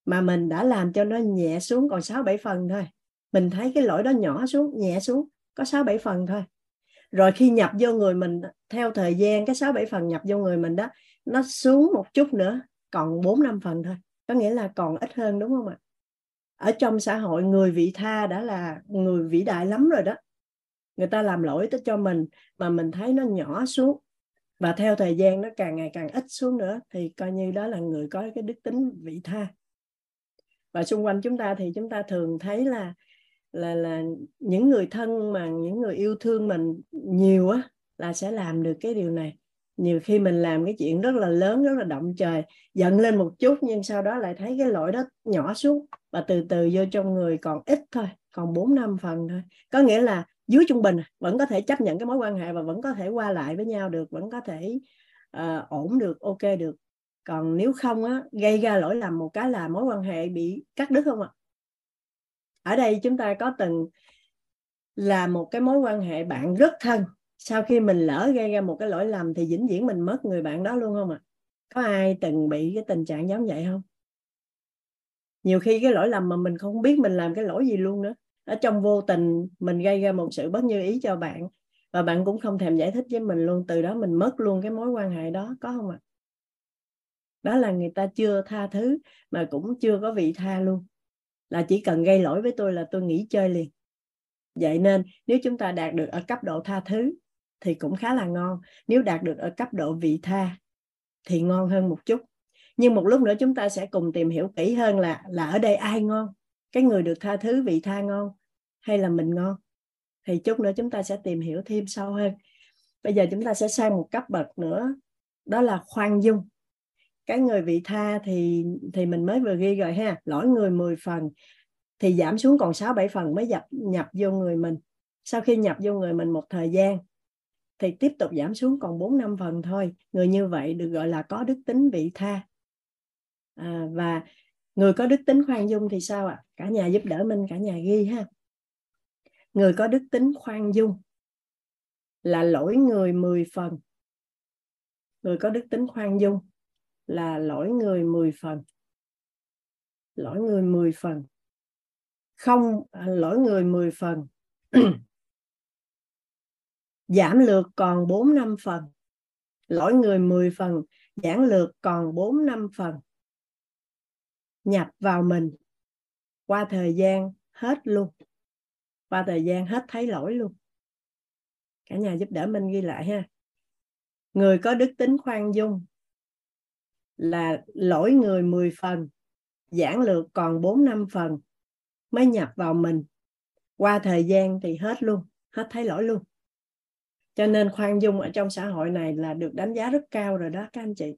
mà mình đã làm cho nó nhẹ xuống còn 6 7 phần thôi. Mình thấy cái lỗi đó nhỏ xuống, nhẹ xuống, có 6 7 phần thôi. Rồi khi nhập vô người mình, theo thời gian cái 6 7 phần nhập vô người mình đó nó xuống một chút nữa, còn 4 5 phần thôi. Có nghĩa là còn ít hơn đúng không ạ? Ở trong xã hội, người vị tha đã là người vĩ đại lắm rồi đó. Người ta làm lỗi tới cho mình, mà mình thấy nó nhỏ xuống. Và theo thời gian nó càng ngày càng ít xuống nữa, thì coi như đó là người có cái đức tính vị tha. Và xung quanh chúng ta thì chúng ta thường thấy là là là những người thân mà những người yêu thương mình nhiều á, là sẽ làm được cái điều này nhiều khi mình làm cái chuyện rất là lớn rất là động trời giận lên một chút nhưng sau đó lại thấy cái lỗi đó nhỏ xuống và từ từ vô trong người còn ít thôi còn bốn năm phần thôi. Có nghĩa là dưới trung bình vẫn có thể chấp nhận cái mối quan hệ và vẫn có thể qua lại với nhau được vẫn có thể uh, ổn được ok được. Còn nếu không á gây ra lỗi lầm một cái là mối quan hệ bị cắt đứt không ạ? Ở đây chúng ta có từng là một cái mối quan hệ bạn rất thân sau khi mình lỡ gây ra một cái lỗi lầm thì vĩnh viễn mình mất người bạn đó luôn không ạ? Có ai từng bị cái tình trạng giống vậy không? Nhiều khi cái lỗi lầm mà mình không biết mình làm cái lỗi gì luôn nữa. Ở trong vô tình mình gây ra một sự bất như ý cho bạn và bạn cũng không thèm giải thích với mình luôn. Từ đó mình mất luôn cái mối quan hệ đó, có không ạ? Đó là người ta chưa tha thứ mà cũng chưa có vị tha luôn. Là chỉ cần gây lỗi với tôi là tôi nghỉ chơi liền. Vậy nên nếu chúng ta đạt được ở cấp độ tha thứ thì cũng khá là ngon. Nếu đạt được ở cấp độ vị tha thì ngon hơn một chút. Nhưng một lúc nữa chúng ta sẽ cùng tìm hiểu kỹ hơn là là ở đây ai ngon? Cái người được tha thứ vị tha ngon hay là mình ngon? Thì chút nữa chúng ta sẽ tìm hiểu thêm sâu hơn. Bây giờ chúng ta sẽ sang một cấp bậc nữa, đó là khoan dung. Cái người vị tha thì thì mình mới vừa ghi rồi ha. Lỗi người 10 phần thì giảm xuống còn 6 7 phần mới nhập nhập vô người mình. Sau khi nhập vô người mình một thời gian thì tiếp tục giảm xuống còn 4 5 phần thôi. Người như vậy được gọi là có đức tính vị tha. À, và người có đức tính khoan dung thì sao ạ? À? cả nhà giúp đỡ mình cả nhà ghi ha. Người có đức tính khoan dung là lỗi người 10 phần. Người có đức tính khoan dung là lỗi người 10 phần. Lỗi người 10 phần. Không à, lỗi người 10 phần. <clears throat> giảm lược còn 4 5 phần. Lỗi người 10 phần giảm lược còn 4 5 phần. Nhập vào mình. Qua thời gian, hết luôn. Qua thời gian, hết thấy lỗi luôn. Cả nhà giúp đỡ mình ghi lại ha. Người có đức tính khoan dung là lỗi người 10 phần, giảng lược còn 4 5 phần. Mới nhập vào mình. Qua thời gian thì hết luôn, hết thấy lỗi luôn cho nên khoan dung ở trong xã hội này là được đánh giá rất cao rồi đó các anh chị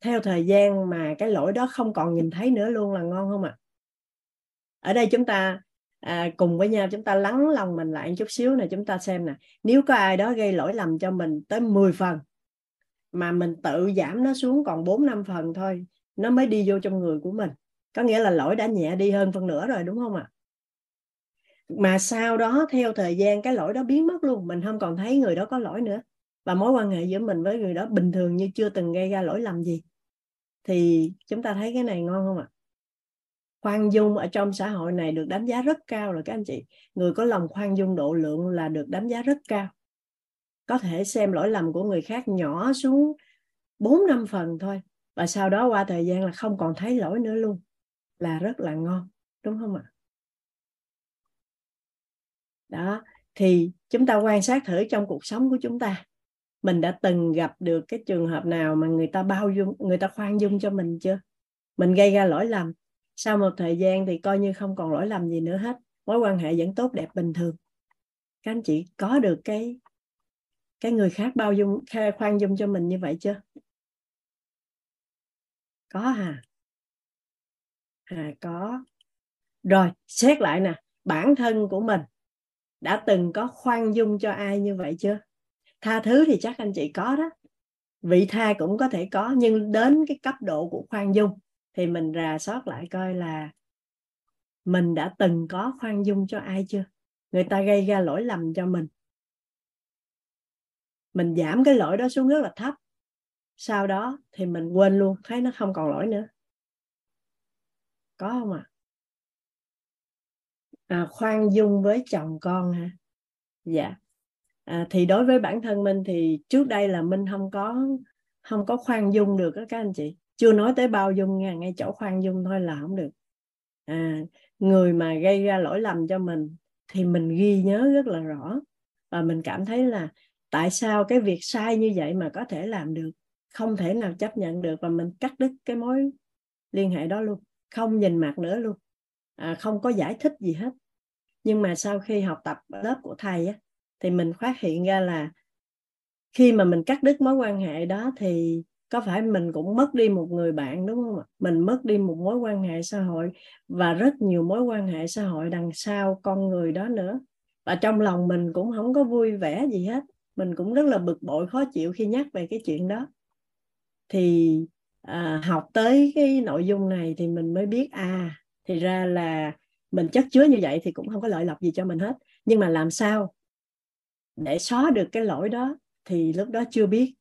theo thời gian mà cái lỗi đó không còn nhìn thấy nữa luôn là ngon không ạ à? ở đây chúng ta à, cùng với nhau chúng ta lắng lòng mình lại một chút xíu này chúng ta xem nè nếu có ai đó gây lỗi lầm cho mình tới 10 phần mà mình tự giảm nó xuống còn 4 năm phần thôi nó mới đi vô trong người của mình có nghĩa là lỗi đã nhẹ đi hơn phân nửa rồi đúng không ạ à? Mà sau đó theo thời gian cái lỗi đó biến mất luôn, mình không còn thấy người đó có lỗi nữa. Và mối quan hệ giữa mình với người đó bình thường như chưa từng gây ra lỗi lầm gì. Thì chúng ta thấy cái này ngon không ạ? Khoan dung ở trong xã hội này được đánh giá rất cao rồi các anh chị. Người có lòng khoan dung độ lượng là được đánh giá rất cao. Có thể xem lỗi lầm của người khác nhỏ xuống 4 năm phần thôi, và sau đó qua thời gian là không còn thấy lỗi nữa luôn. Là rất là ngon, đúng không ạ? Đó, thì chúng ta quan sát thử trong cuộc sống của chúng ta. Mình đã từng gặp được cái trường hợp nào mà người ta bao dung, người ta khoan dung cho mình chưa? Mình gây ra lỗi lầm. Sau một thời gian thì coi như không còn lỗi lầm gì nữa hết. Mối quan hệ vẫn tốt đẹp, bình thường. Các anh chị, có được cái cái người khác bao dung khoan dung cho mình như vậy chưa? Có hả à có. Rồi, xét lại nè, bản thân của mình đã từng có khoan dung cho ai như vậy chưa? Tha thứ thì chắc anh chị có đó. Vị tha cũng có thể có, nhưng đến cái cấp độ của khoan dung thì mình rà soát lại coi là mình đã từng có khoan dung cho ai chưa? Người ta gây ra lỗi lầm cho mình. Mình giảm cái lỗi đó xuống rất là thấp. Sau đó thì mình quên luôn, thấy nó không còn lỗi nữa. Có không ạ? à? À, khoan dung với chồng con hả? Dạ. À, thì đối với bản thân mình thì trước đây là mình không có không có khoan dung được đó các anh chị. Chưa nói tới bao dung nha ngay chỗ khoan dung thôi là không được. À, người mà gây ra lỗi lầm cho mình thì mình ghi nhớ rất là rõ. Và mình cảm thấy là tại sao cái việc sai như vậy mà có thể làm được? Không thể nào chấp nhận được và mình cắt đứt cái mối liên hệ đó luôn. Không nhìn mặt nữa luôn à, không có giải thích gì hết. Nhưng mà sau khi học tập lớp của thầy á, thì mình phát hiện ra là khi mà mình cắt đứt mối quan hệ đó thì có phải mình cũng mất đi một người bạn đúng không ạ? Mình mất đi một mối quan hệ xã hội và rất nhiều mối quan hệ xã hội đằng sau con người đó nữa. Và trong lòng mình cũng không có vui vẻ gì hết. Mình cũng rất là bực bội khó chịu khi nhắc về cái chuyện đó. Thì à, học tới cái nội dung này thì mình mới biết à thì ra là mình chất chứa như vậy thì cũng không có lợi lộc gì cho mình hết. Nhưng mà làm sao để xóa được cái lỗi đó thì lúc đó chưa biết.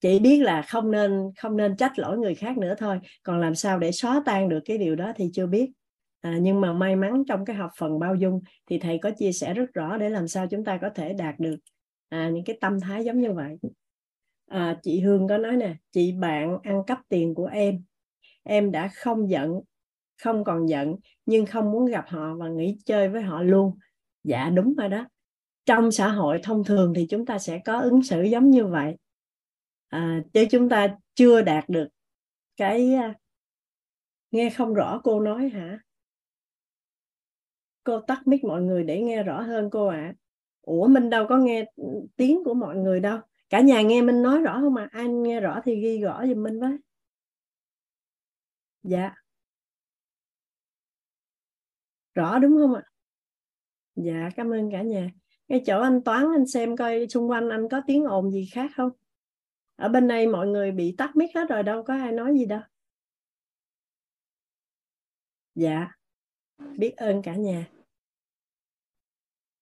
Chỉ biết là không nên không nên trách lỗi người khác nữa thôi. Còn làm sao để xóa tan được cái điều đó thì chưa biết. À, nhưng mà may mắn trong cái học phần bao dung thì thầy có chia sẻ rất rõ để làm sao chúng ta có thể đạt được à, những cái tâm thái giống như vậy. À, chị Hương có nói nè chị bạn ăn cắp tiền của em. Em đã không giận không còn giận nhưng không muốn gặp họ và nghỉ chơi với họ luôn. Dạ đúng rồi đó. Trong xã hội thông thường thì chúng ta sẽ có ứng xử giống như vậy. À, chứ chúng ta chưa đạt được cái à, nghe không rõ cô nói hả? Cô tắt mic mọi người để nghe rõ hơn cô ạ. À. ủa minh đâu có nghe tiếng của mọi người đâu. Cả nhà nghe minh nói rõ không mà anh nghe rõ thì ghi rõ giùm minh với. Dạ rõ, đúng không ạ? Dạ cảm ơn cả nhà. Cái chỗ anh toán, anh xem coi xung quanh anh có tiếng ồn gì khác không? Ở bên đây mọi người bị tắt mic hết rồi, đâu có ai nói gì đâu. Dạ biết ơn cả nhà.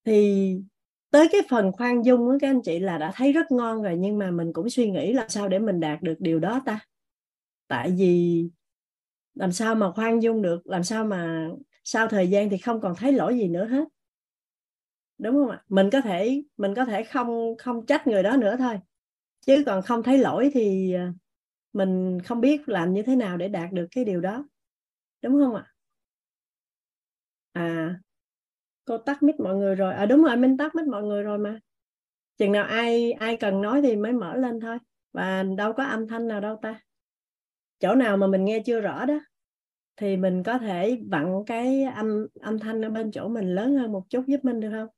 Thì tới cái phần khoan dung của các anh chị là đã thấy rất ngon rồi, nhưng mà mình cũng suy nghĩ là sao để mình đạt được điều đó ta? Tại vì làm sao mà khoan dung được, làm sao mà sau thời gian thì không còn thấy lỗi gì nữa hết. Đúng không ạ? Mình có thể, mình có thể không không trách người đó nữa thôi. Chứ còn không thấy lỗi thì à, mình không biết làm như thế nào để đạt được cái điều đó. Đúng không ạ? À cô tắt mic mọi người rồi. À đúng rồi, mình tắt mic mọi người rồi mà. Chừng nào ai ai cần nói thì mới mở lên thôi. Và đâu có âm thanh nào đâu ta. Chỗ nào mà mình nghe chưa rõ đó thì mình có thể vặn cái âm âm thanh ở bên chỗ mình lớn hơn một chút giúp mình được không?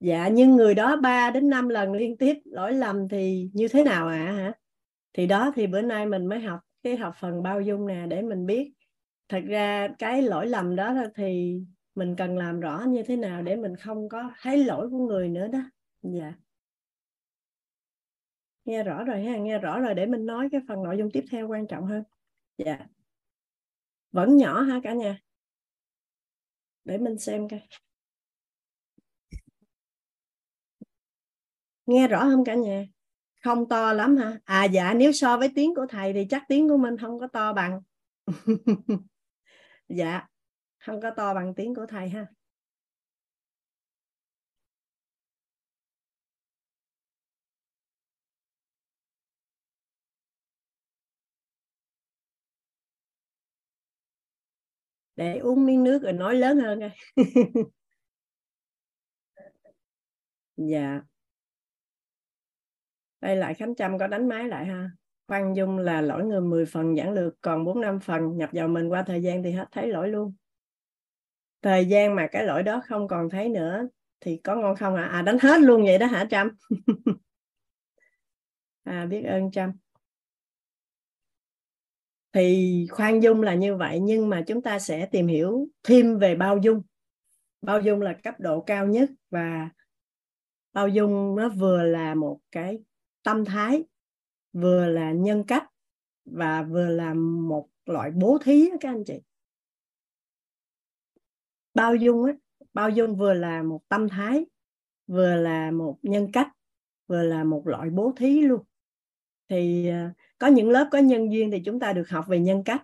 Dạ nhưng người đó 3 đến 5 lần liên tiếp lỗi lầm thì như thế nào ạ à, hả? Thì đó thì bữa nay mình mới học cái học phần bao dung nè để mình biết. Thật ra cái lỗi lầm đó thì mình cần làm rõ như thế nào để mình không có thấy lỗi của người nữa đó. Dạ. Nghe rõ rồi ha nghe rõ rồi để mình nói cái phần nội dung tiếp theo quan trọng hơn dạ. Vẫn nhỏ ha cả nhà? Để mình xem coi. Nghe rõ không cả nhà? Không to lắm hả? À dạ nếu so với tiếng của thầy thì chắc tiếng của mình không có to bằng. <laughs> Dạ không có to bằng tiếng của thầy ha. Để uống miếng nước rồi nói lớn hơn coi <laughs> dạ. Đây lại khánh trâm có đánh máy lại ha. Khoan dung là lỗi người 10 phần giảng lược còn 4 năm phần nhập vào mình qua thời gian thì hết thấy lỗi luôn. Thời gian mà cái lỗi đó không còn thấy nữa thì có ngon không à, à đánh hết luôn vậy đó hả trâm? <laughs> À biết ơn trâm thì khoan dung là như vậy nhưng mà chúng ta sẽ tìm hiểu thêm về bao dung. Bao dung là cấp độ cao nhất và bao dung nó vừa là một cái tâm thái vừa là nhân cách và vừa là một loại bố thí các anh chị. Bao dung á bao dung vừa là một tâm thái vừa là một nhân cách vừa là một loại bố thí luôn. Thì uh, có những lớp có nhân duyên thì chúng ta được học về nhân cách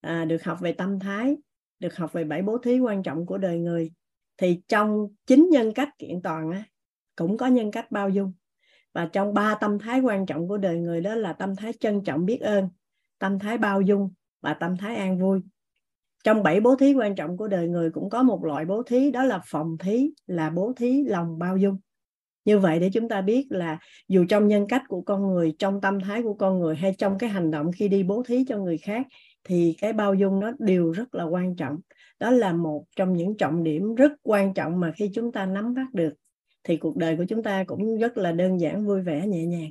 à, được học về tâm thái được học về bảy bố thí quan trọng của đời người. Thì trong chính nhân cách kiện toàn á, cũng có nhân cách bao dung. Và trong ba tâm thái quan trọng của đời người đó là tâm thái trân trọng biết ơn tâm thái bao dung và tâm thái an vui. Trong bảy bố thí quan trọng của đời người cũng có một loại bố thí đó là phòng thí là bố thí lòng bao dung như vậy để chúng ta biết là dù trong nhân cách của con người, trong tâm thái của con người hay trong cái hành động khi đi bố thí cho người khác, thì cái bao dung nó đều rất là quan trọng. Đó là một trong những trọng điểm rất quan trọng mà khi chúng ta nắm bắt được, thì cuộc đời của chúng ta cũng rất là đơn giản, vui vẻ, nhẹ nhàng.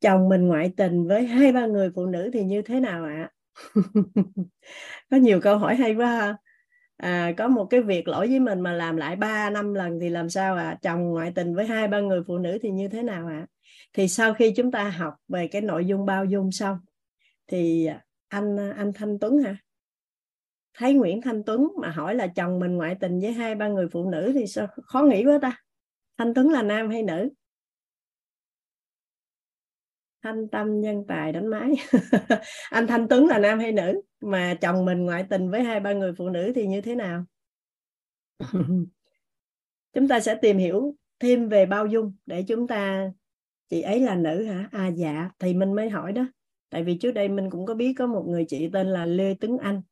Chồng mình ngoại tình với hai ba người phụ nữ thì như thế nào ạ? <laughs> Có nhiều câu hỏi hay quá ha à, có một cái việc lỗi với mình mà làm lại ba năm lần thì làm sao ạ à? chồng ngoại tình với hai ba người phụ nữ thì như thế nào ạ à? thì sau khi chúng ta học về cái nội dung bao dung xong thì anh anh Thanh Tuấn hả thấy Nguyễn Thanh Tuấn mà hỏi là chồng mình ngoại tình với hai ba người phụ nữ thì sao khó nghĩ quá ta Thanh Tuấn là nam hay nữ thanh tâm nhân tài đánh máy. <laughs> Anh thanh tuấn là nam hay nữ? Mà chồng mình ngoại tình với hai ba người phụ nữ thì như thế nào? <laughs> Chúng ta sẽ tìm hiểu thêm về bao dung để chúng ta chị ấy là nữ hả? À dạ thì mình mới hỏi đó. Tại vì trước đây mình cũng có biết có một người chị tên là lê tuấn anh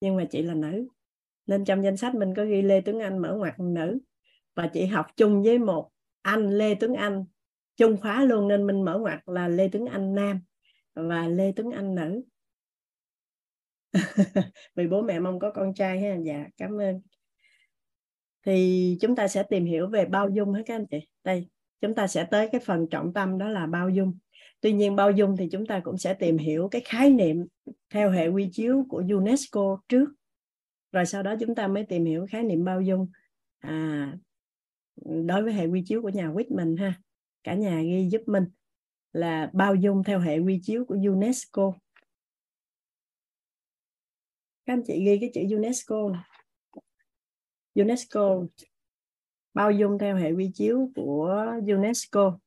nhưng mà chị là nữ. Nên trong danh sách mình có ghi lê tuấn anh mở ngoặt nữ. Và chị học chung với một anh lê tuấn anh chung khóa luôn nên mình mở ngoặt là lê tuấn anh nam và lê tuấn anh nữ. <laughs> Vì bố mẹ mong có con trai ha. Dạ cảm ơn. Thì chúng ta sẽ tìm hiểu về bao dung hết các anh chị. Đây chúng ta sẽ tới cái phần trọng tâm đó là bao dung. Tuy nhiên bao dung thì chúng ta cũng sẽ tìm hiểu cái khái niệm theo hệ quy chiếu của UNESCO trước. Rồi sau đó chúng ta mới tìm hiểu khái niệm bao dung. À, đối với hệ quy chiếu của nhà Whitman ha cả nhà ghi giúp mình, là bao dung theo hệ quy chiếu của UNESCO. Các anh chị ghi cái chữ UNESCO. UNESCO, bao dung theo hệ quy chiếu của UNESCO.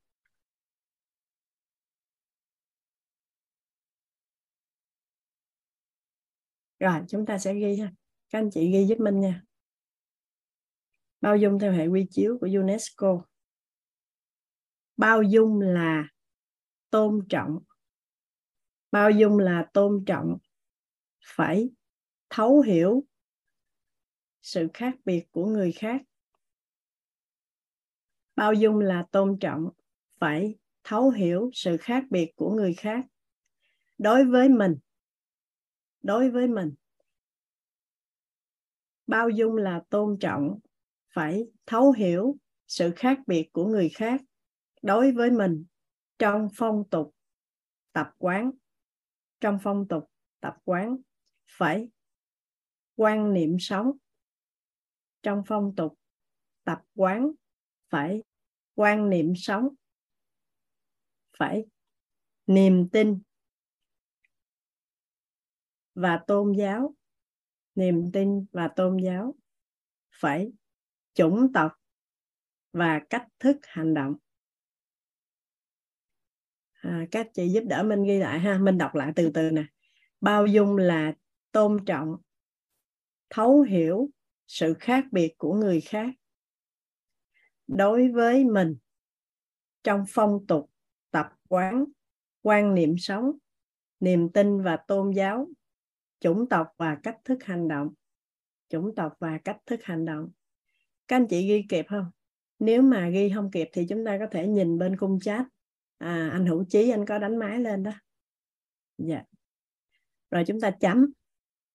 Rồi, chúng ta sẽ ghi ha. Các anh chị ghi giúp mình nha. Bao dung theo hệ quy chiếu của UNESCO bao dung là tôn trọng. Bao dung là tôn trọng. Phải thấu hiểu sự khác biệt của người khác. Bao dung là tôn trọng. Phải thấu hiểu sự khác biệt của người khác. Đối với mình. Đối với mình. Bao dung là tôn trọng. Phải thấu hiểu sự khác biệt của người khác đối với mình, trong phong tục tập quán, trong phong tục tập quán phải quan niệm sống. Trong phong tục tập quán phải quan niệm sống, phải niềm tin và tôn giáo, niềm tin và tôn giáo phải chủng tộc và cách thức hành động à, các chị giúp đỡ mình ghi lại ha. Mình đọc lại từ từ nè. Bao dung là tôn trọng thấu hiểu sự khác biệt của người khác. Đối với mình trong phong tục tập quán quan niệm sống niềm tin và tôn giáo chủng tộc và cách thức hành động. Chủng tộc và cách thức hành động. Các anh chị ghi kịp không? Nếu mà ghi không kịp thì chúng ta có thể nhìn bên khung chat à, anh hữu chí anh có đánh máy lên đó. Dạ. Rồi chúng ta chấm.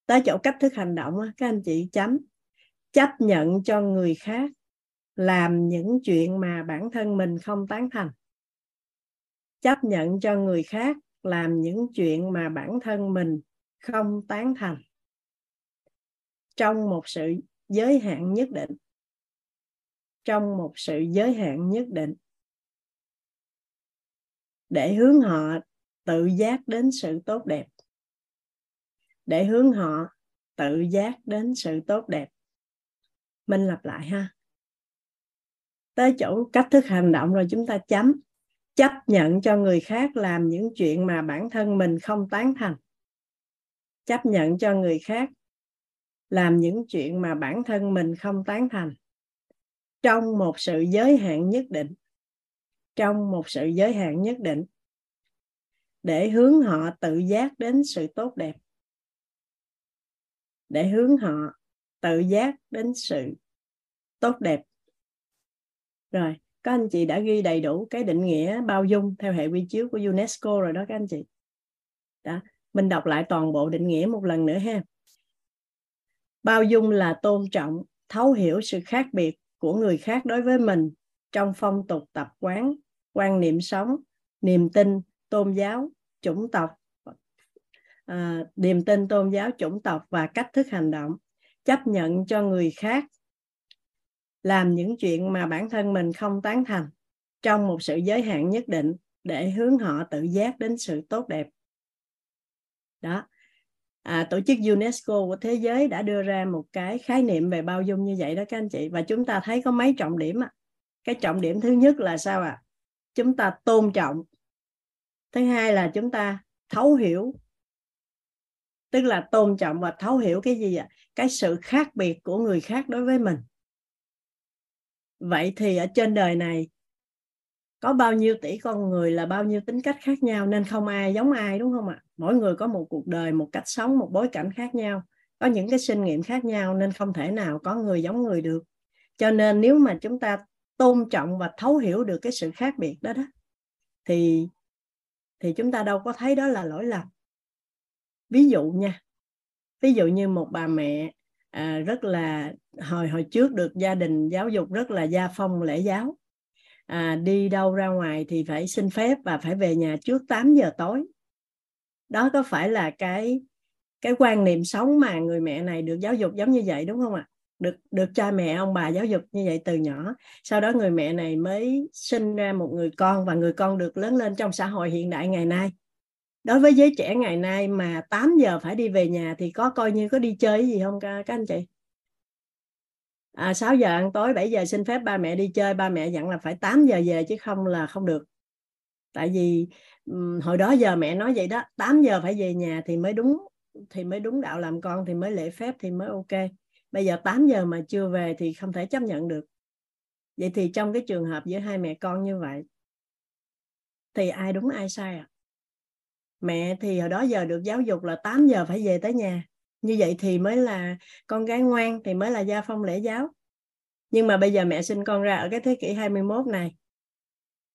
Tới chỗ cách thức hành động các anh chị chấm. Chấp nhận cho người khác làm những chuyện mà bản thân mình không tán thành. Chấp nhận cho người khác làm những chuyện mà bản thân mình không tán thành. Trong một sự giới hạn nhất định. Trong một sự giới hạn nhất định để hướng họ tự giác đến sự tốt đẹp. Để hướng họ tự giác đến sự tốt đẹp. Mình lặp lại ha. Tới chỗ cách thức hành động rồi chúng ta chấm. Chấp nhận cho người khác làm những chuyện mà bản thân mình không tán thành. Chấp nhận cho người khác làm những chuyện mà bản thân mình không tán thành. Trong một sự giới hạn nhất định trong một sự giới hạn nhất định để hướng họ tự giác đến sự tốt đẹp. Để hướng họ tự giác đến sự tốt đẹp. Rồi, các anh chị đã ghi đầy đủ cái định nghĩa bao dung theo hệ quy chiếu của UNESCO rồi đó các anh chị. Đó, mình đọc lại toàn bộ định nghĩa một lần nữa ha. Bao dung là tôn trọng, thấu hiểu sự khác biệt của người khác đối với mình trong phong tục tập quán quan niệm sống niềm tin tôn giáo chủng tộc. À, niềm tin tôn giáo chủng tộc và cách thức hành động. Chấp nhận cho người khác làm những chuyện mà bản thân mình không tán thành trong một sự giới hạn nhất định để hướng họ tự giác đến sự tốt đẹp. Đó. À, tổ chức UNESCO của thế giới đã đưa ra một cái khái niệm về bao dung như vậy đó các anh chị. Và chúng ta thấy có mấy trọng điểm à. cái trọng điểm thứ nhất là sao ạ? à? Chúng ta tôn trọng. Thứ hai là chúng ta thấu hiểu. Tức là tôn trọng và thấu hiểu cái gì ạ? Cái sự khác biệt của người khác đối với mình. Vậy thì ở trên đời này, có bao nhiêu tỷ con người là bao nhiêu tính cách khác nhau, nên không ai giống ai, đúng không ạ? Mỗi người có một cuộc đời, một cách sống, một bối cảnh khác nhau, có những cái sinh nghiệm khác nhau, nên không thể nào có người giống người được. Cho nên nếu mà chúng ta tôn trọng và thấu hiểu được cái sự khác biệt đó đó thì thì chúng ta đâu có thấy đó là lỗi lầm. Ví dụ nha ví dụ như một bà mẹ à, rất là hồi hồi trước được gia đình giáo dục rất là gia phong lễ giáo à, đi đâu ra ngoài thì phải xin phép và phải về nhà trước 8 giờ tối. Đó có phải là cái cái quan niệm sống mà người mẹ này được giáo dục giống như vậy đúng không ạ? Được được cha mẹ ông bà giáo dục như vậy từ nhỏ. Sau đó người mẹ này mới sinh ra một người con và người con được lớn lên trong xã hội hiện đại ngày nay. Đối với giới trẻ ngày nay mà 8 giờ phải đi về nhà thì có coi như có đi chơi gì không các, các anh chị? À, 6 giờ ăn tối 7 giờ xin phép ba mẹ đi chơi ba mẹ dặn là phải 8 giờ về chứ không là không được. Tại vì hồi đó giờ mẹ nói vậy đó 8 giờ phải về nhà thì mới đúng thì mới đúng đạo làm con thì mới lễ phép thì mới ok bây giờ 8 giờ mà chưa về thì không thể chấp nhận được. Vậy thì trong cái trường hợp giữa hai mẹ con như vậy, thì ai đúng, ai sai à mẹ thì hồi đó giờ được giáo dục là 8 giờ phải về tới nhà. Như vậy thì mới là con gái ngoan, thì mới là gia phong lễ giáo. Nhưng mà bây giờ mẹ sinh con ra ở cái thế kỷ 21 này,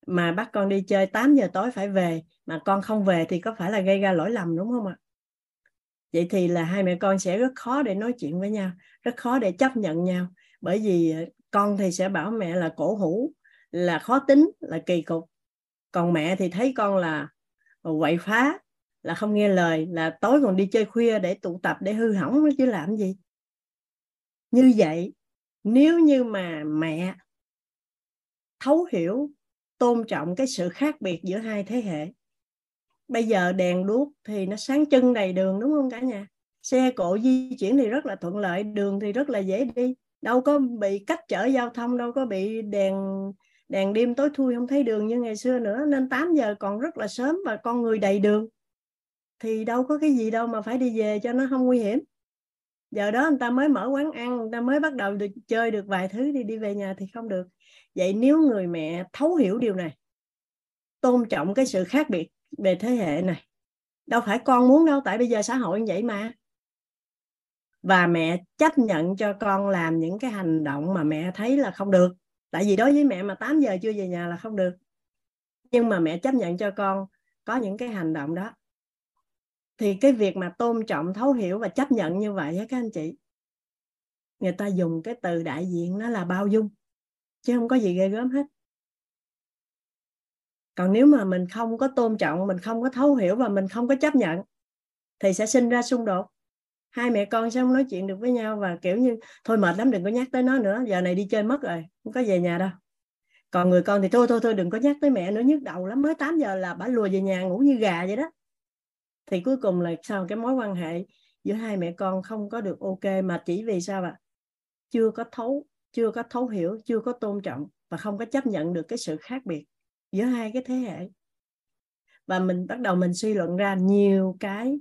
mà bắt con đi chơi 8 giờ tối phải về, mà con không về thì có phải là gây ra lỗi lầm đúng không ạ? Vậy thì là hai mẹ con sẽ rất khó để nói chuyện với nhau, rất khó để chấp nhận nhau. Bởi vì ờ, con thì sẽ bảo mẹ là cổ hủ, là khó tính, là kỳ cục. Còn mẹ thì thấy con là ờ, quậy phá, là không nghe lời, là tối còn đi chơi khuya để tụ tập, để hư hỏng chứ làm gì. Như vậy, nếu như mà mẹ thấu hiểu, tôn trọng cái sự khác biệt giữa hai thế hệ bây giờ đèn đuốc thì nó sáng chân đầy đường, đúng không cả nhà? Xe cộ di chuyển thì rất là thuận lợi, đường thì rất là dễ đi. Đâu có bị cách trở giao thông, đâu có bị đèn đèn đêm tối thui, không thấy đường như ngày xưa nữa. Nên 8 giờ còn rất là sớm và con người đầy đường. Thì đâu có cái gì đâu mà phải đi về cho nó không nguy hiểm. Giờ đó người ta mới mở quán ăn, người ta mới bắt đầu được chơi được vài thứ thì đi về nhà thì không được. Vậy nếu người mẹ thấu hiểu điều này, tôn trọng cái sự khác biệt về thế hệ này. Đâu phải con muốn đâu, tại bây giờ xã hội như vậy mà. Và mẹ chấp nhận cho con làm những cái hành động mà mẹ thấy là không được. Tại vì đối với mẹ mà 8 giờ chưa về nhà là không được. Nhưng mà mẹ chấp nhận cho con có những cái hành động đó. Thì cái việc mà tôn trọng, thấu hiểu và chấp nhận như vậy á các anh chị, người ta dùng cái từ đại diện nó là bao dung, chứ không có gì ghê gớm hết còn nếu mà mình không có tôn trọng, mình không có thấu hiểu và mình không có chấp nhận, thì sẽ sinh ra xung đột. Hai mẹ con sẽ không nói chuyện được với nhau và, kiểu như, thôi mệt lắm, đừng có nhắc tới nó nữa, giờ này đi chơi mất rồi, không có về nhà đâu. Còn người con thì, thôi thôi thôi, đừng có nhắc tới mẹ nữa, nhức đầu lắm, mới 8 giờ là bà lùa về nhà ngủ như gà vậy đó. Thì cuối cùng là sao cái mối quan hệ giữa hai mẹ con không có được ok, mà chỉ vì sao ạ? Chưa có thấu, chưa có thấu hiểu, chưa có tôn trọng và không có chấp nhận được cái sự khác biệt giữa hai cái thế hệ. Và mình bắt đầu mình suy luận ra nhiều cái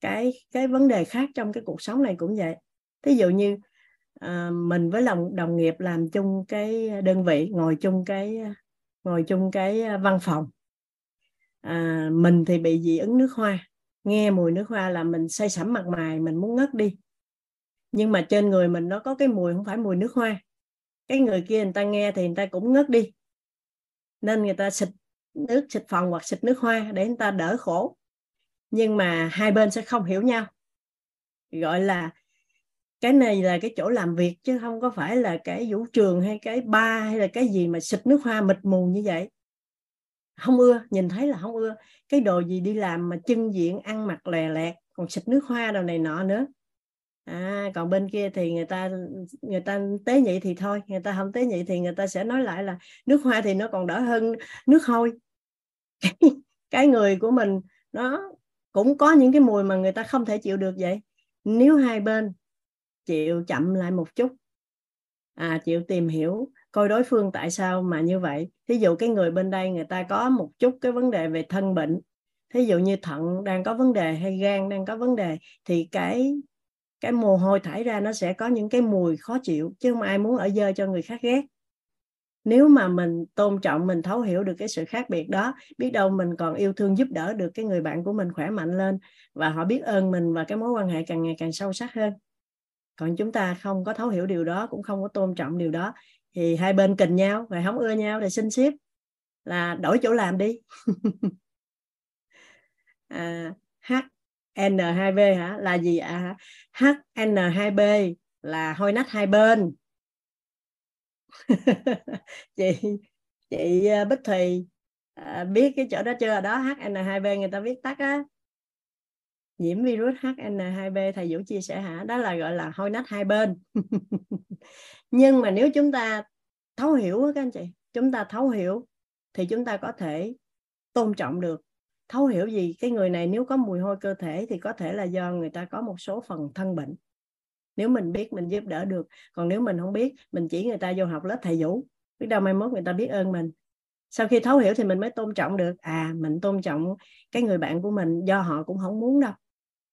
cái cái vấn đề khác trong cái cuộc sống này cũng vậy. Thí dụ như à, mình với lòng đồng nghiệp làm chung cái đơn vị ngồi chung cái ngồi chung cái văn phòng. À, mình thì bị dị ứng nước hoa. Nghe mùi nước hoa là mình say sẩm mặt mày mình muốn ngất đi. Nhưng mà trên người mình nó có cái mùi không phải mùi nước hoa. Cái người kia người ta nghe thì người ta cũng ngất đi nên người ta xịt nước, xịt phòng hoặc xịt nước hoa để người ta đỡ khổ. Nhưng mà hai bên sẽ không hiểu nhau. Gọi là cái này là cái chỗ làm việc chứ không có phải là cái vũ trường hay cái ba hay là cái gì mà xịt nước hoa mịt mù như vậy. Không ưa, nhìn thấy là không ưa. Cái đồ gì đi làm mà chân diện, ăn mặc lè lẹt, còn xịt nước hoa đồ này nọ nữa à, còn bên kia thì người ta người ta tế nhị thì thôi người ta không tế nhị thì người ta sẽ nói lại là nước hoa thì nó còn đỡ hơn nước hôi. <laughs> Cái người của mình nó cũng có những cái mùi mà người ta không thể chịu được vậy. Nếu hai bên chịu chậm lại một chút à chịu tìm hiểu coi đối phương tại sao mà như vậy. Thí dụ cái người bên đây người ta có một chút cái vấn đề về thân bệnh thí dụ như thận đang có vấn đề hay gan đang có vấn đề thì cái cái mồ hôi thải ra nó sẽ có những cái mùi khó chịu chứ không ai muốn ở dơ cho người khác ghét. Nếu mà mình tôn trọng mình thấu hiểu được cái sự khác biệt đó biết đâu mình còn yêu thương giúp đỡ được cái người bạn của mình khỏe mạnh lên và họ biết ơn mình và cái mối quan hệ càng ngày càng sâu sắc hơn. Còn chúng ta không có thấu hiểu điều đó cũng không có tôn trọng điều đó thì hai bên kình nhau và không ưa nhau thì xin xếp là đổi chỗ làm đi. <laughs> À, HN2B hả? Là gì ạ à? HN2B là hôi nách hai bên. <laughs> Chị chị ờ, Bích Thùy à, biết cái chỗ đó chưa? Đó HN2B người ta viết tắt á. Nhiễm virus HN2B thầy Vũ chia sẻ hả? Đó là gọi là hôi nách hai bên. <laughs> Nhưng mà nếu chúng ta thấu hiểu các anh chị chúng ta thấu hiểu thì chúng ta có thể tôn trọng được thấu hiểu gì? Cái người này nếu có mùi hôi cơ thể thì có thể là do người ta có một số phần thân bệnh. Nếu mình biết mình giúp đỡ được. Còn nếu mình không biết mình chỉ người ta vô học lớp thầy vũ. Biết đâu mai mốt người ta biết ơn mình. Sau khi thấu hiểu thì mình mới tôn trọng được. À mình tôn trọng cái người bạn của mình do họ cũng không muốn đâu.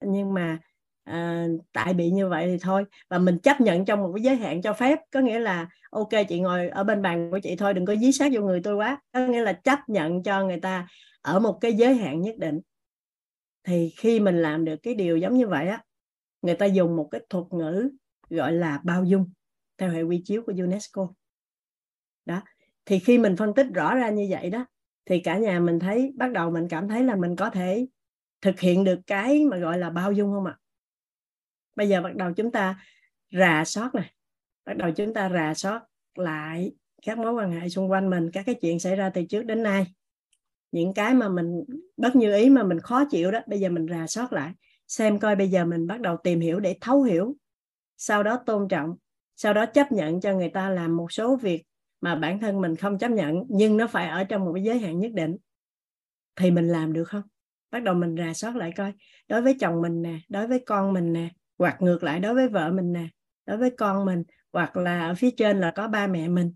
Nhưng mà à, tại bị như vậy thì thôi. Và mình chấp nhận trong một cái giới hạn cho phép. Có nghĩa là ok chị ngồi ở bên bàn của chị thôi đừng có dí sát vô người tôi quá. Có nghĩa là chấp nhận cho người ta ở một cái giới hạn nhất định, thì khi mình làm được cái điều giống như vậy á, người ta dùng một cái thuật ngữ gọi là bao dung theo hệ quy chiếu của UNESCO. Đó, thì khi mình phân tích rõ ra như vậy đó, thì cả nhà mình thấy, bắt đầu mình cảm thấy là mình có thể thực hiện được cái mà gọi là bao dung không ạ? Bây giờ bắt đầu chúng ta rà soát này, bắt đầu chúng ta rà soát lại các mối quan hệ xung quanh mình, các cái chuyện xảy ra từ trước đến nay những cái mà mình bất như ý mà mình khó chịu đó, bây giờ mình rà soát lại, xem coi bây giờ mình bắt đầu tìm hiểu để thấu hiểu. Sau đó tôn trọng, sau đó chấp nhận cho người ta làm một số việc mà bản thân mình không chấp nhận, nhưng nó phải ở trong một cái giới hạn nhất định. Thì mình làm được không? Bắt đầu mình rà soát lại coi. Đối với chồng mình nè, đối với con mình nè, hoặc ngược lại, đối với vợ mình nè, đối với con mình, hoặc là ở phía trên là có ba mẹ mình.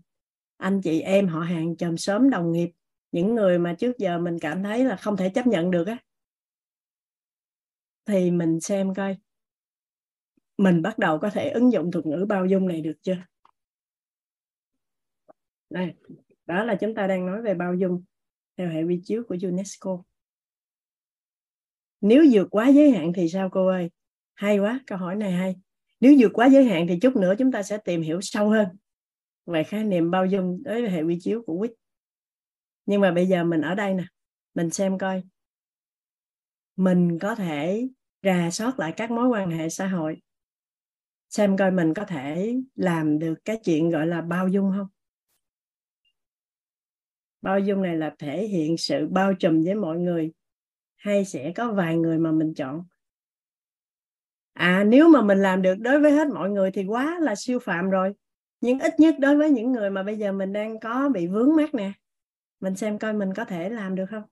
Anh chị em họ hàng chồng sớm đồng nghiệp những người mà trước giờ mình cảm thấy là không thể chấp nhận được á, thì mình xem coi, mình bắt đầu có thể ứng dụng thuật ngữ bao dung này được chưa? Đây, đó là chúng ta đang nói về bao dung theo hệ quy chiếu của UNESCO. Nếu vượt quá giới hạn thì sao cô ơi? Hay quá, câu hỏi này hay. Nếu vượt quá giới hạn thì chút nữa chúng ta sẽ tìm hiểu sâu hơn về khái niệm bao dung đối với hệ quy chiếu của quýt nhưng mà bây giờ mình ở đây nè, mình xem coi. Mình có thể rà soát lại các mối quan hệ xã hội. Xem coi mình có thể làm được cái chuyện gọi là bao dung không? Bao dung này là thể hiện sự bao trùm với mọi người, hay sẽ có vài người mà mình chọn? À nếu mà mình làm được đối với hết mọi người thì quá là siêu phạm rồi. Nhưng ít nhất đối với những người mà bây giờ mình đang có bị vướng mắc nè mình xem coi mình có thể làm được không?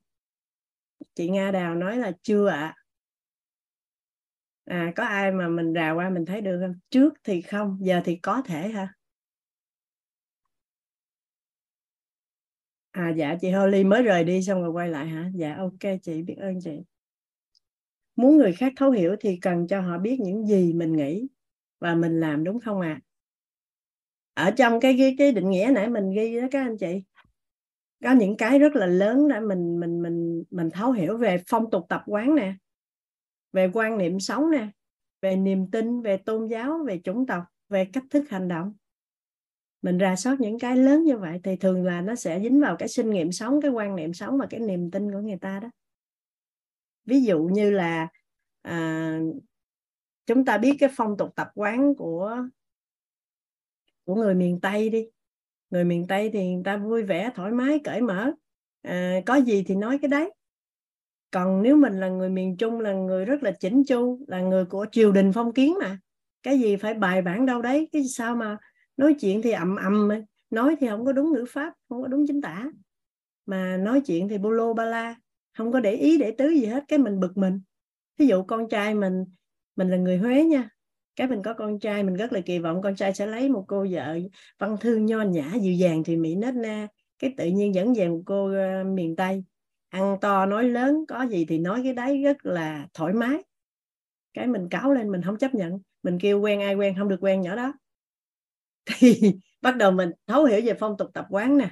Chị nga đào nói là chưa ạ. À. à có ai mà mình rào qua mình thấy được không? Trước thì không giờ thì có thể hả? À dạ chị Holly mới rời đi xong rồi quay lại hả? Dạ ok chị biết ơn chị. Muốn người khác thấu hiểu thì cần cho họ biết những gì mình nghĩ và mình làm đúng không ạ? À? ở trong cái, cái cái định nghĩa nãy mình ghi đó các anh chị có những cái rất là lớn để mình mình mình mình thấu hiểu về phong tục tập quán nè về quan niệm sống nè về niềm tin về tôn giáo về chủng tộc về cách thức hành động. Mình ra soát những cái lớn như vậy thì thường là nó sẽ dính vào cái sinh nghiệm sống cái quan niệm sống và cái niềm tin của người ta đó. Ví dụ như là à, chúng ta biết cái phong tục tập quán của của người miền tây đi người miền tây thì người ta vui vẻ thoải mái cởi mở. À, có gì thì nói cái đấy. Còn nếu mình là người miền trung là người rất là chỉnh chu là người của triều đình phong kiến mà cái gì phải bài bản đâu đấy cái sao mà nói chuyện thì ầm ầm nói thì không có đúng ngữ pháp không có đúng chính tả. Mà nói chuyện thì bô lô ba la không có để ý để tứ gì hết cái mình bực mình. Ví dụ con trai mình mình là người huế nha cái mình có con trai mình rất là kỳ vọng con trai sẽ lấy một cô vợ văn thư nho nhã dịu dàng thì mỹ nết na. Cái tự nhiên dẫn về một cô uh, miền tây ăn to nói lớn có gì thì nói cái đấy rất là thoải mái. Cái mình cáo lên mình không chấp nhận mình kêu quen ai quen không được quen nhỏ đó. <laughs> Thì bắt đầu mình thấu hiểu về phong tục tập quán nè.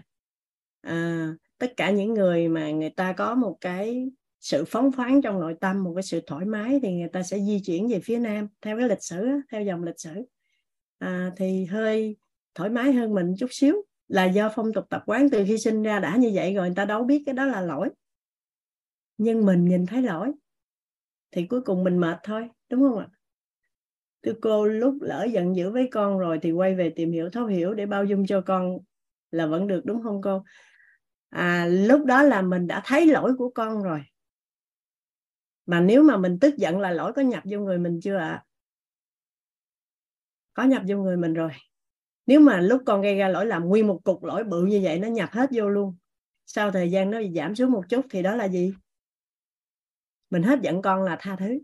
À, tất cả những người mà người ta có một cái sự phóng khoáng trong nội tâm một cái sự thoải mái thì người ta sẽ di chuyển về phía nam theo cái lịch sử theo dòng lịch sử. À, thì hơi thoải mái hơn mình chút xíu là do phong tục tập quán từ khi sinh ra đã như vậy rồi người ta đâu biết cái đó là lỗi. Nhưng mình nhìn thấy lỗi thì cuối cùng mình mệt thôi đúng không ạ? Thưa cô lúc lỡ giận dữ với con rồi thì quay về tìm hiểu thấu hiểu để bao dung cho con là vẫn được đúng không cô? À, lúc đó là mình đã thấy lỗi của con rồi mà nếu mà mình tức giận là lỗi có nhập vô người mình chưa ạ? À? có nhập vô người mình rồi. Nếu mà lúc con gây ra lỗi làm nguyên một cục lỗi bự như vậy, nó nhập hết vô luôn. Sau thời gian nó giảm xuống một chút thì đó là gì? Mình hết giận con là tha thứ.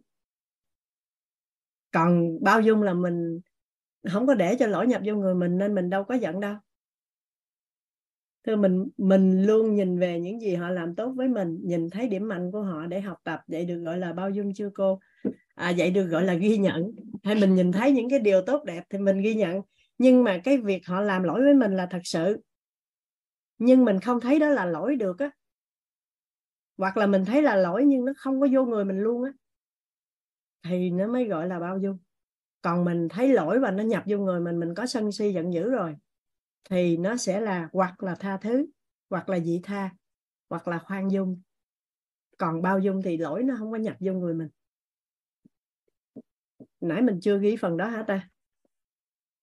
Còn bao dung là mình không có để cho lỗi nhập vô người mình nên mình đâu có giận đâu. Thưa mình mình luôn nhìn về những gì họ làm tốt với mình nhìn thấy điểm mạnh của họ để học tập vậy được gọi là bao dung chưa cô? À, vậy được gọi là ghi nhận. Hay mình nhìn thấy những cái điều tốt đẹp thì mình ghi nhận. Nhưng mà cái việc họ làm lỗi với mình là thật sự. Nhưng mình không thấy đó là lỗi được á. Hoặc là mình thấy là lỗi nhưng nó không có vô người mình luôn á. Thì nó mới gọi là bao dung. Còn mình thấy lỗi và nó nhập vô người mình mình có sân si giận dữ rồi thì nó sẽ là hoặc là tha thứ, hoặc là dị tha, hoặc là khoan dung. Còn bao dung thì lỗi nó không có nhập vô người mình. Nãy mình chưa ghi phần đó hả ta?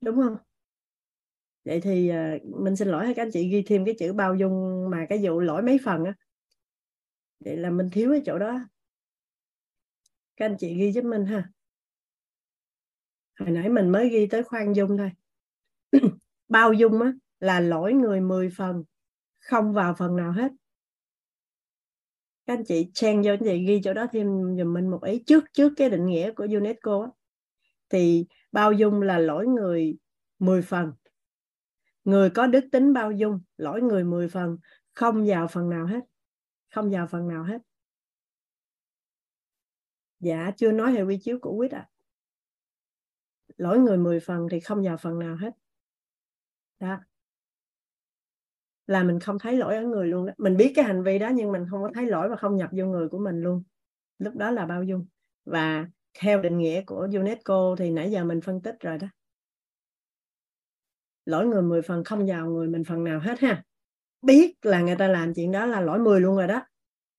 Đúng không? Vậy thì ờ, mình xin lỗi các anh chị ghi thêm cái chữ bao dung mà cái vụ lỗi mấy phần á. Vậy là mình thiếu cái chỗ đó. Các anh chị ghi giúp mình ha. Hồi nãy mình mới ghi tới khoan dung thôi bao dung á, là lỗi người 10 phần không vào phần nào hết các anh chị chen vô anh chị ghi chỗ đó thêm dùm mình một ý trước trước cái định nghĩa của UNESCO á. thì bao dung là lỗi người 10 phần người có đức tính bao dung lỗi người 10 phần không vào phần nào hết không vào phần nào hết dạ chưa nói hệ quy chiếu của quýt ạ à. lỗi người 10 phần thì không vào phần nào hết đó. Là mình không thấy lỗi ở người luôn đó. mình biết cái hành vi đó nhưng mình không có thấy lỗi và không nhập vô người của mình luôn. Lúc đó là bao dung. Và theo định nghĩa của UNESCO thì nãy giờ mình phân tích rồi đó. Lỗi người 10 phần không vào người mình phần nào hết ha. Biết là người ta làm chuyện đó là lỗi 10 luôn rồi đó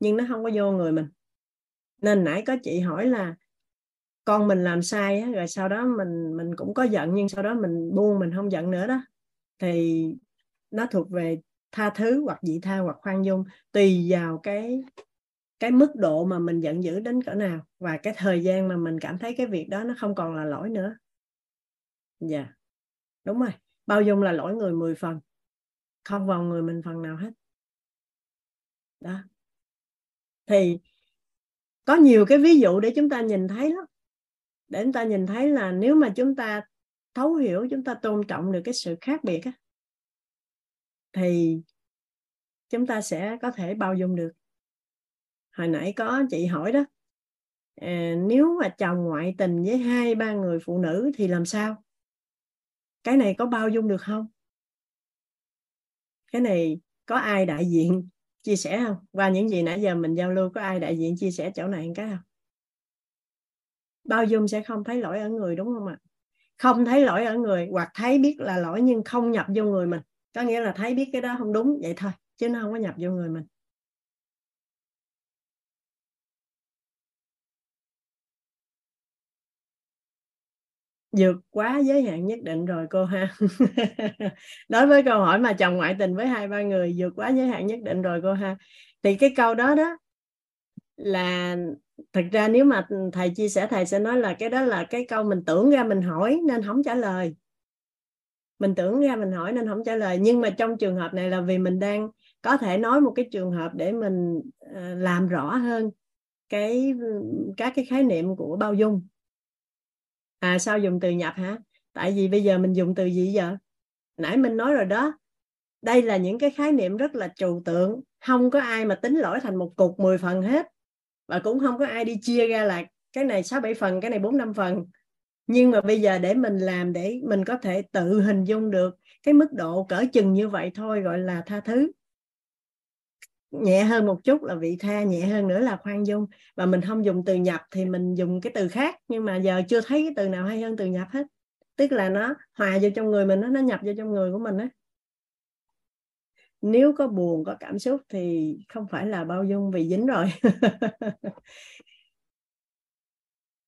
nhưng nó không có vô người mình. Nên nãy có chị hỏi là con mình làm sai á, rồi sau đó mình mình cũng có giận nhưng sau đó mình buông mình không giận nữa đó thì nó thuộc về tha thứ hoặc dị tha hoặc khoan dung, tùy vào cái cái mức độ mà mình giận dữ đến cỡ nào và cái thời gian mà mình cảm thấy cái việc đó nó không còn là lỗi nữa. Dạ yeah. đúng rồi. Bao dung là lỗi người 10 phần, không vào người mình phần nào hết. Đó. Thì có nhiều cái ví dụ để chúng ta nhìn thấy lắm. Để chúng ta nhìn thấy là nếu mà chúng ta thấu hiểu chúng ta tôn trọng được cái sự khác biệt á, thì chúng ta sẽ có thể bao dung được. Hồi nãy có chị hỏi đó à, nếu mà chồng ngoại tình với hai ba người phụ nữ thì làm sao? Cái này có bao dung được không? Cái này có ai đại diện chia sẻ không? Qua những gì nãy giờ mình giao lưu có ai đại diện chia sẻ chỗ này một cái không? Bao dung sẽ không thấy lỗi ở người đúng không ạ? Không thấy lỗi ở người, hoặc thấy biết là lỗi nhưng không nhập vô người mình. Có nghĩa là thấy biết cái đó không đúng, vậy thôi, chứ nó không có nhập vô người mình. Vượt quá giới hạn nhất định rồi, cô ha. <laughs> Đối với câu hỏi mà chồng ngoại tình với hai, ba người, vượt quá giới hạn nhất định rồi, cô ha. Thì cái câu đó đó là thực ra nếu mà thầy chia sẻ, thầy sẽ nói là cái đó là cái câu mình tưởng ra mình hỏi nên không trả lời. Mình tưởng ra mình hỏi nên không trả lời. Nhưng mà trong trường hợp này là vì mình đang có thể nói một cái trường hợp để mình ờ, làm rõ hơn cái, các cái khái niệm của bao dung. À sao dùng từ nhập hả? Tại vì bây giờ mình dùng từ gì giờ nãy mình nói rồi đó. Đây là những cái khái niệm rất là trừu tượng. Không có ai mà tính lỗi thành một cục 10 phần hết và cũng không có ai đi chia ra là cái này 6 7 phần, cái này 4 5 phần. Nhưng mà bây giờ để mình làm, để mình có thể tự hình dung được cái mức độ cỡ chừng như vậy thôi, gọi là tha thứ. Nhẹ hơn một chút là vị tha, nhẹ hơn nữa là khoan dung. Và mình không dùng từ nhập thì mình dùng cái từ khác, nhưng mà giờ chưa thấy cái từ nào hay hơn từ nhập hết. Tức là nó hòa vô trong người mình, nó nó nhập vô trong người của mình á nếu có buồn, có cảm xúc thì không phải là bao dung vì dính rồi. <laughs>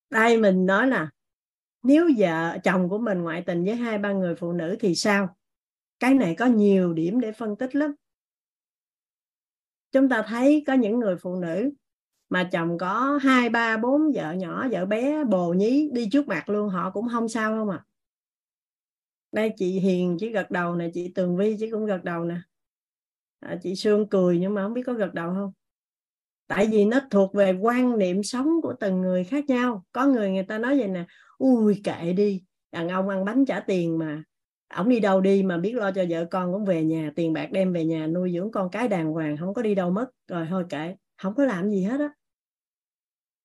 Đây mình nói là nếu vợ, chồng của mình ngoại tình với hai, ba người phụ nữ thì sao? Cái này có nhiều điểm để phân tích lắm. Chúng ta thấy có những người phụ nữ mà chồng có hai, ba, bốn vợ nhỏ, vợ bé bồ nhí đi trước mặt luôn, họ cũng không sao không à. Đây chị hiền chỉ gật đầu nè, chị tường vi chỉ cũng gật đầu nè à, chị sương cười nhưng mà không biết có gật đầu không? Tại vì nó thuộc về quan niệm sống của từng người khác nhau. Có người người ta nói vậy nè ui kệ đi đàn ông ăn bánh trả tiền mà. Ổng đi đâu đi mà biết lo cho vợ con cũng về nhà tiền bạc đem về nhà nuôi dưỡng con cái đàng hoàng không có đi đâu mất. Rồi thôi kệ không có làm gì hết á.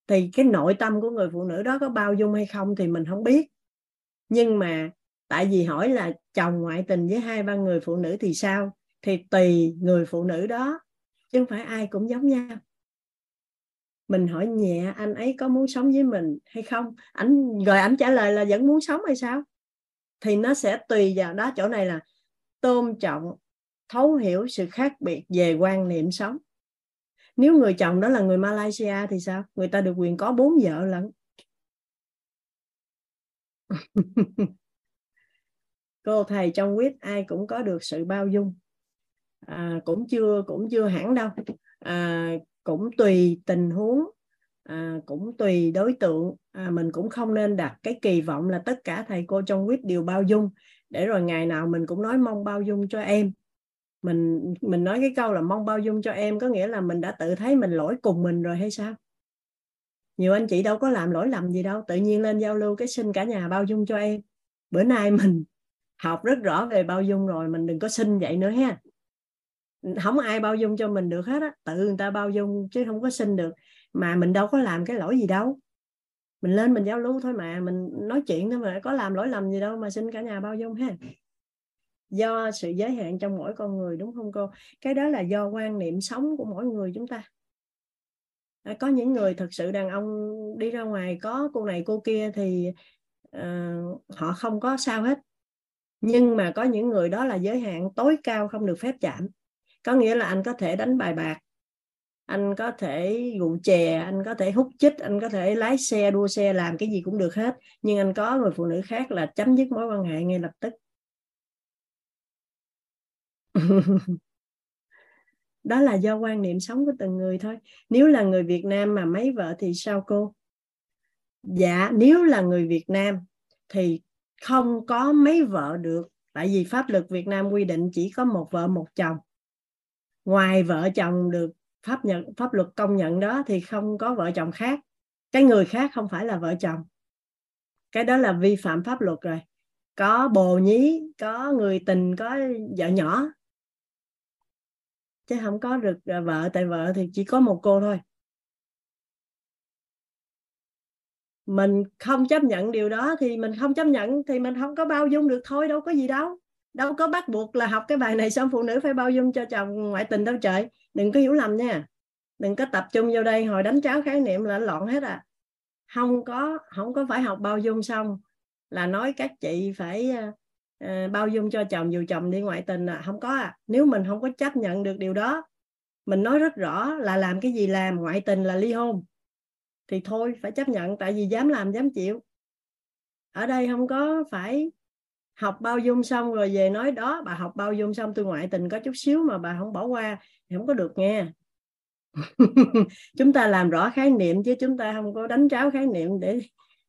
Thì cái nội tâm của người phụ nữ đó có bao dung hay không thì mình không biết. Nhưng mà tại vì hỏi là chồng ngoại tình với hai ba người phụ nữ thì sao? Thì tùy người phụ nữ đó, chứ không phải ai cũng giống nhau. Mình hỏi nhẹ, anh ấy có muốn sống với mình hay không? Ảnh, rồi ảnh trả lời là vẫn muốn sống hay sao? Thì nó sẽ tùy vào đó. Chỗ này là tôn trọng, thấu hiểu sự khác biệt về quan niệm sống. Nếu người chồng đó là người Malaysia thì sao? Người ta được quyền có bốn vợ lận. <laughs> Cô thầy trong quyết ai cũng có được sự bao dung à, cũng chưa cũng chưa hẳn đâu. À, cũng tùy tình huống. À, cũng tùy đối tượng. À, mình cũng không nên đặt cái kỳ vọng là tất cả thầy cô trong quýt đều bao dung. Để rồi ngày nào mình cũng nói mong bao dung cho em. Mình mình nói cái câu là mong bao dung cho em có nghĩa là mình đã tự thấy mình lỗi cùng mình rồi hay sao? Nhiều anh chị đâu có làm lỗi lầm gì đâu. Tự nhiên lên giao lưu cái xin cả nhà bao dung cho em. Bữa nay mình học rất rõ về bao dung rồi mình đừng có xin vậy nữa ha không ai bao dung cho mình được hết á. Tự người ta bao dung chứ không có xin được. Mà mình đâu có làm cái lỗi gì đâu. Mình lên mình giao lưu thôi mà mình nói chuyện thôi mà có làm lỗi lầm gì đâu mà xin cả nhà bao dung ha. Do sự giới hạn trong mỗi con người đúng không cô? Cái đó là do quan niệm sống của mỗi người chúng ta. À, có những người thật sự đàn ông đi ra ngoài có cô này cô kia thì uh, họ không có sao hết. Nhưng mà có những người đó là giới hạn tối cao không được phép chạm có nghĩa là anh có thể đánh bài bạc, anh có thể gụ chè, anh có thể hút chích, anh có thể lái xe, đua xe, làm cái gì cũng được hết. Nhưng anh có người phụ nữ khác là chấm dứt mối quan hệ ngay lập tức. <laughs> Đó là do quan niệm sống của từng người thôi. Nếu là người Việt Nam mà mấy vợ thì sao cô? Dạ nếu là người Việt Nam thì không có mấy vợ được. Tại vì pháp luật Việt Nam quy định chỉ có một vợ, một chồng ngoài vợ chồng được pháp nhận, pháp luật công nhận đó thì không có vợ chồng khác. Cái người khác không phải là vợ chồng. Cái đó là vi phạm pháp luật rồi. Có bồ nhí, có người tình, có vợ nhỏ. Chứ không có được à, vợ. Tại vợ thì chỉ có một cô thôi. Mình không chấp nhận điều đó thì mình không chấp nhận thì mình không có bao dung được thôi, đâu có gì đâu đâu có bắt buộc là học cái bài này xong phụ nữ phải bao dung cho chồng ngoại tình đâu trời. Đừng có hiểu lầm nha. Đừng có tập trung vô đây. Hồi đánh cháo khái niệm là loạn hết à. Không có không có phải học bao dung xong là nói các chị phải uh, bao dung cho chồng dù chồng đi ngoại tình à. Không có à. Nếu mình không có chấp nhận được điều đó mình nói rất rõ là làm cái gì làm ngoại tình là ly hôn thì thôi phải chấp nhận. Tại vì dám làm dám chịu. Ở đây không có phải học bao dung xong rồi về nói, đó, bà học bao dung xong, tôi ngoại tình có chút xíu mà bà không bỏ qua, thì không có được nghe. <laughs> Chúng ta làm rõ khái niệm chứ chúng ta không có đánh tráo khái niệm để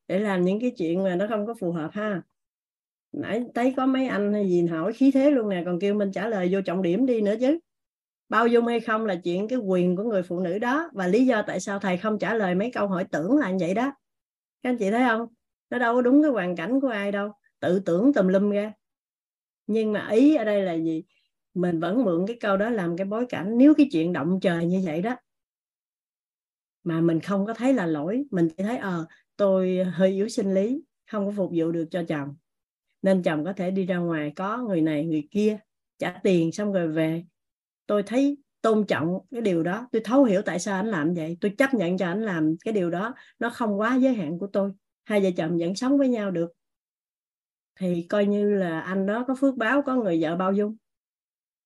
để làm những cái chuyện mà nó không có phù hợp ha. Nãy thấy có mấy anh hay gì hỏi khí thế luôn nè, còn kêu mình trả lời vô trọng điểm đi nữa chứ. Bao dung hay không là chuyện cái quyền của người phụ nữ đó, và lý do tại sao thầy không trả lời mấy câu hỏi tưởng là như vậy đó. Các anh chị thấy không? Nó đâu có đúng cái hoàn cảnh của ai đâu tự tưởng tùm lum ra. Nhưng mà ý ở đây là gì? Mình vẫn mượn cái câu đó làm cái bối cảnh. Nếu cái chuyện động trời như vậy đó mà mình không có thấy là lỗi mình chỉ thấy ờ à, tôi hơi yếu sinh lý không có phục vụ được cho chồng. Nên chồng có thể đi ra ngoài có người này người kia trả tiền xong rồi về. Tôi thấy tôn trọng cái điều đó. Tôi thấu hiểu tại sao anh làm vậy. Tôi chấp nhận cho anh làm cái điều đó. Nó không quá giới hạn của tôi. Hai vợ chồng vẫn sống với nhau được thì coi như là anh đó có phước báo có người vợ bao dung.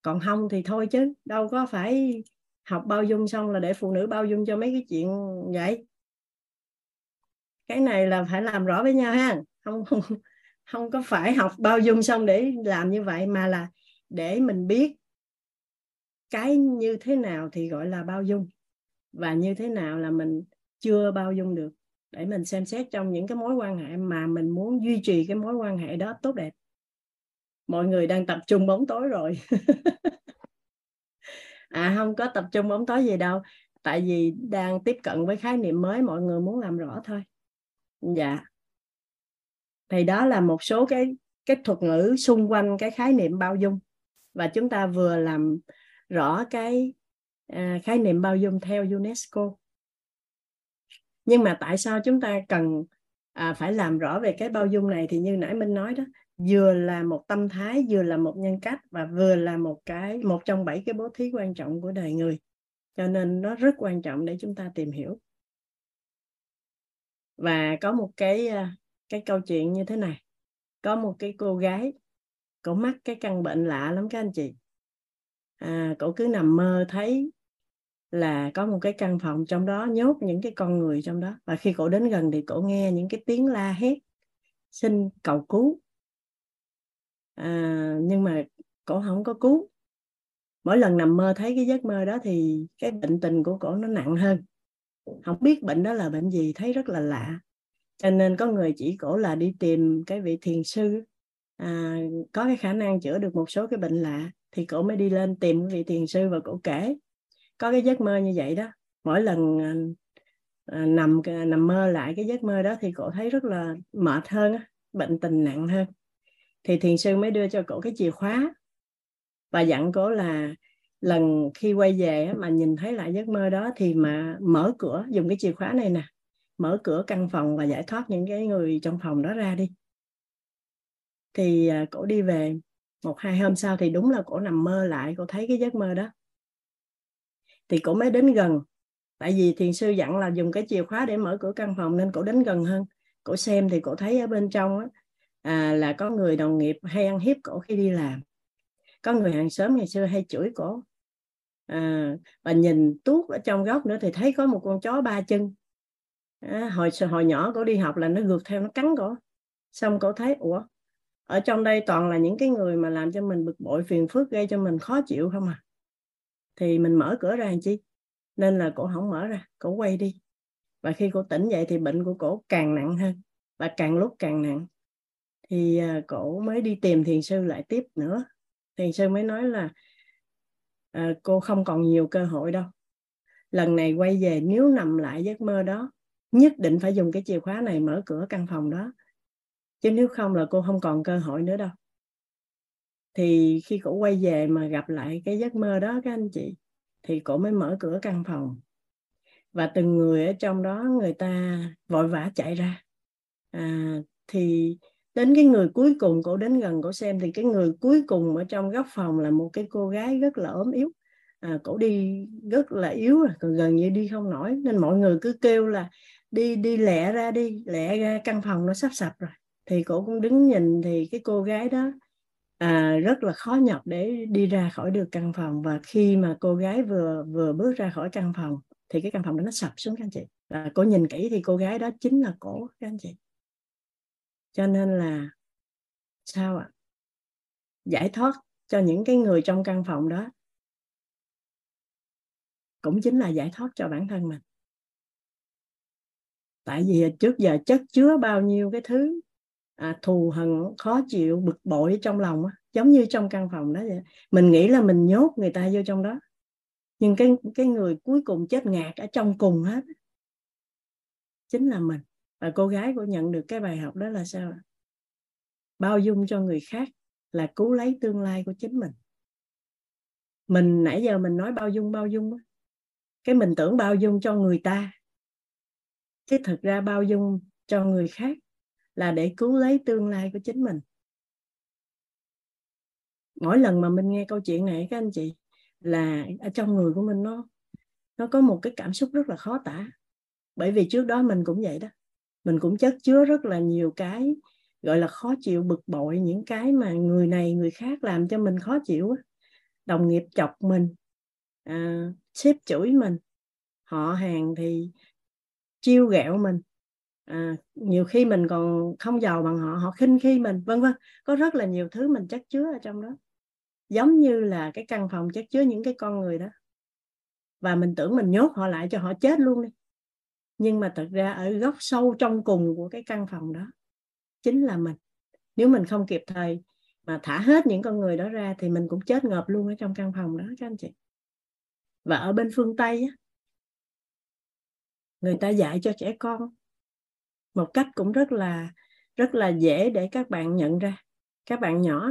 Còn không thì thôi chứ, đâu có phải học bao dung xong là để phụ nữ bao dung cho mấy cái chuyện vậy. Cái này là phải làm rõ với nhau ha. Không không không có phải học bao dung xong để làm như vậy, mà là để mình biết cái như thế nào thì gọi là bao dung. Và như thế nào là mình chưa bao dung được để mình xem xét trong những cái mối quan hệ mà mình muốn duy trì cái mối quan hệ đó tốt đẹp. Mọi người đang tập trung bóng tối rồi. <laughs> À không có tập trung bóng tối gì đâu. Tại vì đang tiếp cận với khái niệm mới mọi người muốn làm rõ thôi. Dạ. Thì đó là một số cái cái thuật ngữ xung quanh cái khái niệm bao dung. Và chúng ta vừa làm rõ cái à, khái niệm bao dung theo UNESCO nhưng mà tại sao chúng ta cần à, phải làm rõ về cái bao dung này? Thì như nãy minh nói đó vừa là một tâm thái vừa là một nhân cách và vừa là một cái một trong bảy cái bố thí quan trọng của đời người. Cho nên nó rất quan trọng để chúng ta tìm hiểu. Và có một cái à, cái câu chuyện như thế này. Có một cái cô gái cổ mắc cái căn bệnh lạ lắm các anh chị. À, cổ cứ nằm mơ thấy là có một cái căn phòng trong đó nhốt những cái con người trong đó. Và khi cổ đến gần thì cổ nghe những cái tiếng la hét xin cầu cứu. À, nhưng mà cổ không có cứu. Mỗi lần nằm mơ thấy cái giấc mơ đó thì cái bệnh tình của cổ nó nặng hơn. Không biết bệnh đó là bệnh gì thấy rất là lạ. Cho nên có người chỉ cổ là đi tìm cái vị thiền sư à, có cái khả năng chữa được một số cái bệnh lạ thì cổ mới đi lên tìm vị thiền sư và cổ kể có cái giấc mơ như vậy đó. Mỗi lần à, nằm ờ, nằm mơ lại cái giấc mơ đó thì cổ thấy rất là mệt hơn bệnh tình nặng hơn. Thì thiền sư mới đưa cho cổ cái chìa khóa và dặn cổ là lần khi quay về mà nhìn thấy lại giấc mơ đó thì mà mở cửa dùng cái chìa khóa này nè mở cửa căn phòng và giải thoát những cái người trong phòng đó ra đi. Thì cổ đi về một hai hôm sau thì đúng là cổ nằm mơ lại cổ thấy cái giấc mơ đó thì cổ mới đến gần. Tại vì thiền sư dặn là dùng cái chìa khóa để mở cửa căn phòng nên cổ đến gần hơn. Cổ xem thì cổ thấy ở bên trong á, à, là có người đồng nghiệp hay ăn hiếp cổ khi đi làm. Có người hàng xóm ngày xưa hay chửi cổ. À, và nhìn tuốt ở trong góc nữa thì thấy có một con chó ba chân. À, hồi hồi nhỏ cổ đi học là nó gượt theo nó cắn cổ. Xong cổ thấy ủa ở trong đây toàn là những cái người mà làm cho mình bực bội phiền phức gây cho mình khó chịu không à? Thì mình mở cửa ra làm chi? Nên là cổ không mở ra cổ quay đi. Và khi cổ tỉnh dậy thì bệnh của cổ càng nặng hơn và càng lúc càng nặng. Thì à, cổ mới đi tìm thiền sư lại tiếp nữa. Thiền sư mới nói là à, cô không còn nhiều cơ hội đâu. Lần này quay về nếu nằm lại giấc mơ đó nhất định phải dùng cái chìa khóa này mở cửa căn phòng đó. Chứ nếu không là cô không còn cơ hội nữa đâu thì khi cổ quay về mà gặp lại cái giấc mơ đó các anh chị thì cổ mới mở cửa căn phòng. Và từng người ở trong đó người ta vội vã chạy ra. À, thì đến cái người cuối cùng cổ đến gần cổ xem thì cái người cuối cùng ở trong góc phòng là một cái cô gái rất là ốm yếu. À, cổ đi rất là yếu rồi còn gần như đi không nổi. Nên mọi người cứ kêu là đi đi lẹ ra đi lẹ ra căn phòng nó sắp sập rồi. Thì cổ cũng đứng nhìn thì cái cô gái đó à, rất là khó nhọc để đi ra khỏi được căn phòng. Và khi mà cô gái vừa vừa bước ra khỏi căn phòng thì cái căn phòng đó nó sập xuống các anh chị. Và cô nhìn kỹ thì cô gái đó chính là cổ các anh chị. Cho nên là sao ạ? Giải thoát cho những cái người trong căn phòng đó cũng chính là giải thoát cho bản thân mình. Tại vì trước giờ chất chứa bao nhiêu cái thứ à, thù hận khó chịu bực bội trong lòng á, giống như trong căn phòng đó vậy. mình nghĩ là mình nhốt người ta vô trong đó. Nhưng cái cái người cuối cùng chết ngạt ở trong cùng hết chính là mình. Và cô gái của nhận được cái bài học đó là sao bao dung cho người khác là cứu lấy tương lai của chính mình. Mình nãy giờ mình nói bao dung bao dung cái mình tưởng bao dung cho người ta chứ thực ra bao dung cho người khác là để cứu lấy tương lai của chính mình. Mỗi lần mà mình nghe câu chuyện này các anh chị là ở trong người của mình nó nó có một cái cảm xúc rất là khó tả. Bởi vì trước đó mình cũng vậy đó. Mình cũng chất chứa rất là nhiều cái gọi là khó chịu bực bội những cái mà người này người khác làm cho mình khó chịu đồng nghiệp chọc mình à, sếp chửi mình họ hàng thì chiêu ghẹo mình à, nhiều khi mình còn không giàu bằng họ họ khinh khi mình vân vân. Có rất là nhiều thứ mình chất chứa ở trong đó. Giống như là cái căn phòng chất chứa những cái con người đó. Và mình tưởng mình nhốt họ lại cho họ chết luôn đi. Nhưng mà thật ra ở góc sâu trong cùng của cái căn phòng đó chính là mình. Nếu mình không kịp thời mà thả hết những con người đó ra thì mình cũng chết ngợp luôn ở trong căn phòng đó các anh chị. Và ở bên phương tây á, người ta dạy cho trẻ con một cách cũng rất là rất là dễ để các bạn nhận ra. Các bạn nhỏ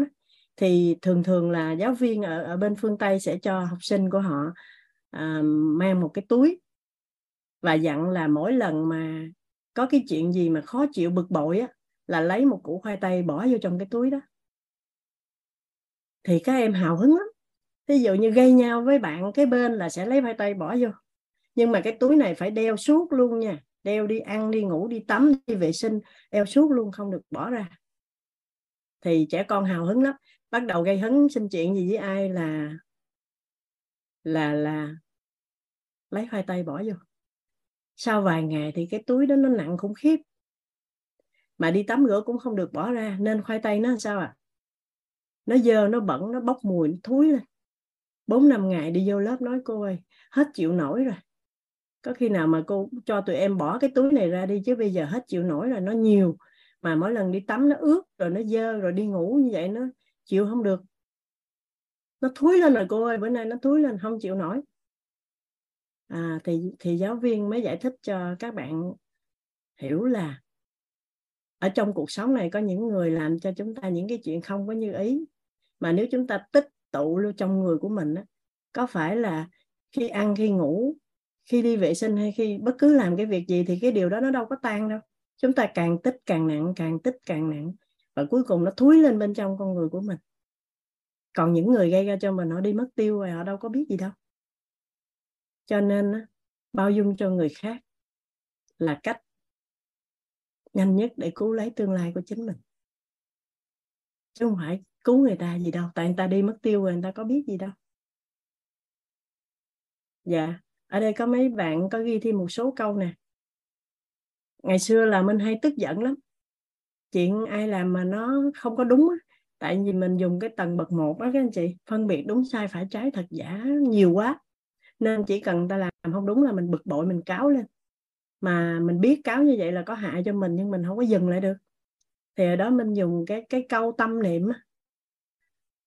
thì thường thường là giáo viên ở ở bên phương tây sẽ cho học sinh của họ uh, mang một cái túi và dặn là mỗi lần mà có cái chuyện gì mà khó chịu bực bội á là lấy một củ khoai tây bỏ vô trong cái túi đó. Thì các em hào hứng lắm. Ví dụ như gây nhau với bạn cái bên là sẽ lấy khoai tây bỏ vô. Nhưng mà cái túi này phải đeo suốt luôn nha đeo đi ăn đi, ngủ đi, tắm đi, vệ sinh đeo suốt luôn, không được bỏ ra. Thì trẻ con hào hứng lắm. Bắt đầu gây hứng xin chuyện gì với ai là là là lấy khoai tây bỏ vô. Sau vài ngày thì cái túi đó nó nặng khủng khiếp. Mà đi tắm rửa cũng không được bỏ ra, nên khoai tây nó sao à nó dơ, nó bẩn, nó bốc mùi, nó thúi lên. Bốn năm ngày đi vô lớp nói, cô ơi, hết chịu nổi rồi có khi nào mà cô cho tụi em bỏ cái túi này ra đi chứ bây giờ hết chịu nổi rồi nó nhiều. Mà mỗi lần đi tắm nó ướt rồi nó dơ rồi đi ngủ như vậy nó chịu không được. Nó thúi lên rồi cô ơi bữa nay nó thúi lên không chịu nổi. À, thì thì giáo viên mới giải thích cho các bạn hiểu là ở trong cuộc sống này có những người làm cho chúng ta những cái chuyện không có như ý. Mà nếu chúng ta tích tụ luôn trong người của mình á, có phải là khi ăn khi ngủ khi đi vệ sinh hay khi bất cứ làm cái việc gì thì cái điều đó nó đâu có tan đâu. Chúng ta càng tích càng nặng, càng tích càng nặng và cuối cùng nó thúi lên bên trong con người của mình. Còn những người gây ra cho mình, họ đi mất tiêu rồi, họ đâu có biết gì đâu. Cho nên bao dung cho người khác là cách nhanh nhất để cứu lấy tương lai của chính mình. Chứ không phải cứu người ta gì đâu. Tại người ta đi mất tiêu rồi, người ta có biết gì đâu. Dạ ở đây có mấy bạn có ghi thêm một số câu nè. Ngày xưa là mình hay tức giận lắm. Chuyện ai làm mà nó không có đúng á. Tại vì mình dùng cái tầng bậc một á, các anh chị, phân biệt đúng sai phải trái thật giả nhiều quá. Nên chỉ cần ta làm không đúng là mình bực bội, mình cáo lên. Mà mình biết cáo như vậy là có hại cho mình, nhưng mình không có dừng lại được. Thì ở đó mình dùng cái cái câu tâm niệm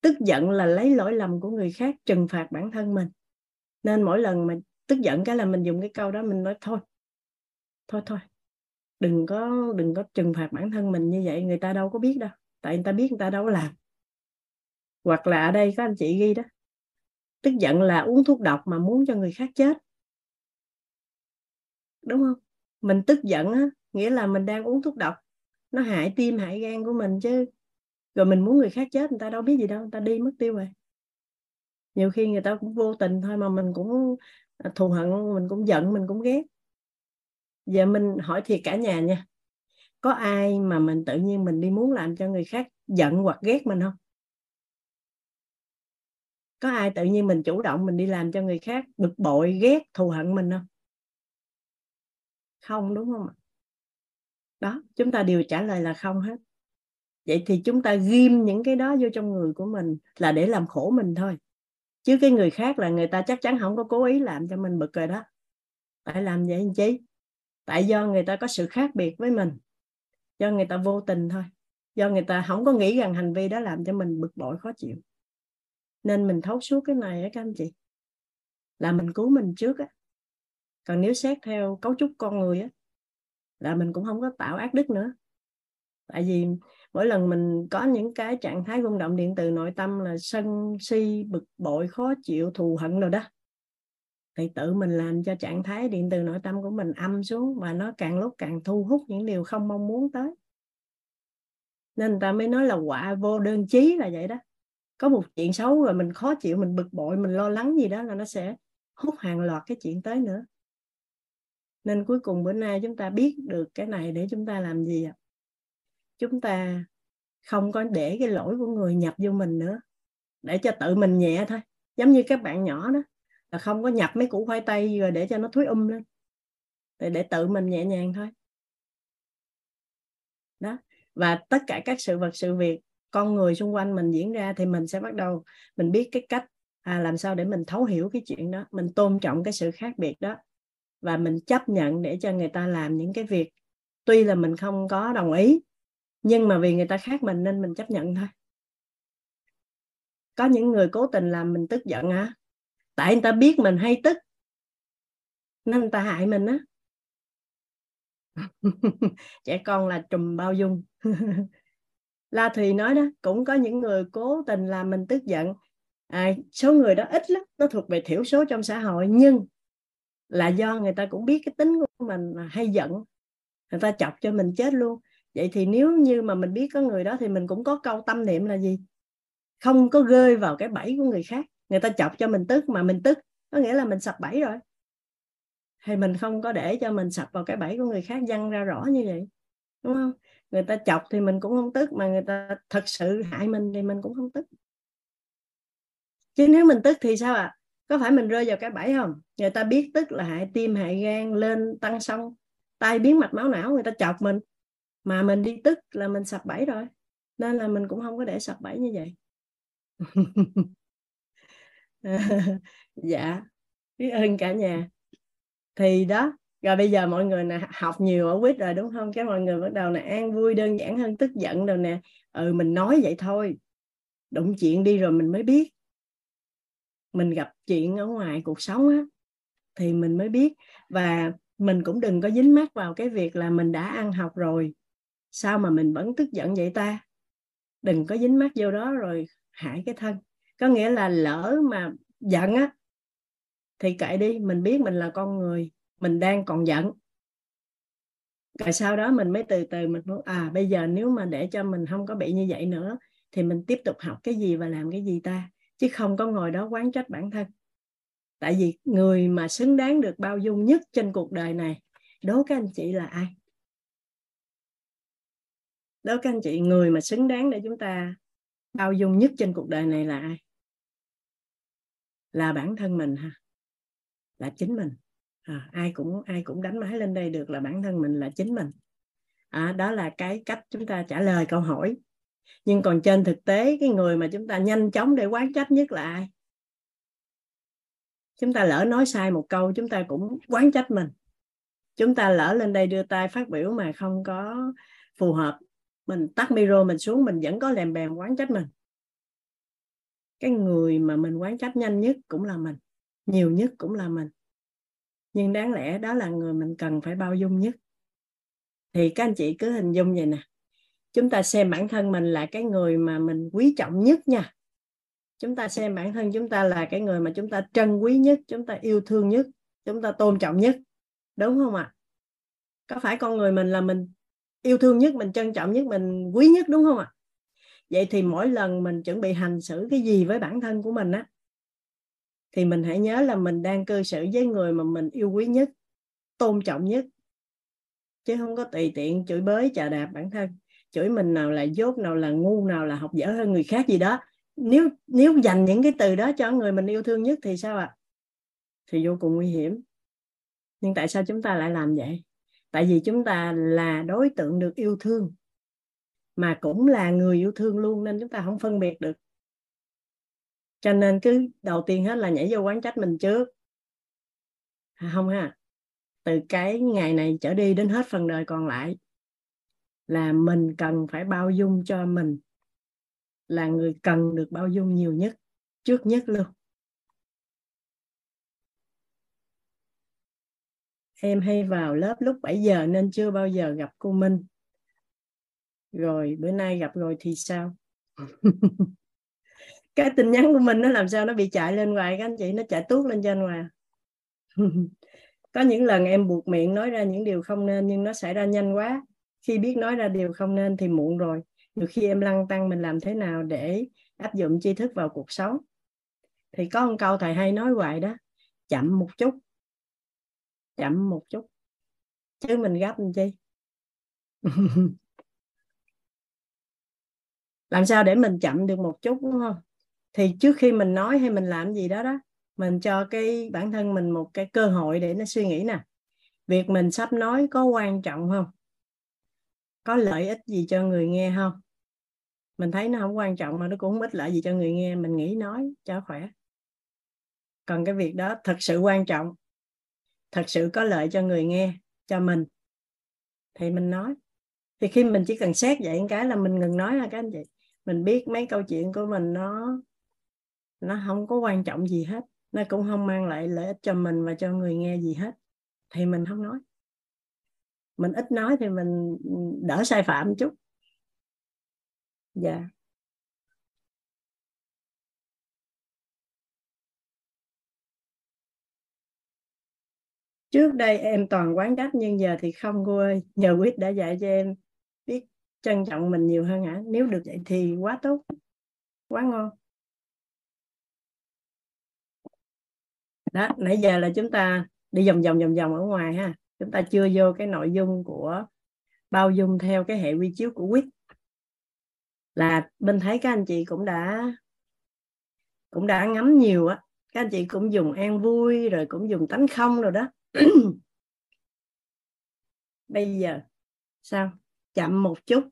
tức giận là lấy lỗi lầm của người khác trừng phạt bản thân mình. Nên mỗi lần mà tức giận cái là mình dùng cái câu đó mình nói, thôi thôi thôi, đừng có đừng có trừng phạt bản thân mình như vậy, người ta đâu có biết đâu, tại người ta biết người ta đâu có làm. Hoặc là ở đây có anh chị ghi đó, tức giận là uống thuốc độc mà muốn cho người khác chết. Đúng không? Mình tức giận á, nghĩa là mình đang uống thuốc độc, nó hại tim, hại gan của mình chứ. Rồi mình muốn người khác chết, người ta đâu biết gì đâu, người ta đi mất tiêu rồi. Nhiều khi người ta cũng vô tình thôi mà mình cũng À, thù hận, mình cũng giận, mình cũng ghét. Giờ mình hỏi thiệt cả nhà nha. Có ai mà mình tự nhiên mình đi muốn làm cho người khác giận hoặc ghét mình không? Có ai tự nhiên mình chủ động mình đi làm cho người khác bực bội, ghét, thù hận mình không? Không, đúng không ạ? Đó, chúng ta đều trả lời là không hết. Vậy thì chúng ta ghim những cái đó vô trong người của mình là để làm khổ mình thôi chứ cái người khác là người ta chắc chắn không có cố ý làm cho mình bực rồi đó. Tại làm vậy anh chị tại do người ta có sự khác biệt với mình. Do người ta vô tình thôi. Do người ta không có nghĩ rằng hành vi đó làm cho mình bực bội, khó chịu. Nên mình thấu suốt cái này á các anh chị. Là mình cứu mình trước á. Còn nếu xét theo cấu trúc con người á, là mình cũng không có tạo ác đức nữa. Tại vì mỗi lần mình có những cái trạng thái rung động điện từ nội tâm là sân si, bực bội, khó chịu, thù hận rồi đó. Thì tự mình làm cho trạng thái điện từ nội tâm của mình âm xuống và nó càng lúc càng thu hút những điều không mong muốn tới. Nên người ta mới nói là quả vô đơn chí là vậy đó. Có một chuyện xấu rồi mình khó chịu, mình bực bội, mình lo lắng gì đó là nó sẽ hút hàng loạt cái chuyện tới nữa. Nên cuối cùng bữa nay chúng ta biết được cái này để chúng ta làm gì ạ? Chúng ta không có để cái lỗi của người nhập vô mình nữa để cho tự mình nhẹ thôi. Giống như các bạn nhỏ đó là không có nhập mấy củ khoai tây rồi để cho nó thúi um lên. Để, để tự mình nhẹ nhàng thôi. Đó. Và tất cả các sự vật sự việc con người xung quanh mình diễn ra thì mình sẽ bắt đầu mình biết cái cách à, làm sao để mình thấu hiểu cái chuyện đó mình tôn trọng cái sự khác biệt đó. Và mình chấp nhận để cho người ta làm những cái việc tuy là mình không có đồng ý nhưng mà vì người ta khác mình nên mình chấp nhận thôi. Có những người cố tình làm mình tức giận hả tại người ta biết mình hay tức nên người ta hại mình á. <laughs> Trẻ con là trùm bao dung. <laughs> La Thùy nói đó cũng có những người cố tình làm mình tức giận. À, số người đó ít lắm nó thuộc về thiểu số trong xã hội nhưng là do người ta cũng biết cái tính của mình là hay giận. Người ta chọc cho mình chết luôn vậy thì nếu như mà mình biết có người đó thì mình cũng có câu tâm niệm là gì? Không có rơi vào cái bẫy của người khác. Người ta chọc cho mình tức mà mình tức, có nghĩa là mình sập bẫy rồi. Thì mình không có để cho mình sập vào cái bẫy của người khác dăng ra rõ như vậy, đúng không? Người ta chọc thì mình cũng không tức mà người ta thật sự hại mình thì mình cũng không tức. Chứ nếu mình tức thì sao ạ? À? có phải mình rơi vào cái bẫy không? Người ta biết tức là hại tim, hại gan, lên, tăng sông tai biến mạch, máu não, người ta chọc mình mà mình đi tức là mình sập bẫy rồi, nên là mình cũng không có để sập bẫy như vậy. <laughs> Dạ biết ơn cả nhà. Thì đó, rồi bây giờ mọi người nè, học nhiều ở quýt rồi đúng không? Cái mọi người bắt đầu là an vui, đơn giản hơn, tức giận rồi nè. Ừ mình nói vậy thôi. Đụng chuyện đi rồi mình mới biết. Mình gặp chuyện ở ngoài cuộc sống á, thì mình mới biết. Và mình cũng đừng có dính mắc vào cái việc là mình đã ăn học rồi sao mà mình vẫn tức giận vậy ta? Đừng có dính mắc vô đó rồi hại cái thân. Có nghĩa là lỡ mà giận á, thì kệ đi, mình biết mình là con người, mình đang còn giận. Rồi sau đó mình mới từ từ mình nói à bây giờ nếu mà để cho mình không có bị như vậy nữa, thì mình tiếp tục học cái gì và làm cái gì ta? Chứ không có ngồi đó quán trách bản thân. Tại vì người mà xứng đáng được bao dung nhất trên cuộc đời này, đố các anh chị là ai? Đó các anh chị người mà xứng đáng để chúng ta bao dung nhất trên cuộc đời này là ai? Là bản thân mình ha? Là chính mình. À, ai cũng ai cũng đánh máy lên đây được là bản thân mình là chính mình. À, đó là cái cách chúng ta trả lời câu hỏi. Nhưng còn trên thực tế cái người mà chúng ta nhanh chóng để quán trách nhất là ai? Chúng ta lỡ nói sai một câu chúng ta cũng quán trách mình. Chúng ta lỡ lên đây đưa tay phát biểu mà không có phù hợp mình tắt micro mình xuống, mình vẫn có lèm bèm quán trách mình. Cái người mà mình quán trách nhanh nhất cũng là mình, nhiều nhất cũng là mình. Nhưng đáng lẽ đó là người mình cần phải bao dung nhất. Thì các anh chị cứ hình dung vậy nè. Chúng ta xem bản thân mình là cái người mà mình quý trọng nhất nha. Chúng ta xem bản thân chúng ta là cái người mà chúng ta trân quý nhất, chúng ta yêu thương nhất, chúng ta tôn trọng nhất. Đúng không ạ? Có phải con người mình là mình yêu thương nhất mình, trân trọng nhất mình, quý nhất, đúng không ạ? Vậy thì mỗi lần mình chuẩn bị hành xử cái gì với bản thân của mình á, thì mình hãy nhớ là mình đang cư xử với người mà mình yêu quý nhất, tôn trọng nhất, chứ không có tùy tiện chửi bới, chà đạp bản thân. Chửi mình nào là dốt, nào là ngu, nào là học dở hơn người khác gì đó. Nếu nếu dành những cái từ đó cho người mình yêu thương nhất thì sao ạ? À? thì vô cùng nguy hiểm. Nhưng tại sao chúng ta lại làm vậy? Tại vì chúng ta là đối tượng được yêu thương, mà cũng là người yêu thương luôn, nên chúng ta không phân biệt được. Cho nên cứ đầu tiên hết là nhảy vô quán trách mình trước. À, không ha. Từ cái ngày này trở đi đến hết phần đời còn lại là mình cần phải bao dung cho mình, là người cần được bao dung nhiều nhất, trước nhất luôn. Em hay vào lớp lúc 7 giờ nên chưa bao giờ gặp cô Minh. Rồi, bữa nay gặp rồi thì sao? <laughs> Cái tin nhắn của mình nó làm sao nó bị chạy lên ngoài các anh chị? Nó chạy tuốt lên trên ngoài à? <laughs> có những lần em buộc miệng nói ra những điều không nên nhưng nó xảy ra nhanh quá. Khi biết nói ra điều không nên thì muộn rồi. Nhiều khi em lăng tăng mình làm thế nào để áp dụng tri thức vào cuộc sống. Thì có một câu thầy hay nói hoài đó, chậm một chút chậm một chút. Chứ mình gấp làm chi? <laughs> Làm sao để mình chậm được một chút đúng không? Thì trước khi mình nói hay mình làm gì đó đó mình cho cái bản thân mình một cái cơ hội để nó suy nghĩ nè. Việc mình sắp nói có quan trọng không? Có lợi ích gì cho người nghe không? Mình thấy nó không quan trọng mà nó cũng không ích lợi gì cho người nghe mình nghĩ nói cho khỏe. Còn cái việc đó thật sự quan trọng thật sự có lợi cho người nghe, cho mình. Thì mình nói. Thì khi mình chỉ cần xét vậy cái là mình ngừng nói là các anh chị mình biết mấy câu chuyện của mình nó nó không có quan trọng gì hết. Nó cũng không mang lại lợi ích cho mình và cho người nghe gì hết. Thì mình không nói. Mình ít nói thì mình đỡ sai phạm chút. Dạ. Trước đây em toàn quán trách nhưng giờ thì không, cô ơi. Nhờ quyết đã dạy cho em biết trân trọng mình nhiều hơn hả? Nếu được vậy thì quá tốt, quá ngon. Đó, nãy giờ là chúng ta đi vòng vòng vòng vòng ở ngoài ha. Chúng ta chưa vô cái nội dung của bao dung theo cái hệ quy chiếu của quyết là bên thấy các anh chị cũng đã cũng đã ngắm nhiều á. Các anh chị cũng dùng an vui, rồi cũng dùng tánh không rồi đó. <clears throat> bây giờ sao? Chậm một chút.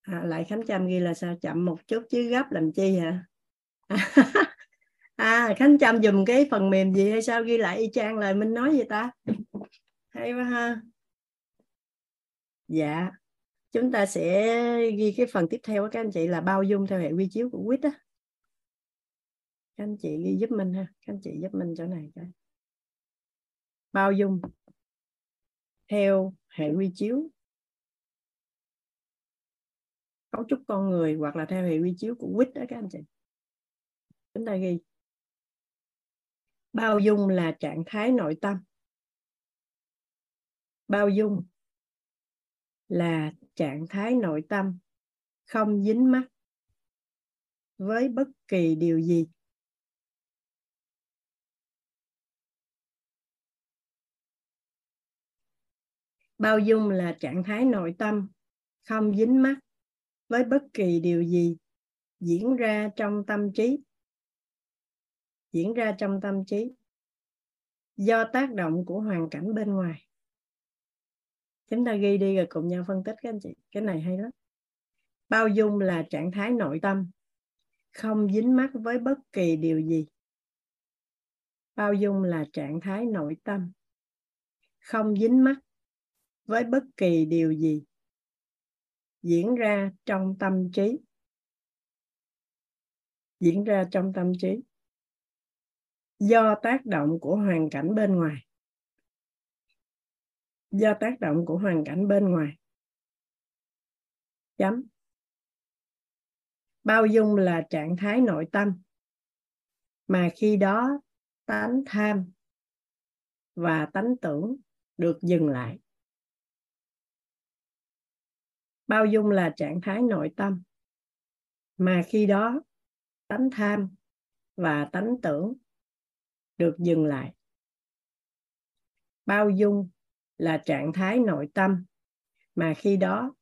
À, lại khánh trâm ghi là sao? Chậm một chút chứ gấp làm chi hả? <laughs> À khánh trâm dùng cái phần mềm gì hay sao? Ghi lại y chang lời mình nói vậy ta. Hay quá ha. Dạ. Chúng ta sẽ ghi cái phần tiếp theo các anh chị là bao dung theo hệ quy chiếu của quýt á. Các anh chị ghi giúp mình ha. Các anh chị giúp mình chỗ này cái bao dung. Theo hệ quy chiếu. Cấu trúc con người hoặc là theo hệ quy chiếu của quýt đó các anh chị. Chúng ta ghi. Bao dung là trạng thái nội tâm. Bao dung là trạng thái nội tâm không dính mắc với bất kỳ điều gì. Bao dung là trạng thái nội tâm, không dính mắc với bất kỳ điều gì diễn ra trong tâm trí. Diễn ra trong tâm trí do tác động của hoàn cảnh bên ngoài. Chúng ta ghi đi rồi cùng nhau phân tích các anh chị. Cái này hay lắm. Bao dung là trạng thái nội tâm, không dính mắc với bất kỳ điều gì. Bao dung là trạng thái nội tâm, không dính mắc với bất kỳ điều gì diễn ra trong tâm trí. Diễn ra trong tâm trí. Do tác động của hoàn cảnh bên ngoài. Do tác động của hoàn cảnh bên ngoài. Chấm. Bao dung là trạng thái nội tâm, mà khi đó tánh tham và tánh tưởng được dừng lại bao dung là trạng thái nội tâm. Mà khi đó, tánh tham và tánh tưởng được dừng lại. Bao dung là trạng thái nội tâm. Mà khi đó,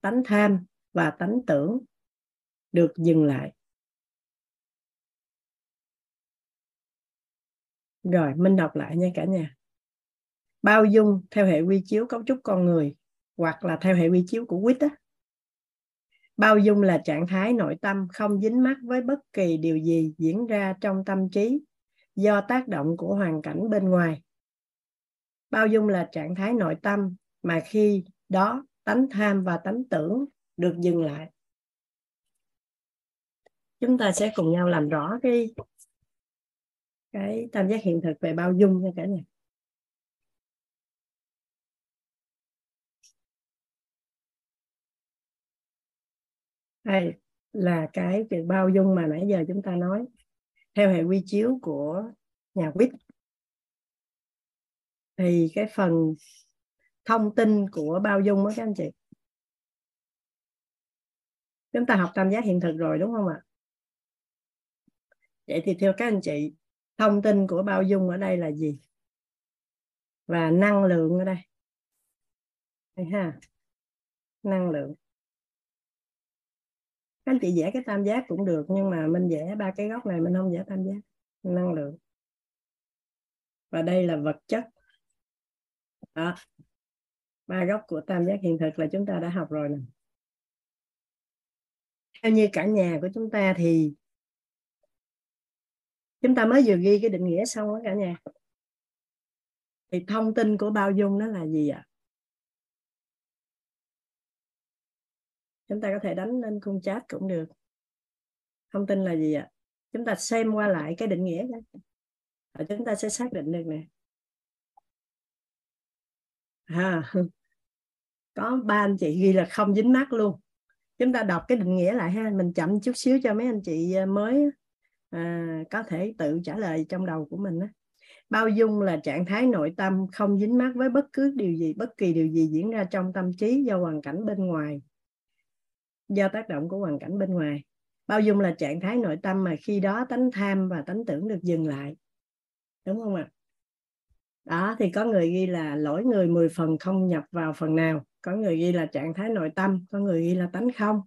tánh tham và tánh tưởng được dừng lại. Rồi minh đọc lại nha cả nhà. Bao dung theo hệ quy chiếu cấu trúc con người hoặc là theo hệ quy chiếu của quýt á. Bao dung là trạng thái nội tâm không dính mắc với bất kỳ điều gì diễn ra trong tâm trí do tác động của hoàn cảnh bên ngoài. Bao dung là trạng thái nội tâm mà khi đó tánh tham và tánh tưởng được dừng lại. Chúng ta sẽ cùng nhau làm rõ cái cái tam giác hiện thực về bao dung nha cả nhà. Đây là cái việc bao dung mà nãy giờ chúng ta nói, theo hệ quy chiếu của nhà quýt. Thì cái phần thông tin của bao dung đó các anh chị. Chúng ta học tam giác hiện thực rồi, đúng không ạ? Vậy thì theo các anh chị, thông tin của bao dung ở đây là gì? Và năng lượng ở đây. Đây ha. Năng lượng các anh chị vẽ cái tam giác cũng được, nhưng mà mình vẽ ba cái góc này mình không vẽ tam giác, năng lượng. Và đây là vật chất. Đó. Ba góc của tam giác hiện thực là chúng ta đã học rồi nè. Theo như cả nhà của chúng ta thì chúng ta mới vừa ghi cái định nghĩa xong đó cả nhà. Thì thông tin của bao dung nó là gì ạ? Chúng ta có thể đánh lên khung chat cũng được. Thông tin là gì ạ? Chúng ta xem qua lại cái định nghĩa đó. và chúng ta sẽ xác định được nè. À, <laughs> có ba anh chị ghi là không dính mắt luôn. Chúng ta đọc cái định nghĩa lại ha. Mình chậm chút xíu cho mấy anh chị à, mới à, có thể tự trả lời trong đầu của mình đó. bao dung là trạng thái nội tâm không dính mắc với bất cứ điều gì bất kỳ điều gì diễn ra trong tâm trí do hoàn cảnh bên ngoài do tác động của hoàn cảnh bên ngoài, bao dung là trạng thái nội tâm mà khi đó tánh tham và tánh tưởng được dừng lại. Đúng không ạ? Đó, thì có người ghi là lỗi người 10 phần không nhập vào phần nào. Có người ghi là trạng thái nội tâm, có người ghi là tánh không.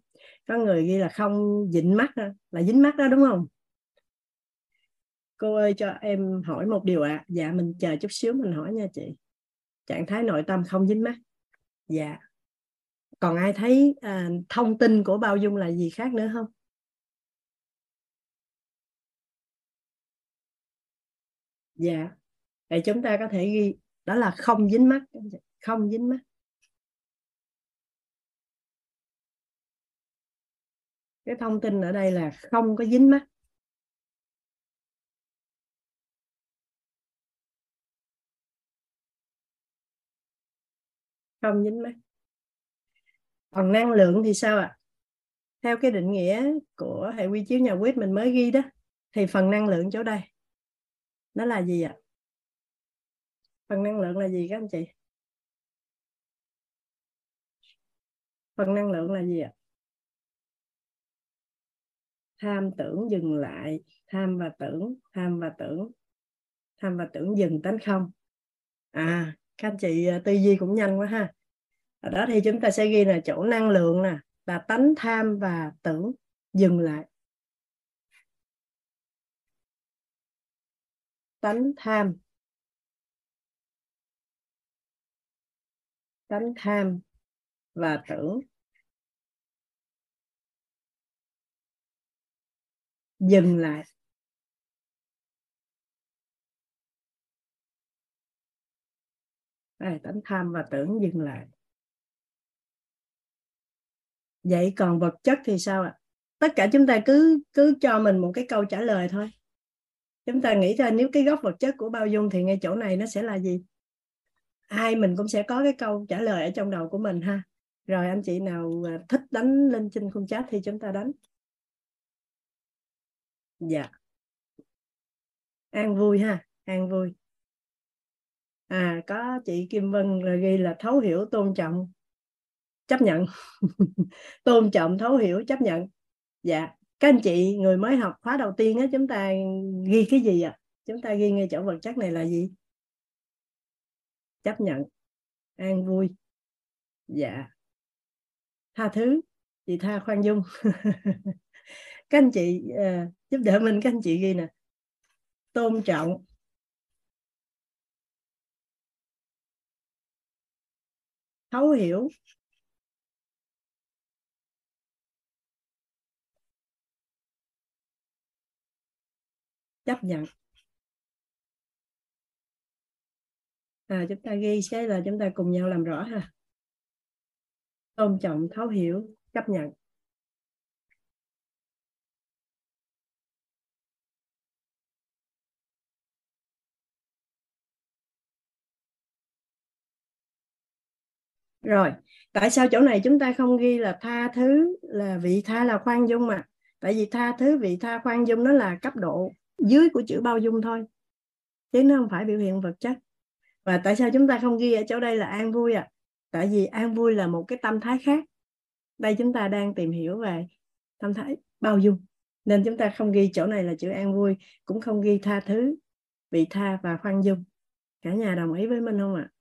Có người ghi là không dính mắt là dính mắt đó, đúng không? Cô ơi, cho em hỏi một điều ạ. À. dạ mình chờ chút xíu, mình hỏi nha chị. Trạng thái nội tâm không dính mắt. Dạ còn ai thấy à, thông tin của bao dung là gì khác nữa không? Dạ. Vậy chúng ta có thể ghi. Đó là không dính mắt. Không dính mắt. Cái thông tin ở đây là không có dính mắt. Không dính mắt còn năng lượng thì sao ạ? Theo cái định nghĩa của hệ quy chiếu nhà quyết mình mới ghi đó, thì phần năng lượng chỗ đây, nó là gì ạ? Phần năng lượng là gì các anh chị? Phần năng lượng là gì ạ? Tham tưởng dừng lại, tham và tưởng, tham và tưởng, tham và tưởng dừng tánh không? À các anh chị à, tư duy cũng nhanh quá ha ở đó thì chúng ta sẽ ghi là chỗ năng lượng nè là tánh tham và tưởng dừng lại. Tánh tham. Tánh tham và tưởng dừng lại. Đây, tánh tham và tưởng dừng lại vậy còn vật chất thì sao ạ? Tất cả chúng ta cứ cứ cho mình một cái câu trả lời thôi. Chúng ta nghĩ ra nếu cái gốc vật chất của bao dung thì ngay chỗ này nó sẽ là gì? Ai mình cũng sẽ có cái câu trả lời ở trong đầu của mình ha. Rồi anh chị nào à, thích đánh lên trên khung chat thì chúng ta đánh. Dạ. An vui ha, an vui. À có chị Kim Vân là ghi là thấu hiểu tôn trọng chấp nhận. <laughs> Tôn trọng thấu hiểu chấp nhận. Dạ. Các anh chị người mới học khóa đầu tiên á chúng ta ghi cái gì ạ? À? chúng ta ghi ngay chỗ vật chất này là gì? Chấp nhận. An vui. Dạ. Tha thứ. Chị tha khoan dung. <laughs> Các anh chị uh, giúp đỡ mình các anh chị ghi nè. Tôn trọng. Thấu hiểu. Chấp nhận. À, chúng ta ghi sẽ là chúng ta cùng nhau làm rõ ha. Tôn trọng thấu hiểu chấp nhận. Rồi tại sao chỗ này chúng ta không ghi là tha thứ là vị tha là khoan dung mà? Tại vì tha thứ vị tha khoan dung nó là cấp độ dưới của chữ bao dung thôi. Chứ nó không phải biểu hiện vật chất. Và tại sao chúng ta không ghi ở chỗ đây là an vui à tại vì an vui là một cái tâm thái khác. Đây chúng ta đang tìm hiểu về tâm thái bao dung. Nên chúng ta không ghi chỗ này là chữ an vui, cũng không ghi tha thứ, vị tha và khoan dung. Cả nhà đồng ý với mình không ạ? À?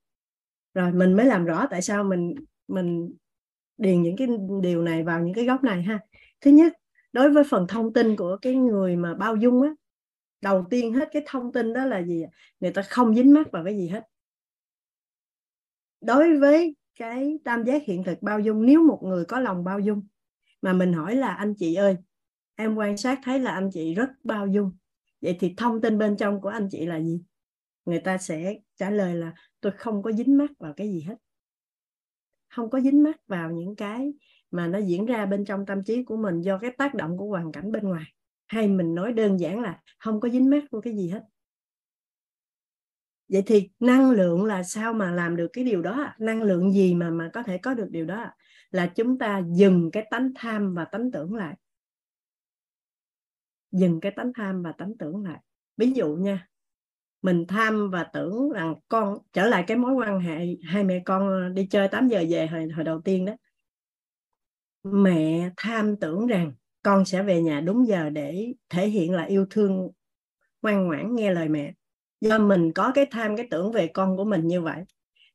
rồi, mình mới làm rõ tại sao mình mình điền những cái điều này vào những cái góc này ha. Thứ nhất, đối với phần thông tin của cái người mà bao dung á đầu tiên hết cái thông tin đó là gì người ta không dính mắc vào cái gì hết. Đối với cái tam giác hiện thực bao dung, nếu một người có lòng bao dung, mà mình hỏi là, anh chị ơi, em quan sát thấy là anh chị rất bao dung. Vậy thì thông tin bên trong của anh chị là gì? Người ta sẽ trả lời là, tôi không có dính mắc vào cái gì hết. Không có dính mắc vào những cái mà nó diễn ra bên trong tâm trí của mình do cái tác động của hoàn cảnh bên ngoài hay mình nói đơn giản là không có dính mắc của cái gì hết. Vậy thì năng lượng là sao mà làm được cái điều đó năng lượng gì mà mà có thể có được điều đó là chúng ta dừng cái tánh tham và tánh tưởng lại. Dừng cái tánh tham và tánh tưởng lại. Ví dụ nha mình tham và tưởng rằng con trở lại cái mối quan hệ hai mẹ con ờ, đi chơi 8 giờ về hồi, hồi đầu tiên đó. Mẹ tham tưởng rằng con sẽ về nhà đúng giờ để thể hiện là yêu thương, ngoan ngoãn nghe lời mẹ. Do mình có cái tham, cái tưởng về con của mình như vậy,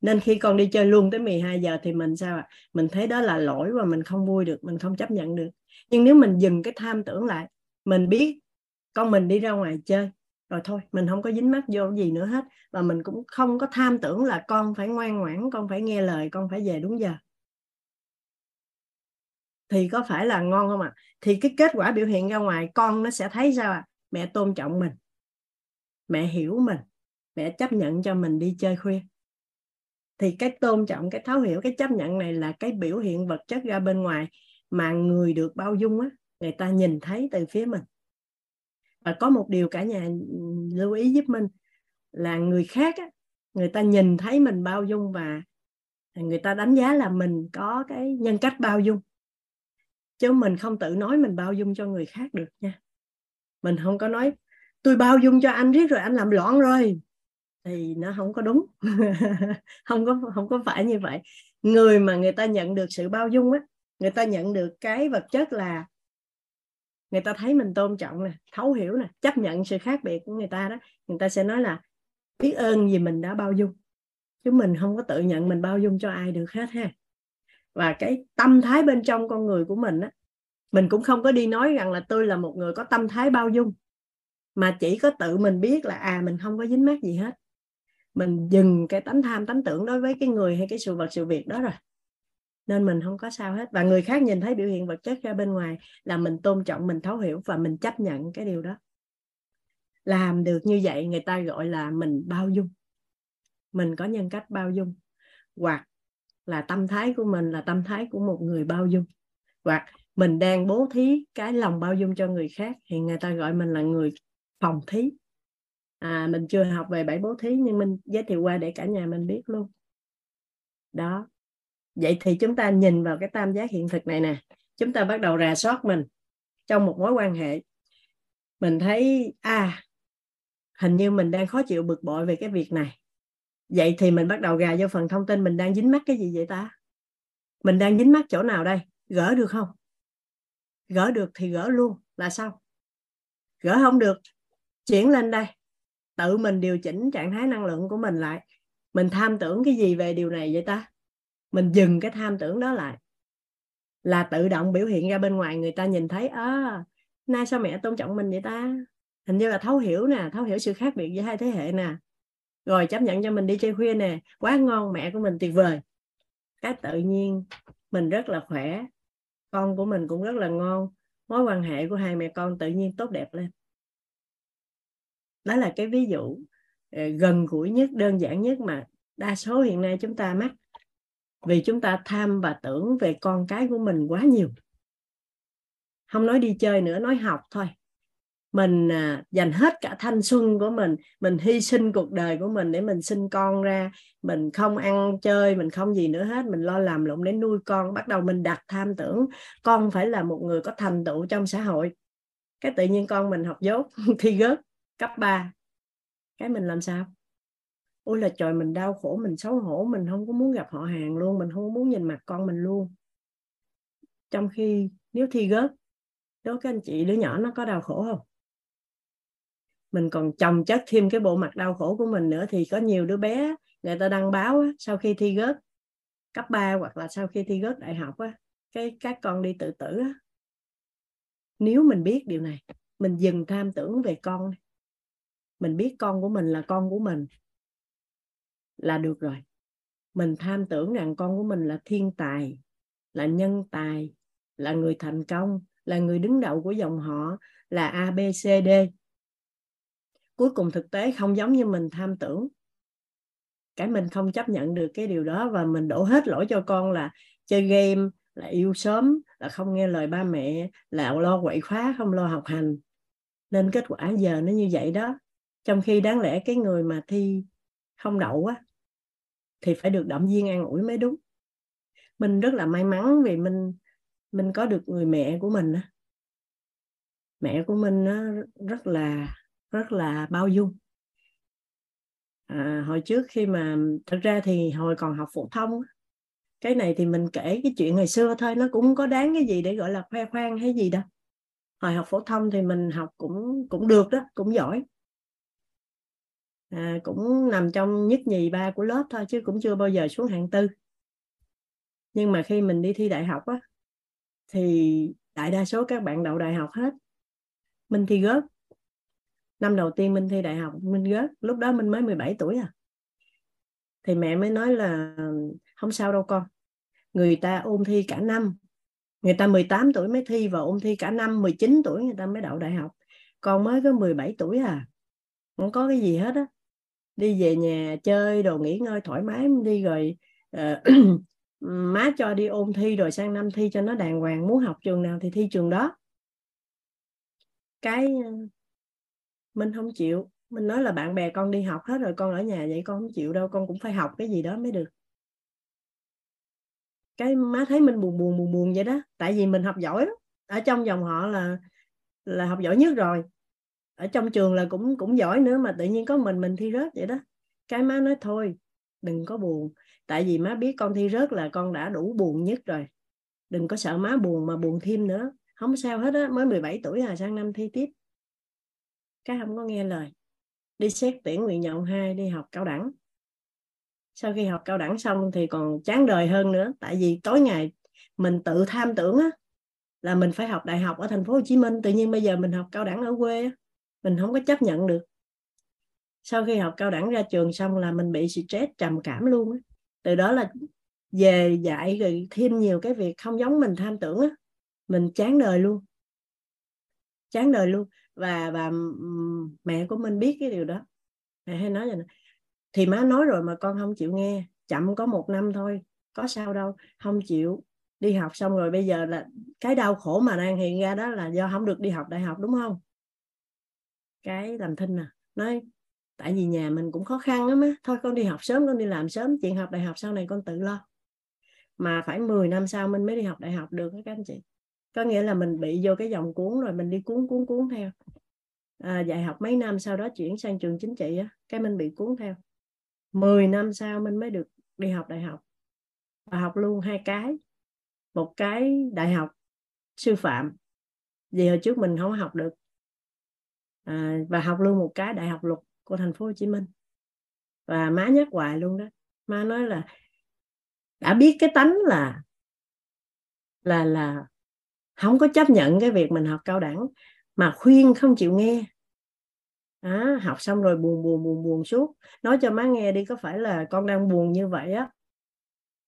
nên khi con đi chơi luôn tới 12 giờ thì mình sao ạ? Mình thấy đó là lỗi và mình không vui được, mình không chấp nhận được. Nhưng nếu mình dừng cái tham tưởng lại, mình biết con mình đi ra ngoài chơi rồi thôi, mình không có dính mắt vô gì nữa hết. Và mình cũng không có tham tưởng là con phải ngoan ngoãn, con phải nghe lời, con phải về đúng giờ thì có phải là ngon không ạ? À? thì cái kết quả biểu hiện ra ngoài con nó sẽ thấy sao ạ? À? mẹ tôn trọng mình. Mẹ hiểu mình. Mẹ chấp nhận cho mình đi chơi khuya. Thì cái tôn trọng cái thấu hiểu cái chấp nhận này là cái biểu hiện vật chất ra bên ngoài mà người được bao dung á người ta nhìn thấy từ phía mình. Và có một điều cả nhà lưu ý giúp mình là người khác á, người ta nhìn thấy mình bao dung và người ta đánh giá là mình có cái nhân cách bao dung chứ mình không tự nói mình bao dung cho người khác được nha. Mình không có nói, tôi bao dung cho anh riết rồi anh làm loạn rồi. Thì nó không có đúng. <laughs> Không có không có phải như vậy. Người mà người ta nhận được sự bao dung á, người ta nhận được cái vật chất là người ta thấy mình tôn trọng nè, thấu hiểu nè, chấp nhận sự khác biệt của người ta đó, người ta sẽ nói là biết ơn vì mình đã bao dung. Chứ mình không có tự nhận mình bao dung cho ai được hết ha và cái tâm thái bên trong con người của mình á, mình cũng không có đi nói rằng là tôi là một người có tâm thái bao dung, mà chỉ có tự mình biết là à mình không có dính mát gì hết. Mình dừng cái tánh tham, tánh tưởng đối với cái người hay cái sự vật, sự việc đó rồi, nên mình không có sao hết. Và người khác nhìn thấy biểu hiện vật chất ra bên ngoài là mình tôn trọng, mình thấu hiểu và mình chấp nhận cái điều đó. Làm được như vậy người ta gọi là mình bao dung. Mình có nhân cách bao dung, hoặc là tâm thái của mình là tâm thái của một người bao dung. Hoặc mình đang bố thí cái lòng bao dung cho người khác thì người ta gọi mình là người phòng thí. À, mình chưa học về bảy bố thí nhưng mình giới thiệu qua để cả nhà mình biết luôn. Đó. Vậy thì chúng ta nhìn vào cái tam giác hiện thực này nè. Chúng ta bắt đầu rà soát mình trong một mối quan hệ. Mình thấy à hình như mình đang khó chịu bực bội về cái việc này vậy thì mình bắt đầu gà vô phần thông tin mình đang dính mắc cái gì vậy ta? Mình đang dính mắc chỗ nào đây? Gỡ được không? Gỡ được thì gỡ luôn, là sao gỡ không được, chuyển lên đây. Tự mình điều chỉnh trạng thái năng lượng của mình lại. Mình tham tưởng cái gì về điều này vậy ta? Mình dừng cái tham tưởng đó lại. Là tự động biểu hiện ra bên ngoài, người ta nhìn thấy à nay sao mẹ tôn trọng mình vậy ta? Hình như là thấu hiểu nè, thấu hiểu sự khác biệt giữa hai thế hệ nè rồi chấp nhận cho mình đi chơi khuya nè. Quá ngon, mẹ của mình tuyệt vời. Cái tự nhiên, mình rất là khỏe. Con của mình cũng rất là ngon. Mối quan hệ của hai mẹ con tự nhiên tốt đẹp lên. Đó là cái ví dụ ờ, gần gũi nhất, đơn giản nhất mà đa số hiện nay chúng ta mắc. Vì chúng ta tham và tưởng về con cái của mình quá nhiều. Không nói đi chơi nữa, nói học thôi mình à, dành hết cả thanh xuân của mình mình hy sinh cuộc đời của mình để mình sinh con ra. Mình không ăn chơi mình không gì nữa hết. Mình lo làm lụng để nuôi con. Bắt đầu mình đặt tham tưởng con phải là một người có thành tựu trong xã hội. Cái tự nhiên con mình học dốt <laughs> thi gớt cấp 3 cái mình làm sao? Ôi là trời mình đau khổ mình xấu hổ mình không có muốn gặp họ hàng luôn mình không muốn nhìn mặt con mình luôn. Trong khi nếu thi gớt đó các anh chị đứa nhỏ nó có đau khổ không? Mình còn chồng chất thêm cái bộ mặt đau khổ của mình nữa thì có nhiều đứa bé người ta đăng báo á, sau khi thi gớt cấp 3 hoặc là sau khi thi gớt đại học á, cái các con đi tự tử á. nếu mình biết điều này mình dừng tham tưởng về con mình biết con của mình là con của mình là được rồi. Mình tham tưởng rằng con của mình là thiên tài là nhân tài là người thành công là người đứng đầu của dòng họ là a b c d cuối cùng thực tế không giống như mình tham tưởng. Cái mình không chấp nhận được cái điều đó và mình đổ hết lỗi cho con là chơi game, là yêu sớm, là không nghe lời ba mẹ, là lo quậy khóa, không lo học hành. Nên kết quả giờ nó như vậy đó. Trong khi đáng lẽ cái người mà thi không đậu á, thì phải được động viên an ủi mới đúng. Mình rất là may mắn vì mình mình có được người mẹ của mình á. Mẹ của mình nó rất là rất là bao dung. À, hồi trước khi mà thật ra thì hồi còn học phổ thông cái này thì mình kể cái chuyện ngày xưa thôi nó cũng có đáng cái gì để gọi là khoe khoang hay gì đâu. Hồi học phổ thông thì mình học cũng cũng được đó cũng giỏi. À, cũng nằm trong nhất nhì ba của lớp thôi chứ cũng chưa bao giờ xuống hạng tư. Nhưng mà khi mình đi thi đại học á thì đại đa số các bạn đậu đại học hết. Mình thì gớt năm đầu tiên Minh thi đại học Minh rớt lúc đó Minh mới 17 tuổi à. Thì mẹ mới nói là không sao đâu con người ta ôn thi cả năm người ta 18 tuổi mới thi và ôn thi cả năm 19 tuổi người ta mới đậu đại học. Con mới có 17 tuổi à không có cái gì hết á. Đi về nhà chơi đồ nghỉ ngơi thoải mái đi rồi uh, <clears throat> má cho đi ôn thi rồi sang năm thi cho nó đàng hoàng muốn học trường nào thì thi trường đó. Cái mình không chịu. Mình nói là bạn bè con đi học hết rồi, con ở nhà vậy con không chịu đâu, con cũng phải học cái gì đó mới được. Cái má thấy mình buồn buồn buồn buồn vậy đó. Tại vì mình học giỏi đó. ở trong dòng họ là là học giỏi nhất rồi. Ở trong trường là cũng cũng giỏi nữa mà tự nhiên có mình mình thi rớt vậy đó. Cái má nói, thôi, đừng có buồn. Tại vì má biết con thi rớt là con đã đủ buồn nhất rồi. Đừng có sợ má buồn mà buồn thêm nữa. Không sao hết á, mới 17 tuổi à sang năm thi tiếp cái không có nghe lời. Đi xét tuyển nguyện vọng 2 đi học cao đẳng. Sau khi học cao đẳng xong thì còn chán đời hơn nữa tại vì tối ngày mình tự tham tưởng á là mình phải học đại học ở thành phố Hồ Chí Minh tự nhiên bây giờ mình học cao đẳng ở quê á, mình không có chấp nhận được. Sau khi học cao đẳng ra trường xong là mình bị stress trầm cảm luôn á. Từ đó là về dạy rồi thêm nhiều cái việc không giống mình tham tưởng á. Mình chán đời luôn. Chán đời luôn và và mẹ của mình biết cái điều đó. Mẹ hay nói là thì má nói rồi mà con không chịu nghe, chậm có một năm thôi, có sao đâu, không chịu đi học xong rồi bây giờ là cái đau khổ mà đang hiện ra đó là do không được đi học đại học, đúng không? Cái làm thinh à nói, tại vì nhà mình cũng khó khăn lắm á, thôi con đi học sớm, con đi làm sớm, chuyện học đại học sau này con tự lo. Mà phải 10 năm sau mình mới đi học đại học được các anh chị có nghĩa là mình bị vô cái dòng cuốn rồi mình đi cuốn cuốn cuốn theo. À, dạy học mấy năm sau đó chuyển sang trường chính trị á cái mình bị cuốn theo. 10 năm sau mình mới được đi học đại học. Và học luôn hai cái. Một cái đại học sư phạm. Vì hồi trước mình không học được. À, và học luôn một cái đại học luật của thành phố Hồ Chí Minh. Và má nhắc hoài luôn đó. Má nói là đã biết cái tánh là là là không có chấp nhận cái việc mình học cao đẳng mà khuyên không chịu nghe. À, học xong rồi buồn buồn buồn buồn suốt. Nói cho má nghe đi có phải là con đang buồn như vậy á?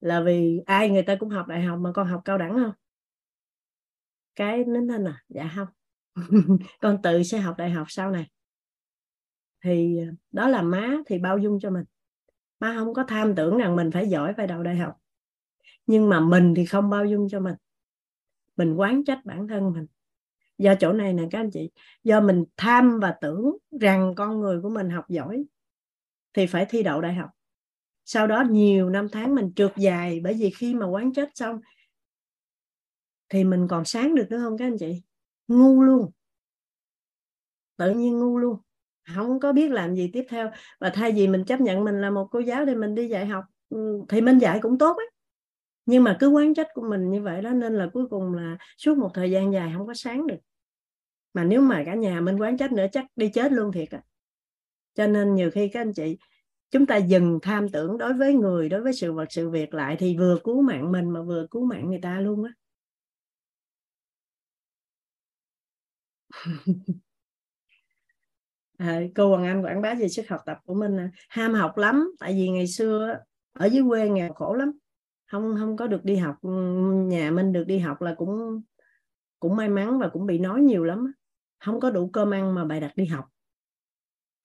Là vì ai người ta cũng học đại học mà con học cao đẳng không? Cái nín thanh à dạ không. <laughs> Con tự sẽ học đại học sau này. Thì ờ, đó là má thì bao dung cho mình. Má không có tham tưởng rằng mình phải giỏi phải đậu đại học. Nhưng mà mình thì không bao dung cho mình mình quán trách bản thân mình. Do chỗ này nè, các anh chị, do mình tham và tưởng rằng con người của mình học giỏi thì phải thi đậu đại học. Sau đó nhiều năm tháng mình trượt dài bởi vì khi mà quán trách xong thì mình còn sáng được nữa không các anh chị? Ngu luôn. Tự nhiên ngu luôn. Không có biết làm gì tiếp theo. Và thay vì mình chấp nhận mình là một cô giáo thì mình đi dạy học ừ, thì mình dạy cũng tốt ấy nhưng mà cứ quán trách của mình như vậy đó nên là cuối cùng là suốt một thời gian dài không có sáng được. Mà nếu mà cả nhà mình quán trách nữa chắc đi chết luôn thiệt à cho nên nhiều khi các anh chị chúng ta dừng tham tưởng đối với người đối với sự vật sự việc lại thì vừa cứu mạng mình mà vừa cứu mạng người ta luôn á. <laughs> À, cô Hoàng Anh quảng bá về sức học tập của mình ham học lắm tại vì ngày xưa ở dưới quê nghèo khổ lắm không không có được đi học ừ, nhà mình được đi học là cũng cũng may mắn và cũng bị nói nhiều lắm không có đủ cơm ăn mà bài đặt đi học.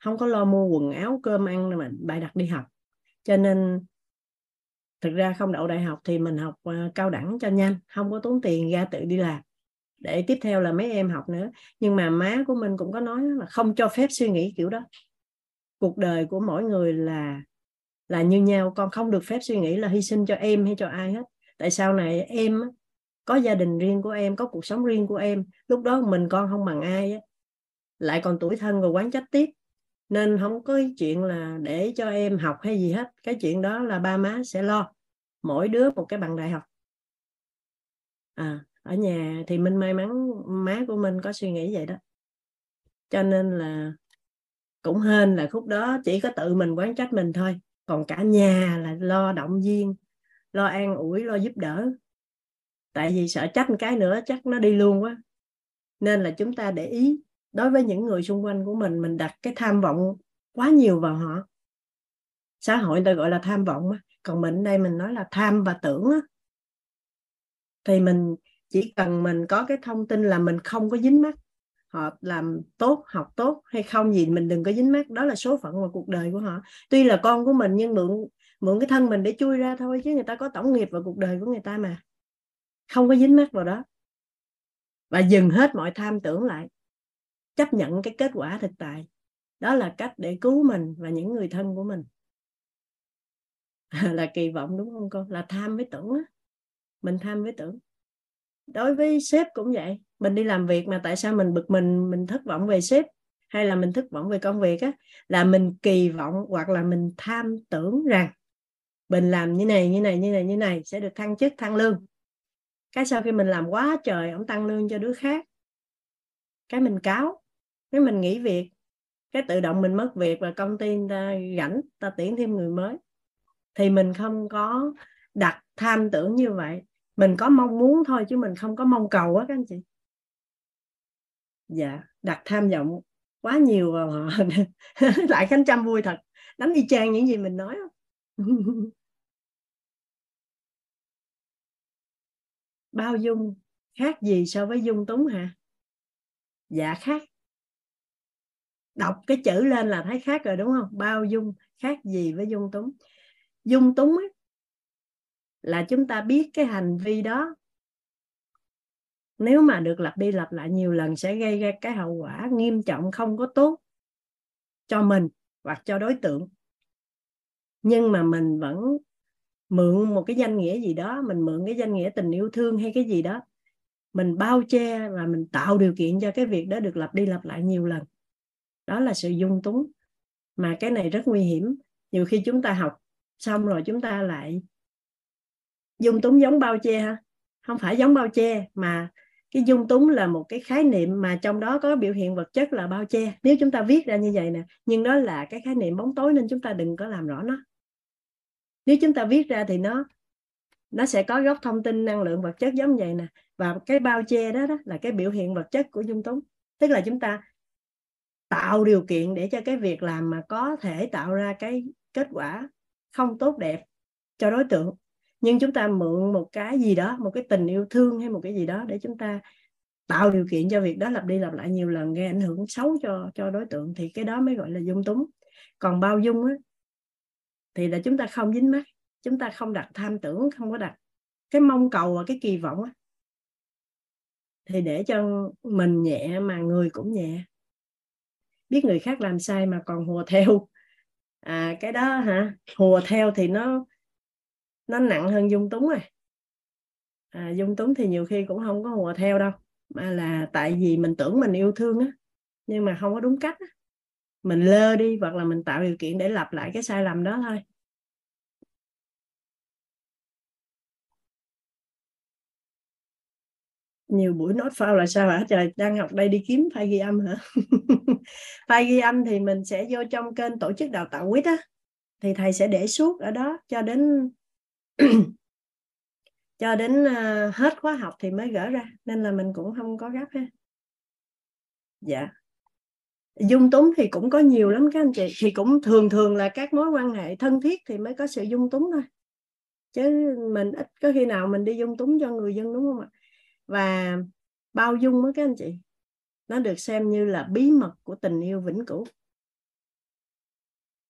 Không có lo mua quần áo, cơm ăn mà bài đặt đi học. Cho nên, thực ra không đậu đại học thì mình học ờ, cao đẳng cho nhanh, không có tốn tiền ra tự đi làm. Để tiếp theo là mấy em học nữa. Nhưng mà má của mình cũng có nói là không cho phép suy nghĩ kiểu đó. Cuộc đời của mỗi người là là như nhau. Con không được phép suy nghĩ là hy sinh cho em hay cho ai hết. Tại sao này? Em có gia đình riêng của em, có cuộc sống riêng của em. Lúc đó mình con không bằng ai lại còn tuổi thân rồi quán trách tiếp. Nên không có chuyện là để cho em học hay gì hết. Cái chuyện đó là ba má sẽ lo. Mỗi đứa một cái bằng đại học. À ở nhà thì mình may mắn má của mình có suy nghĩ vậy đó. Cho nên là cũng hên là khúc đó chỉ có tự mình quán trách mình thôi còn cả nhà là lo động viên, lo an ủi, lo giúp đỡ. Tại vì sợ trách cái nữa, chắc nó đi luôn quá. Nên là chúng ta để ý, đối với những người xung quanh của mình mình đặt cái tham vọng quá nhiều vào họ. Xã hội người ta gọi là tham vọng còn mình đây mình nói là tham và tưởng thì mình chỉ cần mình có cái thông tin là mình không có dính mắt họ làm tốt, học tốt hay không gì, mình đừng có dính mắt đó là số phận và cuộc đời của họ. Tuy là con của mình nhưng mượn mượn cái thân mình để chui ra thôi, chứ người ta có tổng nghiệp vào cuộc đời của người ta mà. Không có dính mắt vào đó. Và dừng hết mọi tham tưởng lại. Chấp nhận cái kết quả thực tại. Đó là cách để cứu mình và những người thân của mình. <laughs> Là kỳ vọng, đúng không con là tham với tưởng á. Mình tham với tưởng. Đối với sếp cũng vậy mình đi làm việc mà tại sao mình bực mình mình thất vọng về sếp hay là mình thất vọng về công việc á? Là mình kỳ vọng hoặc là mình tham tưởng rằng mình làm như này như này như này như này sẽ được thăng chức, thăng lương. Cái sau khi mình làm quá trời, ông tăng lương cho đứa khác. Cái mình cáo, cái mình nghỉ việc. Cái tự động mình mất việc và công ty ta rảnh, ta tuyển thêm người mới. Thì mình không có đặt tham tưởng như vậy. Mình có mong muốn thôi chứ mình không có mong cầu á các anh chị dạ đặt tham vọng quá nhiều và <laughs> lại khánh trăm vui thật. Đánh y chang những gì mình nói. <laughs> Bao dung khác gì so với dung túng hả? Dạ khác. Đọc cái chữ lên là thấy khác rồi đúng không? Bao dung khác gì với dung túng? Dung túng ấy, là chúng ta biết cái hành vi đó nếu mà được lặp đi lặp lại nhiều lần sẽ gây ra cái hậu quả nghiêm trọng không có tốt cho mình hoặc cho đối tượng. Nhưng mà mình vẫn mượn một cái danh nghĩa gì đó, mình mượn cái danh nghĩa tình yêu thương hay cái gì đó, mình bao che và mình tạo điều kiện cho cái việc đó được lặp đi lặp lại nhiều lần. Đó là sự dung túng mà cái này rất nguy hiểm. Nhiều khi chúng ta học xong rồi chúng ta lại dung túng giống bao che ha? Không phải giống bao che mà cái dung túng là một cái khái niệm mà trong đó có biểu hiện vật chất là bao che. Nếu chúng ta viết ra như vậy nè nhưng đó là cái khái niệm bóng tối nên chúng ta đừng có làm rõ nó. Nếu chúng ta viết ra thì nó nó sẽ có gốc thông tin năng lượng vật chất giống vậy nè. Và cái bao che đó, đó là cái biểu hiện vật chất của dung túng. Tức là chúng ta tạo điều kiện để cho cái việc làm mà có thể tạo ra cái kết quả không tốt đẹp cho đối tượng nhưng chúng ta mượn một cái gì đó một cái tình yêu thương hay một cái gì đó để chúng ta tạo điều kiện cho việc đó lặp đi lặp lại nhiều lần gây ảnh hưởng xấu cho cho đối tượng thì cái đó mới gọi là dung túng. Còn bao dung á, thì là chúng ta không dính mắt chúng ta không đặt tham tưởng không có đặt cái mong cầu và cái kỳ vọng á, thì để cho mình nhẹ mà người cũng nhẹ. Biết người khác làm sai mà còn hùa theo. À cái đó hả? Hùa theo thì nó nó nặng hơn dung túng rồi. À, dung túng thì nhiều khi cũng không có hùa theo đâu mà là tại vì mình tưởng mình yêu thương á nhưng mà không có đúng cách á. mình lơ đi hoặc là mình tạo điều kiện để lặp lại cái sai lầm đó thôi. Nhiều buổi nói phao là sao hả? Trời đang học đây đi kiếm file ghi âm hả? <laughs> File ghi âm thì mình sẽ vô trong kênh tổ chức đào tạo quýt á thì thầy sẽ để suốt ở đó cho đến <clears throat> cho đến uh, hết khóa học thì mới gỡ ra nên là mình cũng không có gấp ha. Dạ. Dung túng thì cũng có nhiều lắm các anh chị thì cũng thường thường là các mối quan hệ thân thiết thì mới có sự dung túng thôi. Chứ mình ít có khi nào mình đi dung túng cho người dân đúng không ạ? Và bao dung với các anh chị nó được xem như là bí mật của tình yêu vĩnh cửu.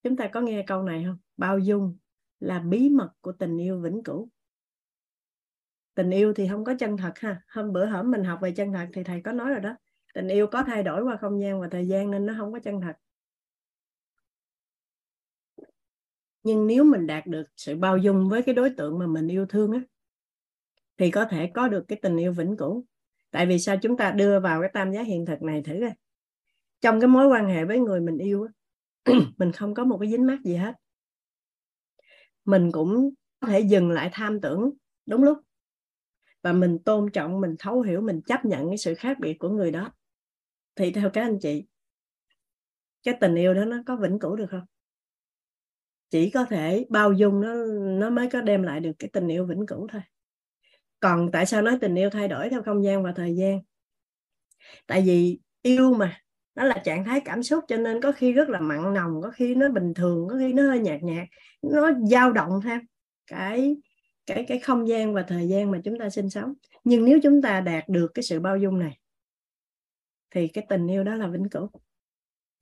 Chúng ta có nghe câu này không? Bao dung là bí mật của tình yêu vĩnh cửu. Tình yêu thì không có chân thật ha. Hôm bữa hổm mình học về chân thật thì thầy có nói rồi đó. Tình yêu có thay đổi qua không gian và thời gian nên nó không có chân thật. Nhưng nếu mình đạt được sự bao dung với cái đối tượng mà mình yêu thương á thì có thể có được cái tình yêu vĩnh cửu. Tại vì sao chúng ta đưa vào cái tam giá hiện thực này thử coi. Trong cái mối quan hệ với người mình yêu á, <clears throat> mình không có một cái dính mắc gì hết mình cũng có thể dừng lại tham tưởng đúng lúc. Và mình tôn trọng, mình thấu hiểu, mình chấp nhận cái sự khác biệt của người đó. Thì theo các anh chị, cái tình yêu đó nó có vĩnh cửu được không? Chỉ có thể bao dung nó nó mới có đem lại được cái tình yêu vĩnh cửu thôi. Còn tại sao nói tình yêu thay đổi theo không gian và thời gian? Tại vì yêu mà nó là trạng thái cảm xúc, cho nên có khi rất là mặn nồng, có khi nó bình thường, có khi nó hơi nhạt nhạt, nó dao động theo cái cái cái không gian và thời gian mà chúng ta sinh sống. Nhưng nếu chúng ta đạt được cái sự bao dung này, thì cái tình yêu đó là vĩnh cửu.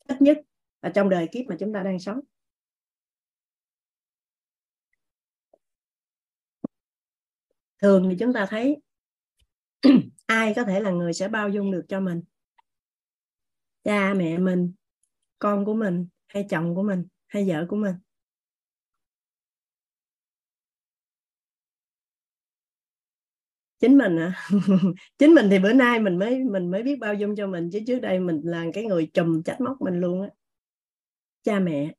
Ít nhất là trong đời kiếp mà chúng ta đang sống. Thường thì chúng ta thấy <clears throat> ai có thể là người sẽ bao dung được cho mình? Cha, mẹ mình, con của mình, hay chồng của mình, hay vợ của mình. Chính mình à <laughs> chính mình thì bữa nay mình mới mình mới biết bao dung cho mình, chứ trước đây mình là cái người trùm trách móc mình luôn á. Cha, mẹ.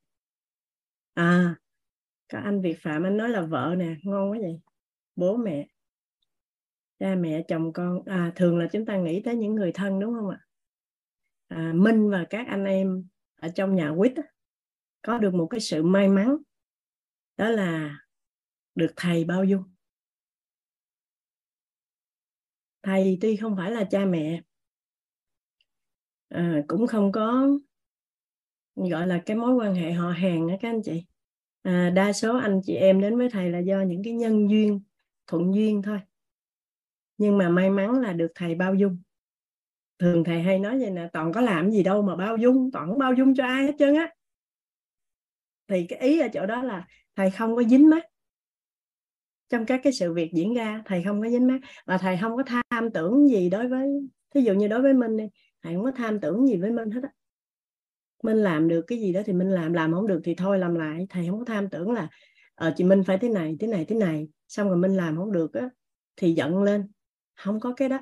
À có anh Việt Phạm, anh nói là vợ nè, ngon quá vậy. Bố, mẹ. Cha, mẹ, chồng, con. À thường là chúng ta nghĩ tới những người thân đúng không ạ? À, Minh và các anh em ở trong nhà quýt có được một cái sự may mắn đó là được thầy bao dung. Thầy tuy không phải là cha mẹ à, cũng không có gọi là cái mối quan hệ họ hàng đó các anh chị. À, đa số anh chị em đến với thầy là do những cái nhân duyên thuận duyên thôi. Nhưng mà may mắn là được thầy bao dung thường thầy hay nói vậy nè, toàn có làm gì đâu mà bao dung, toàn không bao dung cho ai hết trơn á. Thì cái ý ở chỗ đó là thầy không có dính mắt. Trong các cái sự việc diễn ra, thầy không có dính mắt và thầy không có tham tưởng gì đối với, thí dụ như đối với minh đi, thầy không có tham tưởng gì với minh hết á. Minh làm được cái gì đó thì minh làm làm không được thì thôi làm lại. Thầy không có tham tưởng là ờ chị minh phải thế này thế này thế này. Xong rồi minh làm không được á, thì giận lên. Không có cái đó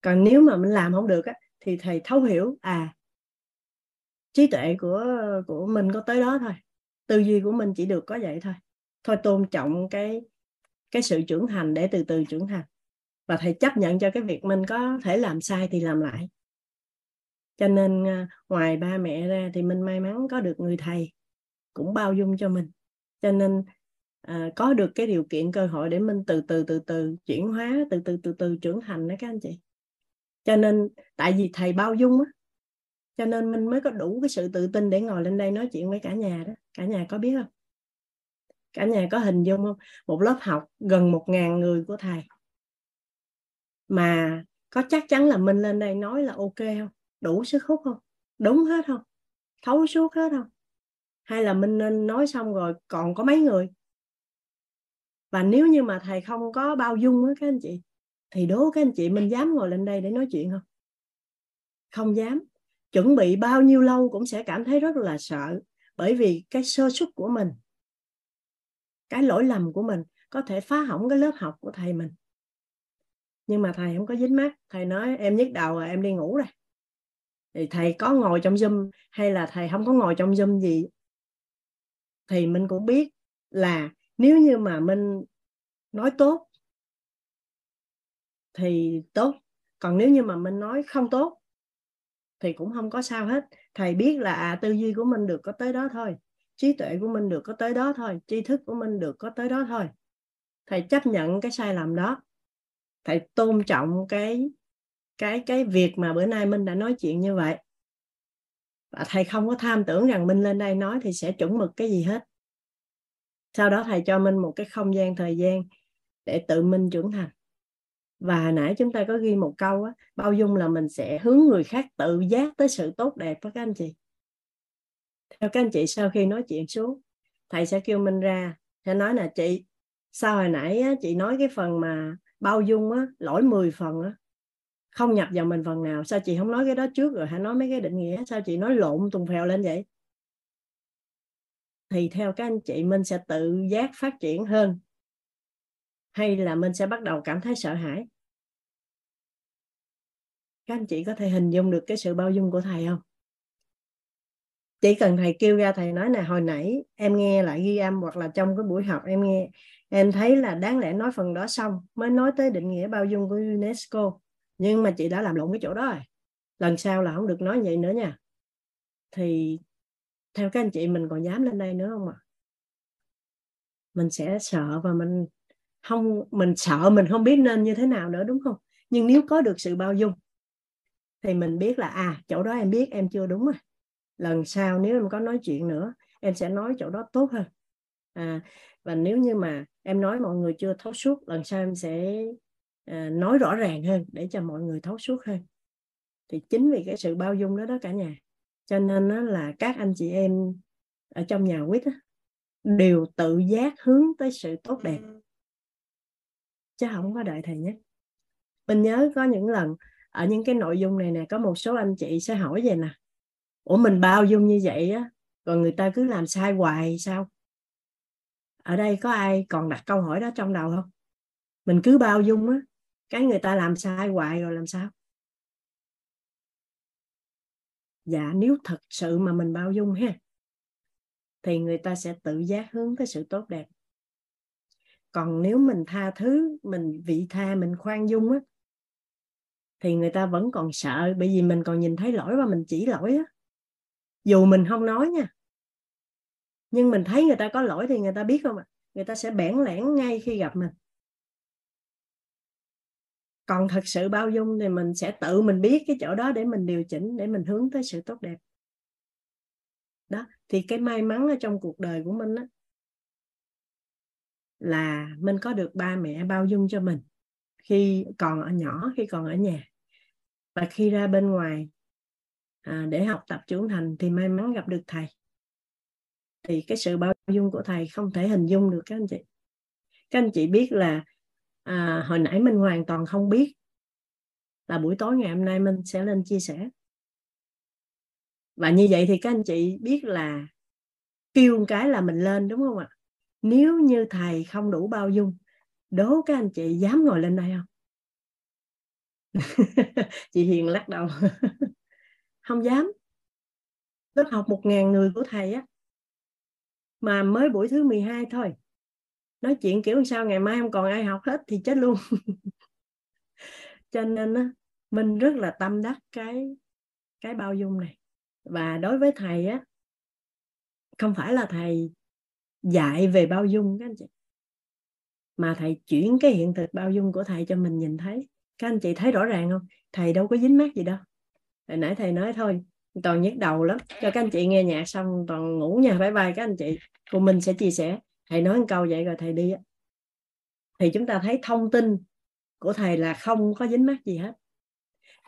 còn nếu mà mình làm không được á thì thầy thấu hiểu à trí tuệ của của mình có tới đó thôi. Tư duy của mình chỉ được có vậy thôi. Thôi tôn trọng cái cái sự trưởng thành để từ từ trưởng thành. Và thầy chấp nhận cho cái việc mình có thể làm sai thì làm lại. Cho nên à, ngoài ba mẹ ra thì mình may mắn có được người thầy cũng bao dung cho mình. Cho nên à, có được cái điều kiện cơ hội để mình từ từ từ từ chuyển hóa từ từ từ từ trưởng thành đó các anh chị cho nên, tại vì thầy bao dung á, cho nên mình mới có đủ cái sự tự tin để ngồi lên đây nói chuyện với cả nhà đó. Cả nhà có biết không? Cả nhà có hình dung không? Một lớp học gần một ngàn người của thầy. Mà có chắc chắn là mình lên đây nói là ok không? Đủ sức hút không? Đúng hết không? Thấu suốt hết không? Hay là mình nên nói xong rồi còn có mấy người? Và nếu như mà thầy không có bao dung á, các anh chị thì đố các anh chị mình dám ngồi lên đây để nói chuyện không? Không dám. Chuẩn bị bao nhiêu lâu cũng sẽ cảm thấy rất là sợ, bởi vì cái sơ suất của mình, cái lỗi lầm của mình có thể phá hỏng cái lớp học của thầy mình. Nhưng mà thầy không có dính mắt. Thầy nói, em nhức đầu rồi, em đi ngủ rồi thì thầy có ngồi trong zoom hay là thầy không có ngồi trong zoom gì? Thì mình cũng biết là nếu như mà mình nói tốt thì tốt. Còn nếu như mà mình nói không tốt thì cũng không có sao hết. Thầy biết là à, tư duy của mình được có tới đó thôi trí tuệ của mình được có tới đó thôi tri thức của mình được có tới đó thôi. Thầy chấp nhận cái sai lầm đó. Thầy tôn trọng cái cái cái việc mà bữa nay minh đã nói chuyện như vậy. Và thầy không có tham tưởng rằng minh lên đây nói thì sẽ chuẩn mực cái gì hết. Sau đó thầy cho minh một cái không gian thời gian để tự minh trưởng thành và nãy chúng ta có ghi một câu á, bao dung là mình sẽ hướng người khác tự giác tới sự tốt đẹp với các anh chị. Theo các anh chị sau khi nói chuyện xuống thầy sẽ kêu mình ra sẽ nói là chị sao hồi nãy á, chị nói cái phần mà bao dung á, lỗi 10 phần á, không nhập vào mình phần nào sao chị không nói cái đó trước rồi hãy nói mấy cái định nghĩa sao chị nói lộn tùng phèo lên vậy? Thì theo các anh chị mình sẽ tự giác phát triển hơn hay là mình sẽ bắt đầu cảm thấy sợ hãi? Các anh chị có thể hình dung được cái sự bao dung của thầy không? Chỉ cần thầy kêu ra, thầy nói là hồi nãy em nghe lại ghi âm hoặc là trong cái buổi học em nghe, em thấy là đáng lẽ nói phần đó xong, mới nói tới định nghĩa bao dung của UNESCO. Nhưng mà chị đã làm lộn cái chỗ đó rồi. Lần sau là không được nói vậy nữa nha. Thì theo các anh chị mình còn dám lên đây nữa không ạ? À? mình sẽ sợ và mình không mình sợ mình không biết nên như thế nào nữa đúng không? Nhưng nếu có được sự bao dung thì mình biết là à chỗ đó em biết em chưa đúng rồi. Lần sau nếu em có nói chuyện nữa em sẽ nói chỗ đó tốt hơn. À, và nếu như mà em nói mọi người chưa thấu suốt lần sau em sẽ à, nói rõ ràng hơn để cho mọi người thấu suốt hơn. Thì chính vì cái sự bao dung đó đó cả nhà. Cho nên đó là các anh chị em ở trong nhà quýt đều tự giác hướng tới sự tốt đẹp chứ không có đợi thầy nhé mình nhớ có những lần, ở những cái nội dung này nè, có một số anh chị sẽ hỏi về nè. Ủa, mình bao dung như vậy á còn người ta cứ làm sai hoài sao? Ở đây có ai còn đặt câu hỏi đó trong đầu không? Mình cứ bao dung á, cái người ta làm sai hoài rồi làm sao? Dạ nếu thật sự mà mình bao dung ha, thì người ta sẽ tự giác hướng tới sự tốt đẹp còn nếu mình tha thứ mình vị tha mình khoan dung á thì người ta vẫn còn sợ bởi vì mình còn nhìn thấy lỗi và mình chỉ lỗi á. Dù mình không nói nha nhưng mình thấy người ta có lỗi thì người ta biết không ạ? Người ta sẽ bẽn lẽn ngay khi gặp mình. Còn thật sự bao dung thì mình sẽ tự mình biết cái chỗ đó để mình điều chỉnh để mình hướng tới sự tốt đẹp. Đó thì cái may mắn ở trong cuộc đời của mình đó, là mình có được ba mẹ bao dung cho mình khi còn ở nhỏ khi còn ở nhà. Và khi ra bên ngoài à, để học tập trưởng thành thì may mắn gặp được thầy. Thì cái sự bao dung của thầy không thể hình dung được các anh chị. Các anh chị biết là à, hồi nãy mình hoàn toàn không biết là buổi tối ngày hôm nay mình sẽ lên chia sẻ. Và như vậy thì các anh chị biết là kêu một cái là mình lên đúng không ạ? Nếu như thầy không đủ bao dung, đố các anh chị dám ngồi lên đây không? <laughs> Chị Hiền lắc đầu. <laughs> Không dám. Lớp học một ngàn người của thầy á, mà mới buổi thứ 12 thôi. Nói chuyện kiểu sao ngày mai không còn ai học hết thì chết luôn. <laughs> Cho nên á mình rất là tâm đắc cái cái bao dung này. Và đối với thầy á, không phải là thầy dạy về bao dung các anh chị. Mà thầy chuyển cái hiện thực bao dung của thầy cho mình nhìn thấy. Các anh chị thấy rõ ràng không? Thầy đâu có dính mát gì đâu. Hồi nãy thầy nói thôi, toàn nhức đầu lắm. Cho các anh chị nghe nhạc xong, toàn ngủ nha, bye bye các anh chị. Cô mình sẽ chia sẻ. Thầy nói một câu vậy rồi thầy đi thì chúng ta thấy thông tin của thầy là không có dính mắc gì hết.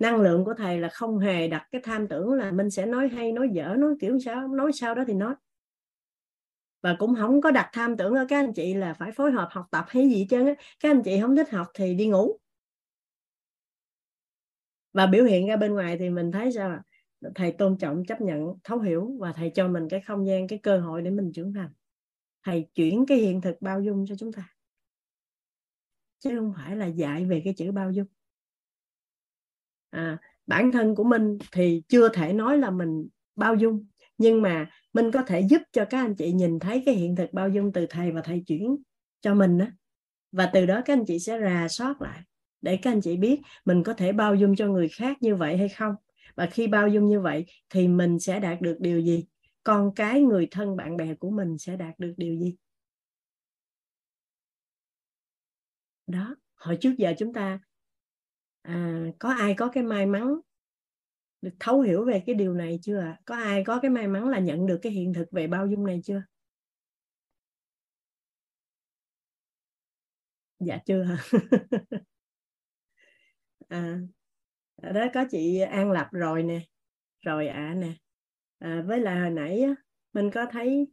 Năng lượng của thầy là không hề đặt cái tham tưởng là mình sẽ nói hay, nói dở, nói kiểu sao, nói sao đó thì nói và cũng không có đặt tham tưởng ở các anh chị là phải phối hợp học tập hay gì chứ các anh chị không thích học thì đi ngủ. Và biểu hiện ra bên ngoài thì mình thấy sao thầy tôn trọng chấp nhận thấu hiểu và thầy cho mình cái không gian cái cơ hội để mình trưởng thành. Thầy chuyển cái hiện thực bao dung cho chúng ta. Chứ không phải là dạy về cái chữ bao dung. À, bản thân của mình thì chưa thể nói là mình bao dung. Nhưng mà mình có thể giúp cho các anh chị nhìn thấy cái hiện thực bao dung từ thầy và thầy chuyển cho mình đó và từ đó các anh chị sẽ rà soát lại để các anh chị biết mình có thể bao dung cho người khác như vậy hay không. Và khi bao dung như vậy thì mình sẽ đạt được điều gì? Con cái người thân bạn bè của mình sẽ đạt được điều gì? Đó hồi trước giờ chúng ta à, có ai có cái may mắn được thấu hiểu về cái điều này chưa ạ? Có ai có cái may mắn là nhận được cái hiện thực về bao dung này chưa? Dạ chưa hả? <laughs> À, đó có chị An Lập rồi nè. Rồi ạ à, nè. À, với lại hồi nãy á, mình có thấy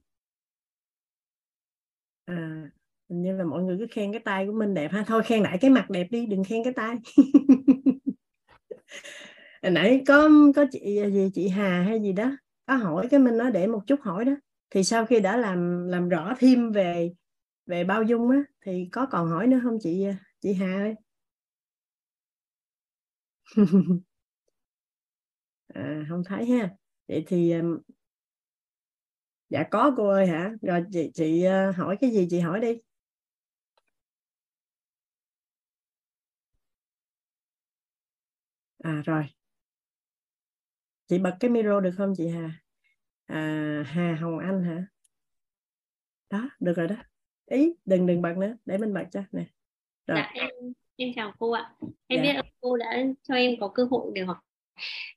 à, như là mọi người cứ khen cái tay của mình đẹp ha. Thôi khen lại cái mặt đẹp đi đừng khen cái tay. <laughs> hồi nãy có có chị gì chị Hà hay gì đó có hỏi cái mình nói để một chút hỏi đó. Thì sau khi đã làm làm rõ thêm về về bao dung á thì có còn hỏi nữa không chị chị Hà ơi? <laughs> À, không thấy ha. Vậy thì dạ có cô ơi hả? Rồi chị chị ờ, hỏi cái gì chị hỏi đi. À rồi chị bật cái micro được không chị Hà? À, Hà Hồng Anh hả? Đó được rồi đó. Ý đừng đừng bật nữa. Để mình bật cho. Nè. Rồi. Dạ, em em chào cô ạ. Em dạ. biết cô đã cho em có cơ hội để học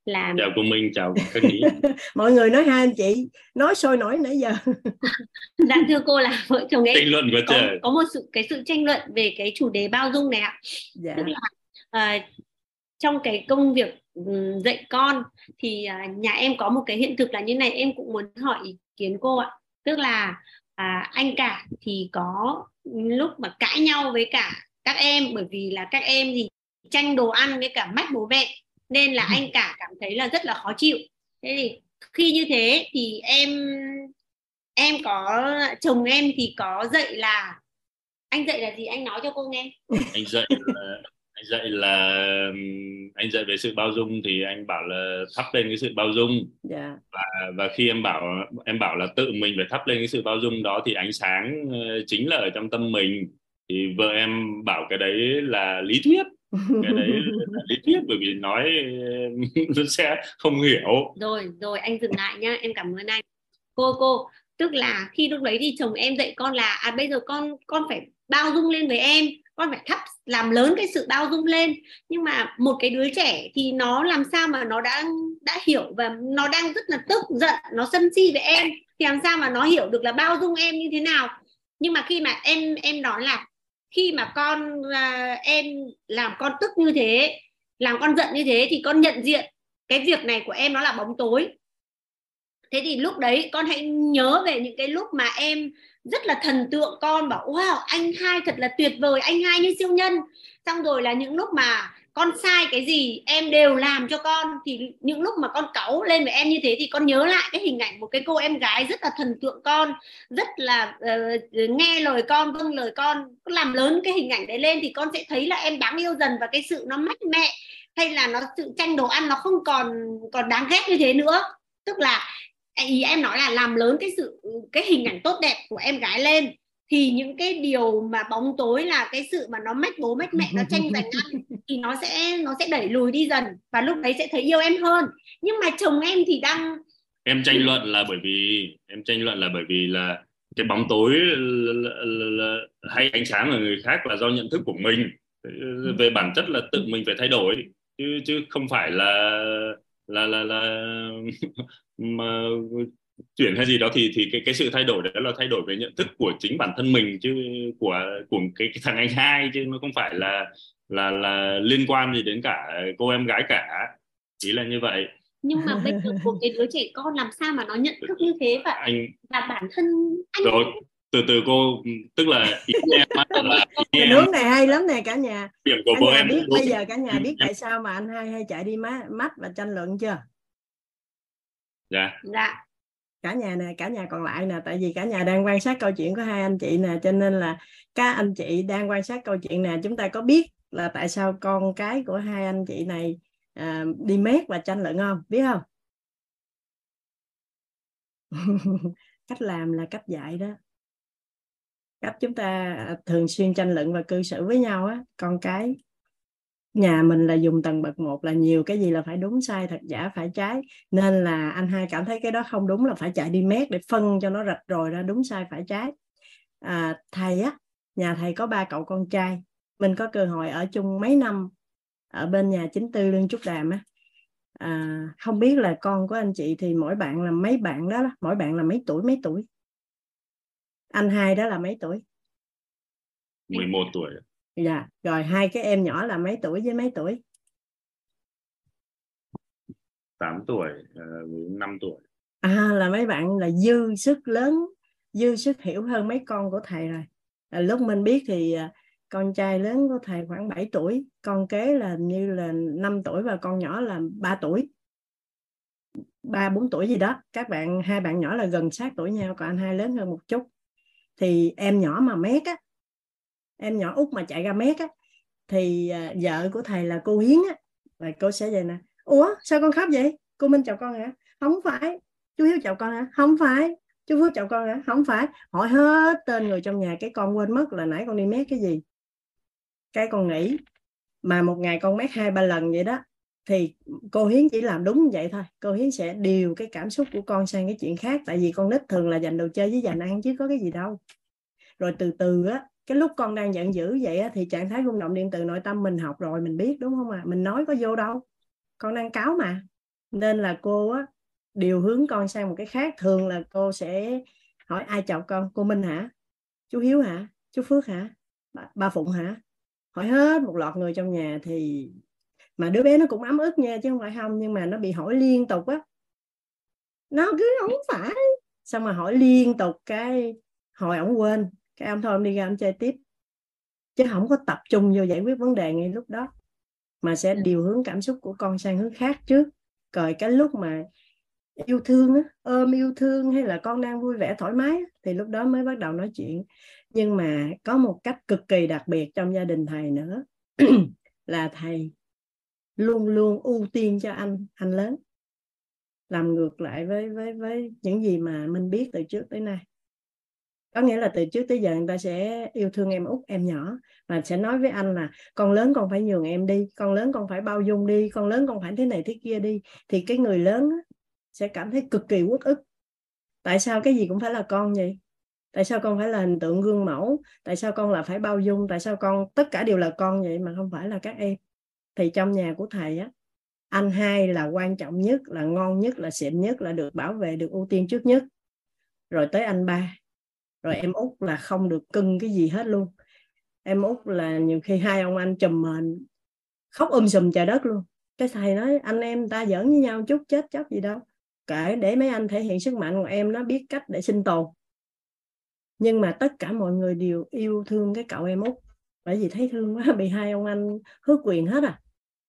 làm. Chào cô Minh chào các chị <laughs> mọi người nói hai anh chị nói sôi nổi nãy giờ. <laughs> Dạ thưa cô là vợ chồng ấy tranh luận quá có, trời. có một sự cái sự tranh luận về cái chủ đề bao dung này ạ. Dạ. tức là uh, trong cái công việc dạy con. Thì uh, nhà em có một cái hiện thực là như này em cũng muốn hỏi ý kiến cô ạ. Tức là à, anh cả thì có lúc mà cãi nhau với cả các em bởi vì là các em thì tranh đồ ăn với cả mách bố mẹ nên là anh <laughs> cả cảm thấy là rất là khó chịu. Thế thì khi như thế thì em em có chồng em thì có dạy là anh dạy là gì? Anh nói cho cô nghe. Anh dạy là anh dạy là anh dạy về sự bao dung thì anh bảo là thắp lên cái sự bao dung. Yeah. Dạ. và và khi em bảo em bảo là tự mình phải thắp lên cái sự bao dung đó thì ánh sáng ờ, chính là ở trong tâm mình. Thì vợ em bảo cái đấy là lý thuyết. Cái đấy là <laughs> lý thuyết bởi vì nói <laughs> nó sẽ không hiểu. Rồi rồi anh dừng lại nhá. Em cảm ơn anh. Cô cô tức là khi lúc đấy thì chồng em dạy con là à bây giờ con con phải bao dung lên với em con phải thắp làm lớn cái sự bao dung lên. Nhưng mà một cái đứa trẻ thì nó làm sao mà nó đã đã hiểu và nó đang rất là tức giận nó sân si với em. Thì làm sao mà nó hiểu được là bao dung em như thế nào? Nhưng mà khi mà em em nói là khi mà con uh, em làm con tức như thế làm con giận như thế thì con nhận diện cái việc này của em nó là bóng tối. Thế thì lúc đấy con hãy nhớ về những cái lúc mà em rất là thần tượng con bảo wow anh hai thật là tuyệt vời anh hai như siêu nhân. Xong rồi là những lúc mà con sai cái gì em đều làm cho con thì những lúc mà con cáu lên với em như thế thì con nhớ lại cái hình ảnh một cái cô em gái rất là thần tượng con rất là uh, nghe lời con vâng lời con làm lớn cái hình ảnh đấy lên thì con sẽ thấy là em đáng yêu dần và cái sự nó mách mẹ hay là nó sự tranh đồ ăn nó không còn còn đáng ghét như thế nữa. Tức là ý em nói là làm lớn cái sự cái hình ảnh tốt đẹp của em gái lên thì những cái điều mà bóng tối là cái sự mà nó mách bố mách mẹ nó tranh giành ăn <laughs> thì nó sẽ nó sẽ đẩy lùi đi dần và lúc đấy sẽ thấy yêu em hơn. Nhưng mà chồng em thì đang em tranh luận là bởi vì em tranh luận là bởi vì là cái bóng tối là, là, là, hay ánh sáng ở người khác là do nhận thức của mình. Về bản chất là tự mình phải thay đổi chứ chứ không phải là là là là mà chuyển hay gì đó thì thì cái cái sự thay đổi đó là thay đổi về nhận thức của chính bản thân mình chứ của của cái, cái thằng anh hai chứ nó không phải là là là liên quan gì đến cả cô em gái cả. Ý là như vậy. Nhưng mà bây giờ một cái đứa trẻ con làm sao mà nó nhận thức như thế và anh và bản thân anh rồi từ từ cô tức là ý em là <laughs> ý em, hướng này hay lắm nè cả nhà. Điểm của cả bố nhà em biết bây giờ cả nhà biết tại sao mà anh hai hay chạy đi mắt mắt và tranh luận chưa dạ. Dạ. Cả nhà nè cả nhà còn lại nè tại vì cả nhà đang quan sát câu chuyện của hai anh chị nè cho nên là các anh chị đang quan sát câu chuyện nè chúng ta có biết là tại sao con cái của hai anh chị này à, đi mét và tranh luận không? Biết không? <laughs> Cách làm là cách dạy đó. Cách chúng ta thường xuyên tranh luận và cư xử với nhau á con cái nhà mình là dùng tầng bậc một là nhiều cái gì là phải đúng sai thật giả phải trái. Nên là anh hai cảm thấy cái đó không đúng là phải chạy đi mét để phân cho nó rạch rồi ra đúng sai phải trái. À, thầy á nhà thầy có ba cậu con trai. Mình có cơ hội ở chung mấy năm ở bên nhà chính tư lương trúc đàm á. À, không biết là con của anh chị thì mỗi bạn là mấy bạn đó mỗi bạn là mấy tuổi mấy tuổi? Anh hai đó là mấy tuổi? 11 tuổi dạ rồi hai cái em nhỏ là mấy tuổi với mấy tuổi? 8 tuổi uh, 5 tuổi. À là mấy bạn là dư sức lớn dư sức hiểu hơn mấy con của thầy rồi. À, lúc mình biết thì à, con trai lớn của thầy khoảng 7 tuổi con kế là như là 5 tuổi và con nhỏ là 3 tuổi. Ba bốn tuổi gì đó. Các bạn hai bạn nhỏ là gần sát tuổi nhau còn anh hai lớn hơn một chút. Thì em nhỏ mà mét á em nhỏ út mà chạy ra mét á, thì à, vợ của thầy là cô hiến á. Và cô sẽ vậy nè, ủa, sao con khóc vậy? Cô minh chào con hả? Không phải, chú hiếu chào con hả? Không phải, chú phước chào con hả? Không phải. Hỏi hết tên người trong nhà, cái con quên mất là nãy con đi mét cái gì? Cái con nghĩ, mà một ngày con mét hai ba lần vậy đó, thì cô hiến chỉ làm đúng vậy thôi. Cô hiến sẽ điều cái cảm xúc của con sang cái chuyện khác, tại vì con nít thường là dành đồ chơi với dành ăn chứ có cái gì đâu. Rồi từ từ á cái lúc con đang giận dữ vậy á, thì trạng thái rung động điện từ nội tâm mình học rồi mình biết đúng không ạ? À? mình nói có vô đâu. Con đang cáo mà. Nên là cô á điều hướng con sang một cái khác thường là cô sẽ hỏi ai chọc con? Cô minh hả? Chú hiếu hả? Chú phước hả? Bà, ba phụng hả? Hỏi hết một loạt người trong nhà thì mà đứa bé nó cũng ấm ức nha chứ không phải không nhưng mà nó bị hỏi liên tục á. Nó cứ không phải. Xong mà hỏi liên tục cái hồi ổng quên cái ông thôi ông đi ra ông chơi tiếp. Chứ không có tập trung vô giải quyết vấn đề ngay lúc đó. Mà sẽ điều hướng cảm xúc của con sang hướng khác trước. Rồi cái lúc mà yêu thương á, ôm yêu thương hay là con đang vui vẻ thoải mái thì lúc đó mới bắt đầu nói chuyện. Nhưng mà có một cách cực kỳ đặc biệt trong gia đình thầy nữa. <clears throat> Là thầy luôn luôn ưu tiên cho anh anh lớn. Làm ngược lại với với với những gì mà mình biết từ trước tới nay có nghĩa là từ trước tới giờ người ta sẽ yêu thương em út, em nhỏ. Và sẽ nói với anh là, con lớn con phải nhường em đi, con lớn con phải bao dung đi, con lớn con phải thế này thế kia đi. Thì cái người lớn sẽ cảm thấy cực kỳ uất ức. Tại sao cái gì cũng phải là con vậy? Tại sao con phải là hình tượng gương mẫu? Tại sao con là phải bao dung? Tại sao con, tất cả đều là con vậy mà không phải là các em? Thì trong nhà của thầy á, anh hai là quan trọng nhất, là ngon nhất, là xịn nhất, là được bảo vệ, được ưu tiên trước nhất. Rồi tới anh ba rồi em út là không được cưng cái gì hết luôn. Em út là nhiều khi hai ông anh chùm mền, khóc um sùm trời đất luôn. Cái thầy nói, anh em ta giỡn với nhau chút, chết chóc gì đâu. Kể để mấy anh thể hiện sức mạnh của em, nó biết cách để sinh tồn. Nhưng mà tất cả mọi người đều yêu thương cái cậu em út, bởi vì thấy thương quá, <laughs> bị hai ông anh hứa quyền hết à.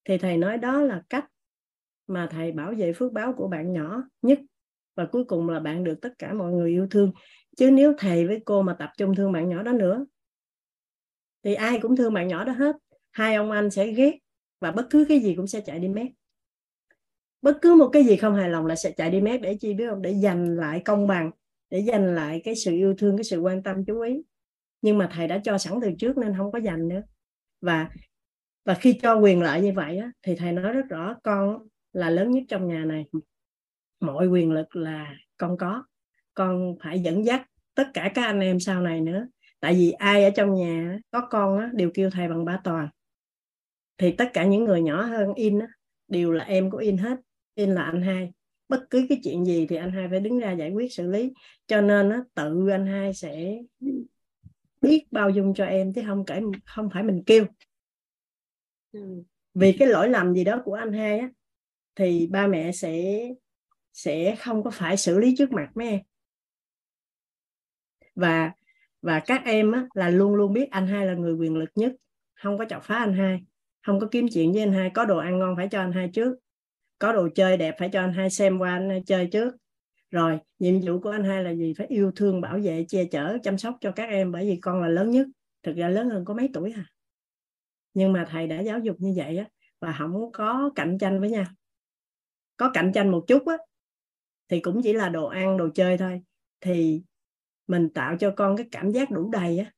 Thì thầy nói đó là cách mà thầy bảo vệ phước báo của bạn nhỏ nhất, và cuối cùng là bạn được tất cả mọi người yêu thương chứ nếu thầy với cô mà tập trung thương bạn nhỏ đó nữa thì ai cũng thương bạn nhỏ đó hết. Hai ông anh sẽ ghét và bất cứ cái gì cũng sẽ chạy đi mét. Bất cứ một cái gì không hài lòng là sẽ chạy đi mét để chi biết không? Để giành lại công bằng để giành lại cái sự yêu thương cái sự quan tâm chú ý. Nhưng mà thầy đã cho sẵn từ trước nên không có giành nữa. Và và khi cho quyền lợi như vậy á, thì thầy nói rất rõ con là lớn nhất trong nhà này. Mọi quyền lực là con có con phải dẫn dắt tất cả các anh em sau này nữa. Tại vì ai ở trong nhà có con á, đều kêu thầy bằng ba toàn. Thì tất cả những người nhỏ hơn in á, đều là em của in hết in là anh hai. Bất cứ cái chuyện gì thì anh hai phải đứng ra giải quyết xử lý. Cho nên á, tự anh hai sẽ biết bao dung cho em chứ không phải không phải mình kêu. Ừ. vì cái lỗi lầm gì đó của anh hai á thì ba mẹ sẽ sẽ không có phải xử lý trước mặt mấy em và và các em á, là luôn luôn biết anh hai là người quyền lực nhất. Không có chọc phá anh hai. Không có kiếm chuyện với anh hai. Có đồ ăn ngon phải cho anh hai trước. Có đồ chơi đẹp phải cho anh hai xem qua anh hai chơi trước. Rồi nhiệm vụ của anh hai là gì? Phải yêu thương bảo vệ che chở chăm sóc cho các em. Bởi vì con là lớn nhất. Thực ra lớn hơn có mấy tuổi à. Nhưng mà thầy đã giáo dục như vậy á và không có cạnh tranh với nhau. Có cạnh tranh một chút á thì cũng chỉ là đồ ăn đồ chơi thôi. Thì mình tạo cho con cái cảm giác đủ đầy á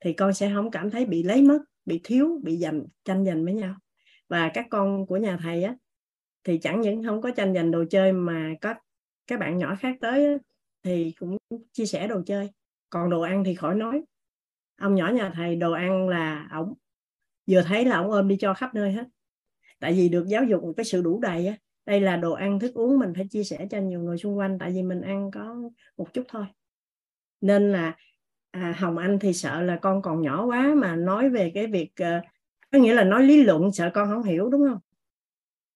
thì con sẽ không cảm thấy bị lấy mất bị thiếu bị giành tranh giành với nhau. Và các con của nhà thầy á thì chẳng những không có tranh giành đồ chơi mà có các bạn nhỏ khác tới á, thì cũng chia sẻ đồ chơi. Còn đồ ăn thì khỏi nói. Ông nhỏ nhà thầy đồ ăn là ổng vừa thấy là ổng ôm đi cho khắp nơi hết. Tại vì được giáo dục một cái sự đủ đầy á đây là đồ ăn thức uống mình phải chia sẻ cho nhiều người xung quanh tại vì mình ăn có một chút thôi nên là à, hồng anh thì sợ là con còn nhỏ quá mà nói về cái việc uh, có nghĩa là nói lý luận sợ con không hiểu đúng không?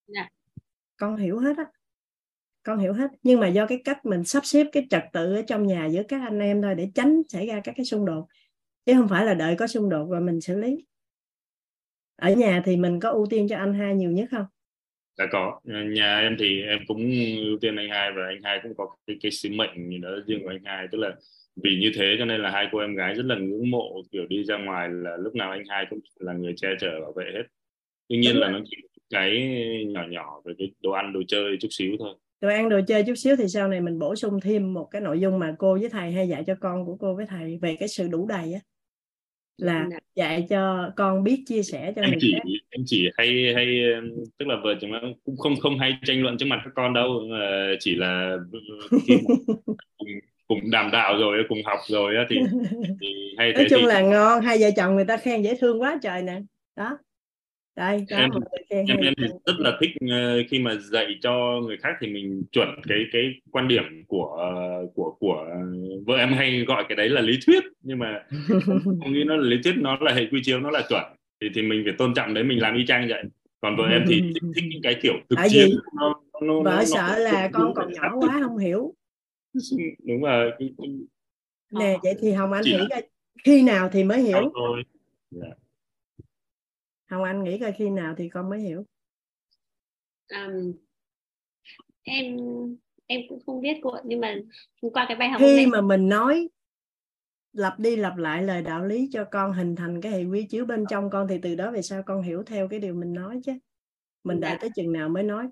Dạ. con hiểu hết á. Con hiểu hết. Nhưng mà do cái cách mình sắp xếp cái trật tự ở trong nhà giữa các anh em thôi để tránh xảy ra các cái xung đột. Chứ không phải là đợi có xung đột và mình xử lý. Ở nhà thì mình có ưu tiên cho anh hai nhiều nhất không? Đã có. Nhà em thì em cũng ưu tiên anh hai và anh hai cũng có cái cái sứ mệnh gì đó riêng của anh hai. Tức là vì như thế cho nên là hai cô em gái rất là ngưỡng mộ kiểu đi ra ngoài là lúc nào anh hai cũng là người che chở bảo vệ hết tuy nhiên Đúng là rồi. nó chỉ cái nhỏ nhỏ về cái đồ ăn đồ chơi chút xíu thôi đồ ăn đồ chơi chút xíu thì sau này mình bổ sung thêm một cái nội dung mà cô với thầy hay dạy cho con của cô với thầy về cái sự đủ đầy á là dạ. dạy cho con biết chia sẻ cho em người chỉ khác em chỉ hay hay tức là vợ chồng em cũng không không hay tranh luận trước mặt các con đâu mà chỉ là <laughs> khi cùng, đàm đạo rồi cùng học rồi thì, <laughs> thì hay nói chung thì... là ngon hai vợ chồng người ta khen dễ thương quá trời nè. Đó. Đây em em, em thì rất là thích uh, khi mà dạy cho người khác thì mình chuẩn cái cái quan điểm của của của vợ em hay gọi cái đấy là lý thuyết. Nhưng mà <laughs> không nghĩ nó là lý thuyết nó là hệ quy chiếu nó là chuẩn. Thì thì mình phải tôn trọng đấy mình làm y chang vậy. Còn vợ em thì thích, thích những cái kiểu thực chiến nó, nó, vợ nó, sợ nó, là con còn nhỏ quá không hiểu đúng rồi nè vậy thì hồng anh nghĩ khi nào thì mới hiểu thôi. Yeah. Hồng Anh nghĩ coi khi nào thì con mới hiểu um, em em cũng không biết cô nhưng mà qua cái bài học khi mà mình nói lặp đi lặp lại lời đạo lý cho con hình thành cái hệ quy chiếu bên trong con thì từ đó về sau con hiểu theo cái điều mình nói chứ mình đợi dạ. tới chừng nào mới nói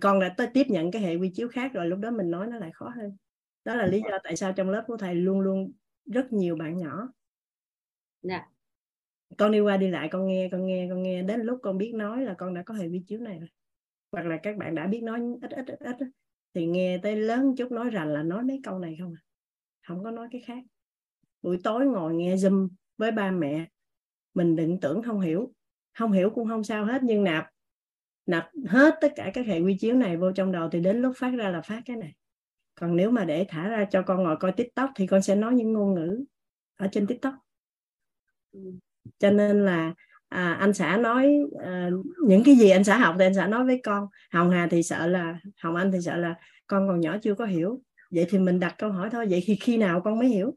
con đã tới tiếp nhận cái hệ quy chiếu khác rồi lúc đó mình nói nó lại khó hơn. Đó là lý do tại sao trong lớp của thầy luôn luôn rất nhiều bạn nhỏ. Dạ. Con đi qua đi lại con nghe con nghe con nghe đến lúc con biết nói là con đã có hệ vi chiếu này rồi. Hoặc là các bạn đã biết nói ít ít ít ít thì nghe tới lớn chút nói rằng là nói mấy câu này không à. Không có nói cái khác. Buổi tối ngồi nghe zoom với ba mẹ mình đừng tưởng không hiểu. Không hiểu cũng không sao hết nhưng nạp nạp hết tất cả các hệ quy chiếu này vô trong đầu thì đến lúc phát ra là phát cái này. Còn nếu mà để thả ra cho con ngồi coi tiktok thì con sẽ nói những ngôn ngữ ở trên tiktok. Cho nên là à, anh xã nói à, những cái gì anh xã học thì anh xã nói với con. Hồng hà thì sợ là hồng anh thì sợ là con còn nhỏ chưa có hiểu. Vậy thì mình đặt câu hỏi thôi. Vậy thì khi nào con mới hiểu?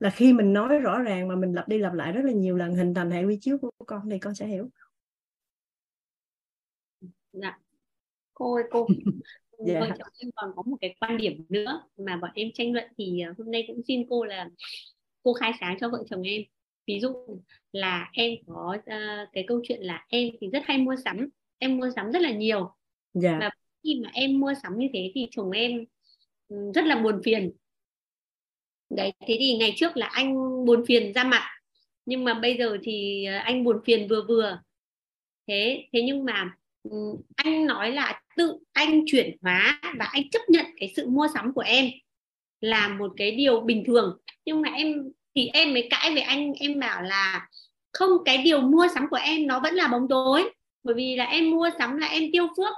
Là khi mình nói rõ ràng mà mình lặp đi lặp lại rất là nhiều lần hình thành hệ quy chiếu của con thì con sẽ hiểu dạ. Cô ơi <laughs> cô dạ. vợ chồng em còn có một cái quan điểm nữa mà bọn em tranh luận thì à, hôm nay cũng xin cô là cô khai sáng cho vợ chồng em. Ví dụ là em có uh, cái câu chuyện là em thì rất hay mua sắm em mua sắm rất là nhiều. Dạ. và khi mà em mua sắm như thế thì chồng em rất là buồn phiền. Đấy thế thì ngày trước là anh buồn phiền ra mặt nhưng mà bây giờ thì à, anh buồn phiền vừa vừa. Thế thế nhưng mà Ừ, anh nói là tự anh chuyển hóa và anh chấp nhận cái sự mua sắm của em là một cái điều bình thường. Nhưng mà em, thì em mới cãi với anh, em bảo là không, cái điều mua sắm của em nó vẫn là bóng tối. Bởi vì là em mua sắm là em tiêu phước.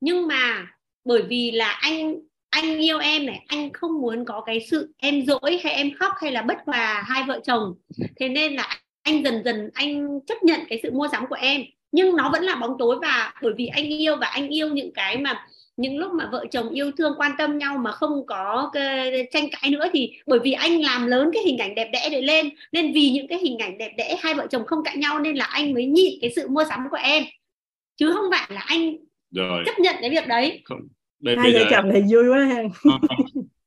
Nhưng mà bởi vì là anh anh yêu em này, anh không muốn có cái sự em dỗi hay em khóc hay là bất hòa hai vợ chồng. Thế nên là anh dần dần anh chấp nhận cái sự mua sắm của em nhưng nó vẫn là bóng tối và bởi vì anh yêu và anh yêu những cái mà những lúc mà vợ chồng yêu thương quan tâm nhau mà không có cái tranh cãi nữa thì bởi vì anh làm lớn cái hình ảnh đẹp đẽ để lên nên vì những cái hình ảnh đẹp đẽ hai vợ chồng không cãi nhau nên là anh mới nhịn cái sự mua sắm của em chứ không phải là anh rồi. chấp nhận cái việc đấy không. Đây, hai vợ chồng thì vui quá ha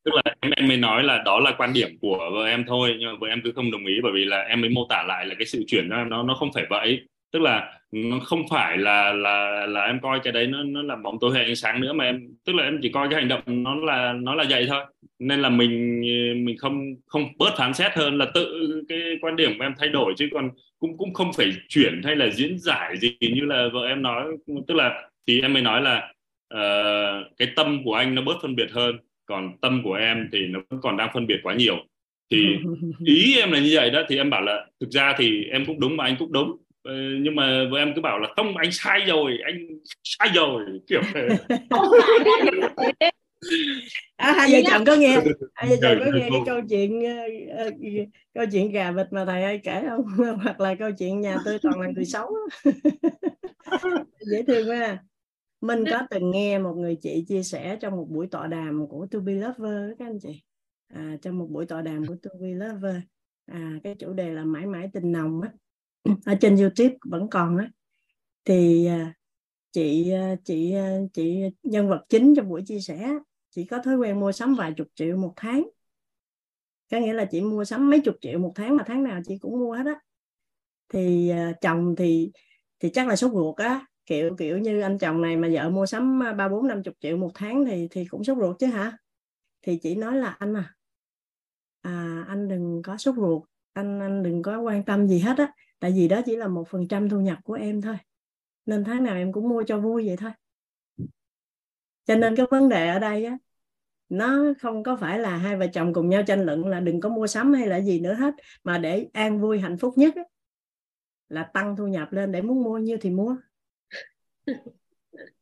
tức là em em mới nói là đó là quan điểm của vợ em thôi nhưng mà vợ em cứ không đồng ý bởi vì là em mới mô tả lại là cái sự chuyển em nó nó không phải vậy tức là nó không phải là là là em coi cái đấy nó nó là bóng tối hay ánh sáng nữa mà em tức là em chỉ coi cái hành động nó là nó là vậy thôi. Nên là mình mình không không bớt phán xét hơn là tự cái quan điểm của em thay đổi chứ còn cũng cũng không phải chuyển hay là diễn giải gì như là vợ em nói. Tức là thì em mới nói là uh, cái tâm của anh nó bớt phân biệt hơn còn tâm của em thì nó vẫn còn đang phân biệt quá nhiều. Thì <laughs> ý em là như vậy đó thì em bảo là thực ra thì em cũng đúng mà anh cũng đúng nhưng mà vợ em cứ bảo là không anh sai rồi anh sai rồi kiểu thế. <laughs> À, hai vợ chồng có nghe hai vợ chồng có nghe cái câu chuyện uh, uh, câu chuyện gà vịt mà thầy hay kể không? <laughs> Hoặc là câu chuyện nhà tôi toàn là người xấu <laughs> dễ thương quá mình có từng nghe một người chị chia sẻ trong một buổi tọa đàm của To Be Lover các anh chị. À, trong một buổi tọa đàm của To Be Lover. À, cái chủ đề là mãi mãi tình nồng á ở trên YouTube vẫn còn á. Thì à, chị à, chị à, chị nhân vật chính trong buổi chia sẻ chị có thói quen mua sắm vài chục triệu một tháng. Có nghĩa là chị mua sắm mấy chục triệu một tháng mà tháng nào chị cũng mua hết á. Thì chồng thì thì chắc là sốt ruột á. Kiểu kiểu như anh chồng này mà vợ mua sắm ba bốn năm chục triệu một tháng thì thì cũng sốt ruột chứ hả? Thì chị nói là anh à, à anh đừng có sốt ruột. Anh anh đừng có quan tâm gì hết á tại vì đó chỉ là một phần trăm thu nhập của em thôi. Nên tháng nào em cũng mua cho vui vậy thôi. Cho nên cái vấn đề ở đây á nó không có phải là hai vợ chồng cùng nhau tranh luận là đừng có mua sắm hay là gì nữa hết mà để an vui hạnh phúc nhất á, là tăng thu nhập lên để muốn mua nhiêu thì mua. <laughs>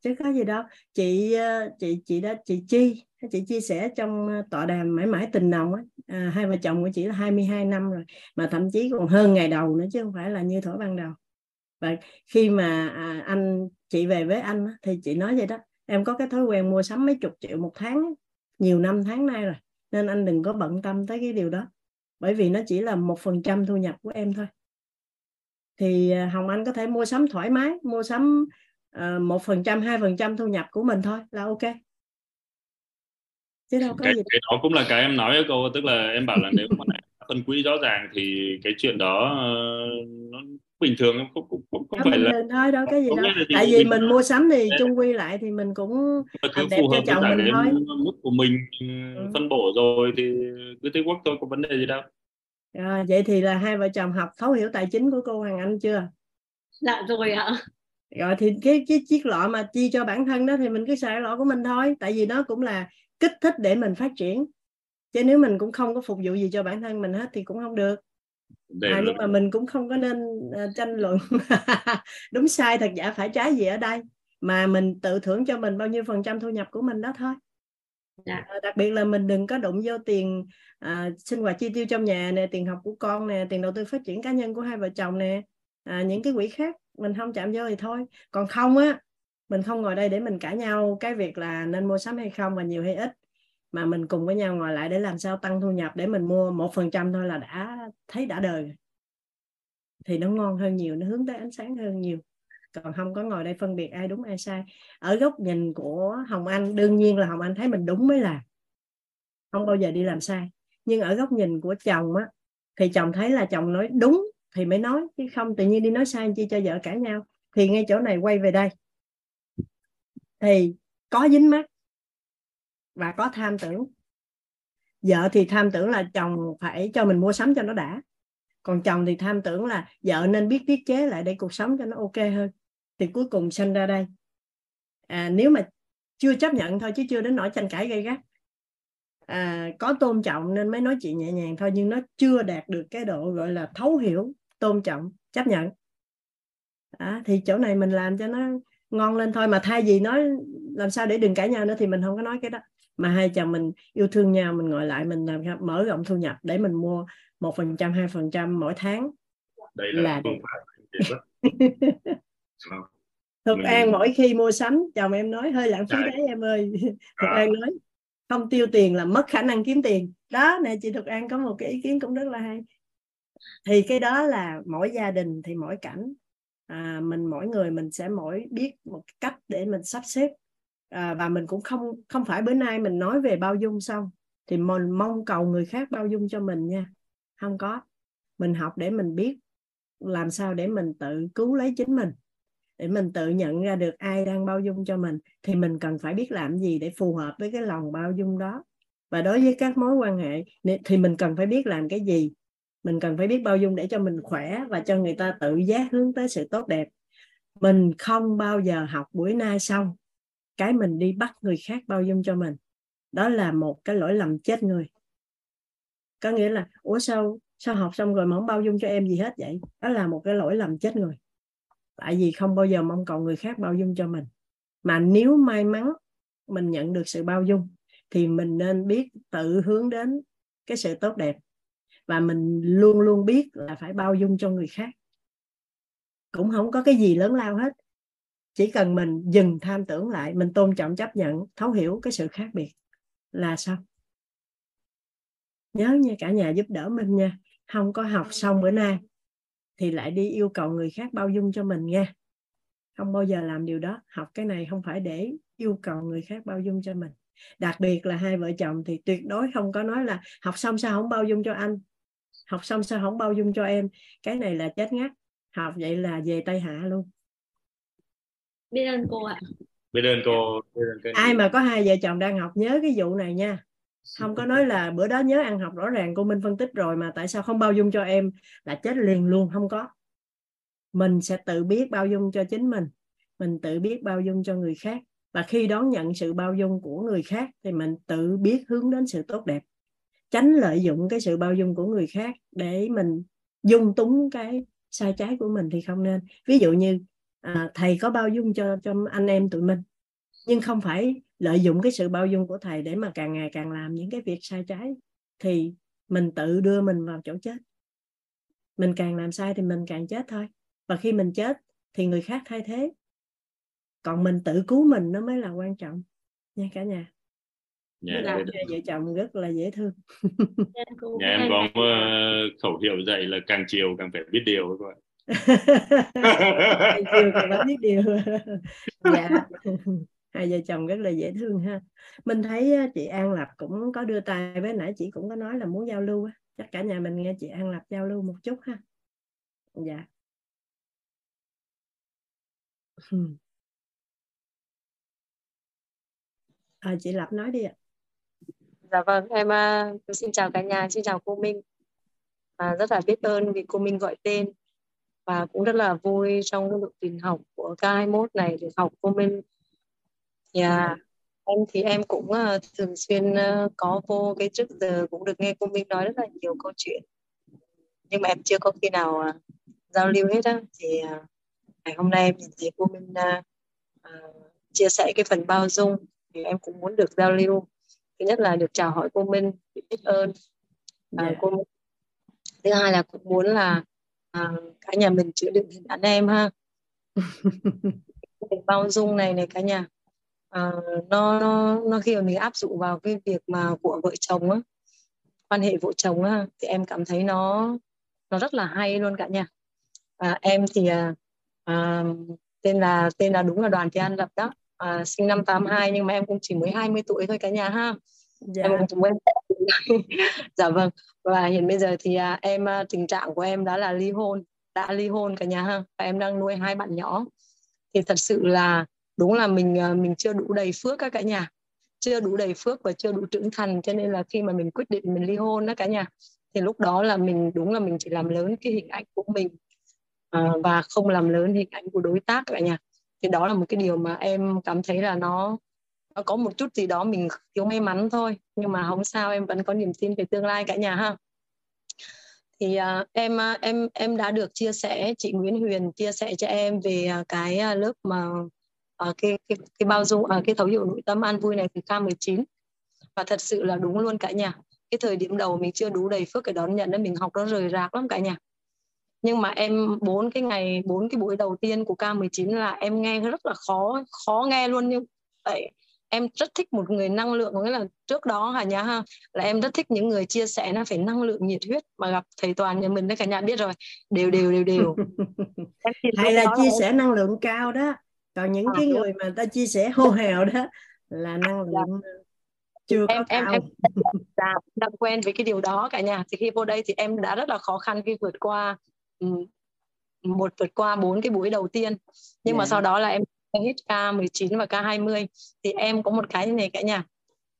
Chứ có gì đâu. Chị ờ, chị chị đã chị chi chị chia sẻ trong ờ, tọa đàm mãi mãi tình nồng á. À, hai vợ chồng của chị là 22 năm rồi mà thậm chí còn hơn ngày đầu nữa chứ không phải là như thổi ban đầu. Và khi mà à, anh chị về với anh thì chị nói vậy đó em có cái thói quen mua sắm mấy chục triệu một tháng nhiều năm tháng nay rồi nên anh đừng có bận tâm tới cái điều đó. Bởi vì nó chỉ là một phần trăm thu nhập của em thôi. Thì ờ, hồng anh có thể mua sắm thoải mái mua sắm ờ, một phần trăm hai phần trăm thu nhập của mình thôi là ok chứ đâu có cái, gì cái đó cũng là cái em nói với cô tức là em bảo là nếu mà <laughs> phân quỹ rõ ràng thì cái chuyện đó uh, nó bình thường không không, không, không phải là thôi đâu cái gì đâu. tại vì mình mua sắm thì chung quy lại thì mình cũng cứ phù hợp cho chồng mình thôi. mức của mình ừ. phân bổ rồi thì cứ thế quốc thôi có vấn đề gì đâu. À, vậy thì là hai vợ chồng học thấu hiểu tài chính của cô Hoàng Anh chưa? Dạ rồi ạ. Rồi thì cái cái chiếc lọ mà chi cho bản thân đó thì mình cứ xài lọ của mình thôi. Tại vì nó cũng là kích thích để mình phát triển. Chứ nếu mình cũng không có phục vụ gì cho bản thân mình hết thì cũng không được. À, nhưng mà mình cũng không có nên uh, tranh luận <laughs> đúng sai thật giả phải trái gì ở đây. Mà mình tự thưởng cho mình bao nhiêu phần trăm thu nhập của mình đó thôi. Dạ. à, đặc biệt là mình đừng có đụng vô tiền à, sinh hoạt chi tiêu trong nhà nè tiền học của con nè tiền đầu tư phát triển cá nhân của hai vợ chồng nè à, những cái quỹ khác mình không chạm vô thì thôi. Còn không á mình không ngồi đây để mình cãi nhau cái việc là nên mua sắm hay không và nhiều hay ít, mà mình cùng với nhau ngồi lại để làm sao tăng thu nhập để mình mua một phần trăm thôi là đã thấy đã đời thì nó ngon hơn nhiều, nó hướng tới ánh sáng hơn nhiều. Còn không có ngồi đây phân biệt ai đúng ai sai. Ở góc nhìn của hồng anh, đương nhiên là hồng anh thấy mình đúng mới là không bao giờ đi làm sai. Nhưng ở góc nhìn của chồng á, thì chồng thấy là chồng nói đúng thì mới nói, chứ không tự nhiên đi nói sai chi cho vợ cãi nhau. Thì ngay chỗ này quay về đây thì có dính mắt và có tham tưởng. Vợ thì tham tưởng là chồng phải cho mình mua sắm cho nó đã. Còn chồng thì tham tưởng là vợ nên biết tiết chế lại để cuộc sống cho nó ok hơn. Thì cuối cùng sinh ra đây. À, nếu mà chưa chấp nhận thôi chứ chưa đến nỗi tranh cãi gây gắt. À, có tôn trọng nên mới nói chuyện nhẹ nhàng thôi nhưng nó chưa đạt được cái độ gọi là thấu hiểu tôn trọng chấp nhận. À, thì chỗ này mình làm cho nó ngon lên thôi. Mà thay vì nói làm sao để đừng cãi nhau nữa thì mình không có nói cái đó. Mà hai chồng mình yêu thương nhau mình ngồi lại mình làm mở rộng thu nhập để mình mua một phần trăm hai phần trăm mỗi tháng. Đây là, là... <laughs> Thực An mỗi khi mua sắm chồng em nói hơi lãng phí đấy em ơi. <laughs> Thực à. An nói không tiêu tiền là mất khả năng kiếm tiền. Đó nè chị Thực An có một cái ý kiến cũng rất là hay. Thì cái đó là mỗi gia đình thì mỗi cảnh à, mình mỗi người mình sẽ mỗi biết một cách để mình sắp xếp. À, và mình cũng không không phải bữa nay mình nói về bao dung xong thì mình mong cầu người khác bao dung cho mình nha. Không có. Mình học để mình biết làm sao để mình tự cứu lấy chính mình để mình tự nhận ra được ai đang bao dung cho mình thì mình cần phải biết làm gì để phù hợp với cái lòng bao dung đó. Và đối với các mối quan hệ thì mình cần phải biết làm cái gì mình cần phải biết bao dung để cho mình khỏe và cho người ta tự giác hướng tới sự tốt đẹp. Mình không bao giờ học buổi nay xong, cái mình đi bắt người khác bao dung cho mình. Đó là một cái lỗi lầm chết người. Có nghĩa là, ủa sao sao học xong rồi mà không bao dung cho em gì hết vậy? Đó là một cái lỗi lầm chết người. Tại vì không bao giờ mong cầu người khác bao dung cho mình. Mà nếu may mắn mình nhận được sự bao dung, thì mình nên biết tự hướng đến cái sự tốt đẹp và mình luôn luôn biết là phải bao dung cho người khác. Cũng không có cái gì lớn lao hết. Chỉ cần mình dừng tham tưởng lại, mình tôn trọng chấp nhận, thấu hiểu cái sự khác biệt là xong. Nhớ nha, cả nhà giúp đỡ mình nha. Không có học xong bữa nay thì lại đi yêu cầu người khác bao dung cho mình nha. Không bao giờ làm điều đó. Học cái này không phải để yêu cầu người khác bao dung cho mình. Đặc biệt là hai vợ chồng thì tuyệt đối không có nói là học xong sao không bao dung cho anh học xong sao không bao dung cho em? Cái này là chết ngắt. Học vậy là về tây hạ luôn. Biết ơn cô ạ. Biết ơn cô biết ơn cô. ai mà có hai vợ chồng đang học nhớ cái vụ này nha. Không có nói là bữa đó nhớ ăn học rõ ràng cô minh phân tích rồi mà tại sao không bao dung cho em là chết liền luôn không có. Mình sẽ tự biết bao dung cho chính mình. Mình tự biết bao dung cho người khác. Và khi đón nhận sự bao dung của người khác thì mình tự biết hướng đến sự tốt đẹp tránh lợi dụng cái sự bao dung của người khác để mình dung túng cái sai trái của mình thì không nên. Ví dụ như à, thầy có bao dung cho cho anh em tụi mình nhưng không phải lợi dụng cái sự bao dung của thầy để mà càng ngày càng làm những cái việc sai trái thì mình tự đưa mình vào chỗ chết. Mình càng làm sai thì mình càng chết thôi. Và khi mình chết thì người khác thay thế. Còn mình tự cứu mình nó mới là quan trọng nha cả nhà nhà, làm cho vợ chồng rất là dễ thương. Nhà em có uh, khẩu hiệu dạy là càng chiều càng phải biết điều các bạn. Càng chiều càng phải biết điều. Dạ. Hai vợ chồng rất là dễ thương ha. Mình thấy chị An Lập cũng có đưa tay với nãy chị cũng có nói là muốn giao lưu chắc cả nhà mình nghe chị An Lập giao lưu một chút ha. Dạ. À, chị Lập nói đi ạ dạ vâng em uh, xin chào cả nhà xin chào cô Minh. Và rất là biết ơn vì cô Minh gọi tên. Và cũng rất là vui trong lộ trình học của K21 này được học cô Minh. Yeah. em thì em cũng uh, thường xuyên uh, có vô cái trước giờ cũng được nghe cô Minh nói rất là nhiều câu chuyện. Nhưng mà em chưa có khi nào uh, giao lưu hết á. Thì uh, ngày hôm nay em nhìn thấy cô Minh uh, uh, chia sẻ cái phần bao dung thì em cũng muốn được giao lưu thứ nhất là được chào hỏi cô Minh biết ơn yeah. Dạ. cô Minh. thứ hai là cũng muốn là uh, cả nhà mình chữa đựng hình ảnh em ha <laughs> bao dung này này cả nhà à, nó nó nó khi mà mình áp dụng vào cái việc mà của vợ chồng á quan hệ vợ chồng á thì em cảm thấy nó nó rất là hay luôn cả nhà à, em thì à, à, tên là tên là đúng là đoàn thị an lập đó à, sinh năm 82 nhưng mà em cũng chỉ mới 20 tuổi thôi cả nhà ha. Dạ. em cũng quen <laughs> dạ vâng. Và hiện bây giờ thì à, em à, tình trạng của em đã là ly hôn đã ly hôn cả nhà ha. Và em đang nuôi hai bạn nhỏ. Thì thật sự là đúng là mình à, mình chưa đủ đầy phước các cả nhà. Chưa đủ đầy phước và chưa đủ trưởng thành cho nên là khi mà mình quyết định mình ly hôn đó cả nhà thì lúc đó là mình đúng là mình chỉ làm lớn cái hình ảnh của mình à, và không làm lớn hình ảnh của đối tác cả nhà thì đó là một cái điều mà em cảm thấy là nó nó có một chút gì đó mình thiếu may mắn thôi. Nhưng mà không sao em vẫn có niềm tin về tương lai cả nhà ha. Thì uh, em à, em em đã được chia sẻ chị Nguyễn Huyền chia sẻ cho em về à, cái lớp mà uh, cái, cái cái bao dung uh, cái thấu hiểu nội tâm an vui này từ K19 và thật sự là đúng luôn cả nhà. Cái thời điểm đầu mình chưa đủ đầy phước để đón nhận nên mình học nó rời rạc lắm cả nhà nhưng mà em bốn cái ngày bốn cái buổi đầu tiên của K19 là em nghe rất là khó khó nghe luôn. Nhưng tại em rất thích một người năng lượng có nghĩa là trước đó hả nhà ha? Là em rất thích những người chia sẻ nó phải năng lượng nhiệt huyết mà gặp thầy toàn nhà mình đấy cả nhà biết rồi. Đều đều đều đều. <laughs> Hay là chia sẻ năng lượng cao đó. Còn những à, cái người mà ta chia sẻ hô hào đó là năng dạ. lượng chưa em, có cao. em, em đã, đã quen với cái điều đó cả nhà thì khi vô đây thì em đã rất là khó khăn khi vượt qua một vượt qua bốn cái buổi đầu tiên. Nhưng yeah. mà dạ. sau đó là em hết K19 và K20 thì em có một cái này cả nhà.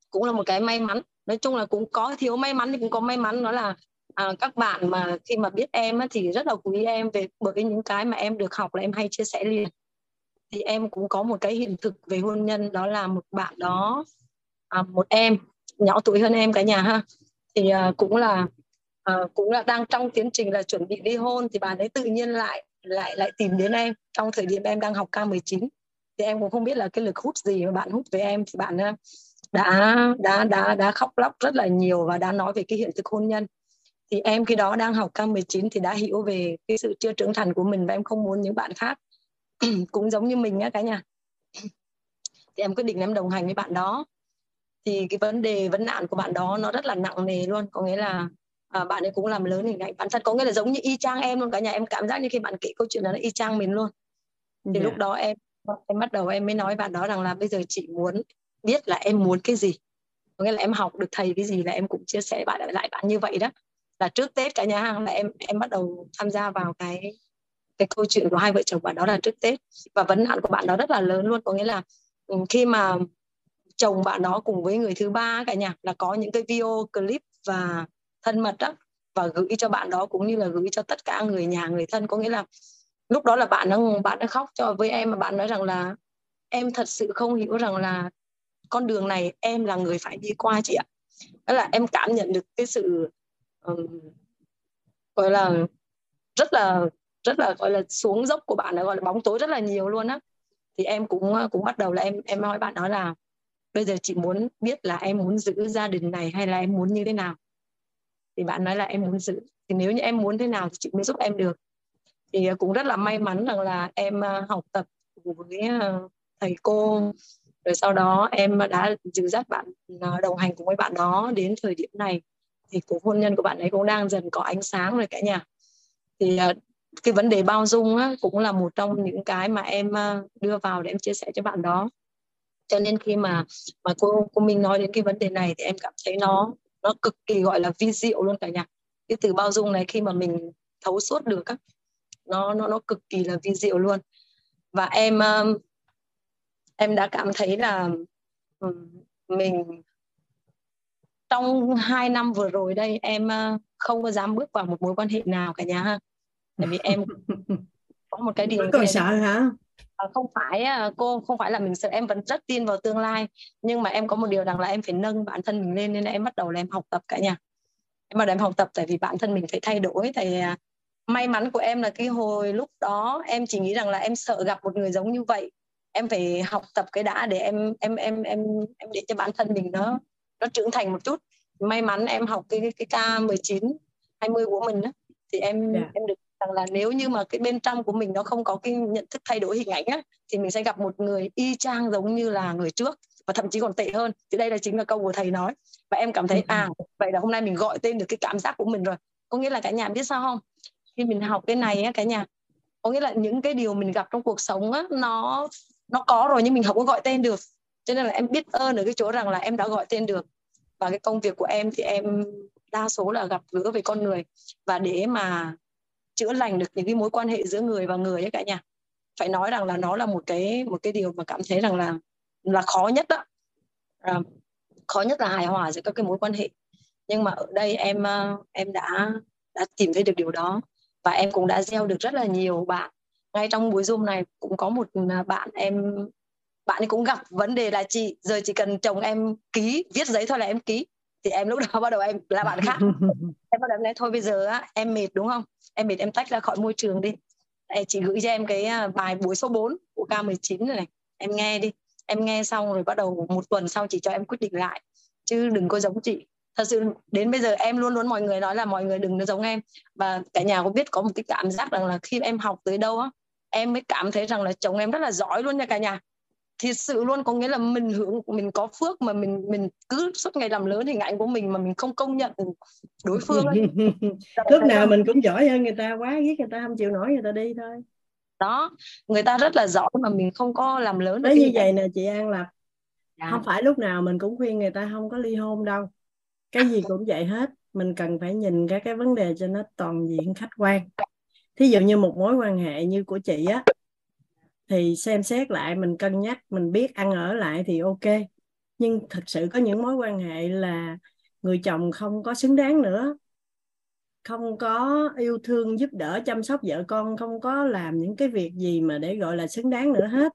Cũng là một cái may mắn. Nói chung là cũng có thiếu may mắn thì cũng có may mắn. Đó là à, các bạn mà khi mà biết em á, thì rất là quý em về bởi những cái mà em được học là em hay chia sẻ liền. Thì em cũng có một cái hiện thực về hôn nhân. Đó là một bạn đó à, một em nhỏ tuổi hơn em cả nhà ha. Thì à, cũng là uh, cũng là đang trong tiến trình là chuẩn bị ly hôn thì bạn ấy tự nhiên lại lại lại tìm đến em. Trong thời điểm em đang học K19 thì em cũng không biết là cái lực hút gì mà bạn hút với em. Thì bạn ờ, đã đã đã đã khóc lóc rất là nhiều và đã nói về cái hiện thực hôn nhân. Thì em khi đó đang học K19 thì đã hiểu về cái sự chưa trưởng thành của mình và em không muốn những bạn khác. <clears throat> Cũng giống như mình á cả nhà. Thì em quyết định em đồng hành với bạn đó. Thì cái vấn đề vấn nạn của bạn đó nó rất là nặng nề luôn. Có nghĩa là à, bạn ấy cũng làm lớn hình ảnh. Bản thân có nghĩa là giống như y chang em luôn cả nhà em cảm giác như khi bạn kể câu chuyện đó là y chang mình luôn. Thì yeah. lúc dạ. đó em em bắt đầu em mới nói bạn đó rằng là bây giờ chị muốn biết là em muốn cái gì. Có nghĩa là em học được thầy cái gì là em cũng chia sẻ bạn lại bạn như vậy đó. Là trước tết cả nhà hàng là em em bắt đầu tham gia vào cái cái câu chuyện của hai vợ chồng bạn đó là trước tết. Và vấn nạn của bạn đó rất là lớn luôn. Có nghĩa là ừ, khi mà chồng bạn đó cùng với người thứ ba cả nhà là có những cái video clip và thân mật đó và gửi cho bạn đó cũng như là gửi cho tất cả người nhà người thân. Có nghĩa là lúc đó là bạn nó bạn đã khóc cho với em mà bạn nói rằng là em thật sự không hiểu rằng là con đường này em là người phải đi qua chị ạ. Đó là em cảm nhận được cái sự um, gọi là rất là rất là gọi là xuống dốc của bạn là gọi là bóng tối rất là nhiều luôn á. Thì em cũng cũng bắt đầu là em em nói bạn đó là bây giờ chị muốn biết là em muốn giữ gia đình này hay là em muốn như thế nào? Thì bạn nói là em muốn giữ. Thì nếu như em muốn thế nào thì chị mới giúp em được. Thì ờ, cũng rất là may mắn rằng là em ờ, học tập với ờ, thầy cô. Rồi sau đó em đã giữ dắt bạn đồng hành cùng với bạn đó đến thời điểm này. Thì cuộc hôn nhân của bạn ấy cũng đang dần có ánh sáng rồi cả nhà. Thì cái vấn đề bao dung á, cũng là một trong những cái mà em đưa vào để em chia sẻ cho bạn đó. Cho nên khi mà mà cô cô Minh nói đến cái vấn đề này thì em cảm thấy nó nó cực kỳ gọi là vi diệu luôn cả nhà. Cái từ bao dung này khi mà mình thấu suốt được á nó nó nó cực kỳ là vi diệu luôn. Và em um, em đã cảm thấy là mình trong hai năm vừa rồi đây em uh, không có dám bước vào một mối quan hệ nào cả nhà ha. Tại vì em <laughs> có một cái điều còn sợ hả không phải à, cô không phải là mình sợ em vẫn rất tin vào tương lai nhưng mà em có một điều rằng là em phải nâng bản thân mình lên nên là em bắt đầu là em học tập cả nhà em bắt đầu em học tập tại vì bản thân mình phải thay đổi tại à, may mắn của em là cái hồi lúc đó em chỉ nghĩ rằng là em sợ gặp một người giống như vậy em phải học tập cái đã để em em em em em để cho bản thân mình nó nó trưởng thành một chút may mắn em học cái cái k 19 20 của mình đó thì em yeah. Dạ. em được rằng là nếu như mà cái bên trong của mình nó không có cái nhận thức thay đổi hình ảnh á thì mình sẽ gặp một người y chang giống như là người trước và thậm chí còn tệ hơn. Thì đây là chính là câu của thầy nói. Và em cảm thấy ừ. à vậy là hôm nay mình gọi tên được cái cảm giác của mình rồi. Có nghĩa là cả nhà biết sao không? Khi mình học cái này á cả nhà có nghĩa là những cái điều mình gặp trong cuộc sống á nó nó có rồi nhưng mình không có gọi tên được. Cho nên là em biết ơn ở cái chỗ rằng là em đã gọi tên được. Và cái công việc của em thì em đa số là gặp gỡ về con người. Và để mà chữa lành được những cái mối quan hệ giữa người và người ấy cả nhà. Phải nói rằng là nó là một cái một cái điều mà cảm thấy rằng là là khó nhất đó. À, khó nhất là hài hòa giữa các cái mối quan hệ. Nhưng mà ở đây em à, em đã đã tìm thấy được điều đó và em cũng đã gieo được rất là nhiều bạn. Ngay trong buổi zoom này cũng có một à, bạn em bạn ấy cũng gặp vấn đề là chị giờ chỉ cần chồng em ký viết giấy thôi là em ký thì em lúc đó bắt đầu em là bạn khác. <laughs> Em bắt đầu em nói thôi bây giờ á em mệt đúng không? Em mệt em tách ra khỏi môi trường đi. Em chị gửi cho em cái à, bài buổi số 4 của K19 này, này. Em nghe đi. Em nghe xong rồi bắt đầu một tuần sau chị cho em quyết định lại. Chứ đừng có giống chị. Thật sự đến bây giờ em luôn luôn mọi người nói là mọi người đừng có giống em. Và cả nhà có biết có một cái cảm giác rằng là khi em học tới đâu á em mới cảm thấy rằng là chồng em rất là giỏi luôn nha cả nhà thì sự luôn có nghĩa là mình hưởng mình có phước mà mình mình cứ suốt ngày làm lớn hình ảnh của mình mà mình không công nhận đối phương <laughs> lúc nào mình cũng giỏi hơn người ta quá ghét người ta không chịu nổi người ta đi thôi. Đó người ta rất là giỏi mà mình không có làm lớn Đấy như vậy nè chị An là dạ. không phải lúc nào mình cũng khuyên người ta không có ly hôn đâu. Cái gì cũng vậy hết mình cần phải nhìn các cái vấn đề cho nó toàn diện khách quan. Thí dụ như một mối quan hệ như của chị á thì xem xét lại mình cân nhắc mình biết ăn ở lại thì ok. Nhưng thật sự có những mối quan hệ là người chồng không có xứng đáng nữa. Không có yêu thương giúp đỡ chăm sóc vợ con không có làm những cái việc gì mà để gọi là xứng đáng nữa hết.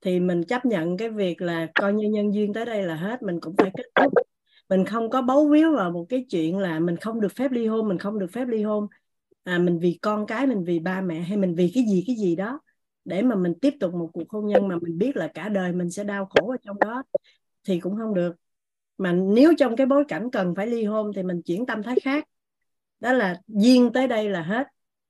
Thì mình chấp nhận cái việc là coi như nhân duyên tới đây là hết mình cũng phải kết thúc. Mình không có bấu víu vào một cái chuyện là mình không được phép ly hôn mình không được phép ly hôn. À, mình vì con cái mình vì ba mẹ hay mình vì cái gì cái gì đó để mà mình tiếp tục một cuộc hôn nhân mà mình biết là cả đời mình sẽ đau khổ ở trong đó, thì cũng không được. Mà nếu trong cái bối cảnh cần phải ly hôn thì mình chuyển tâm thái khác. Đó là duyên tới đây là hết.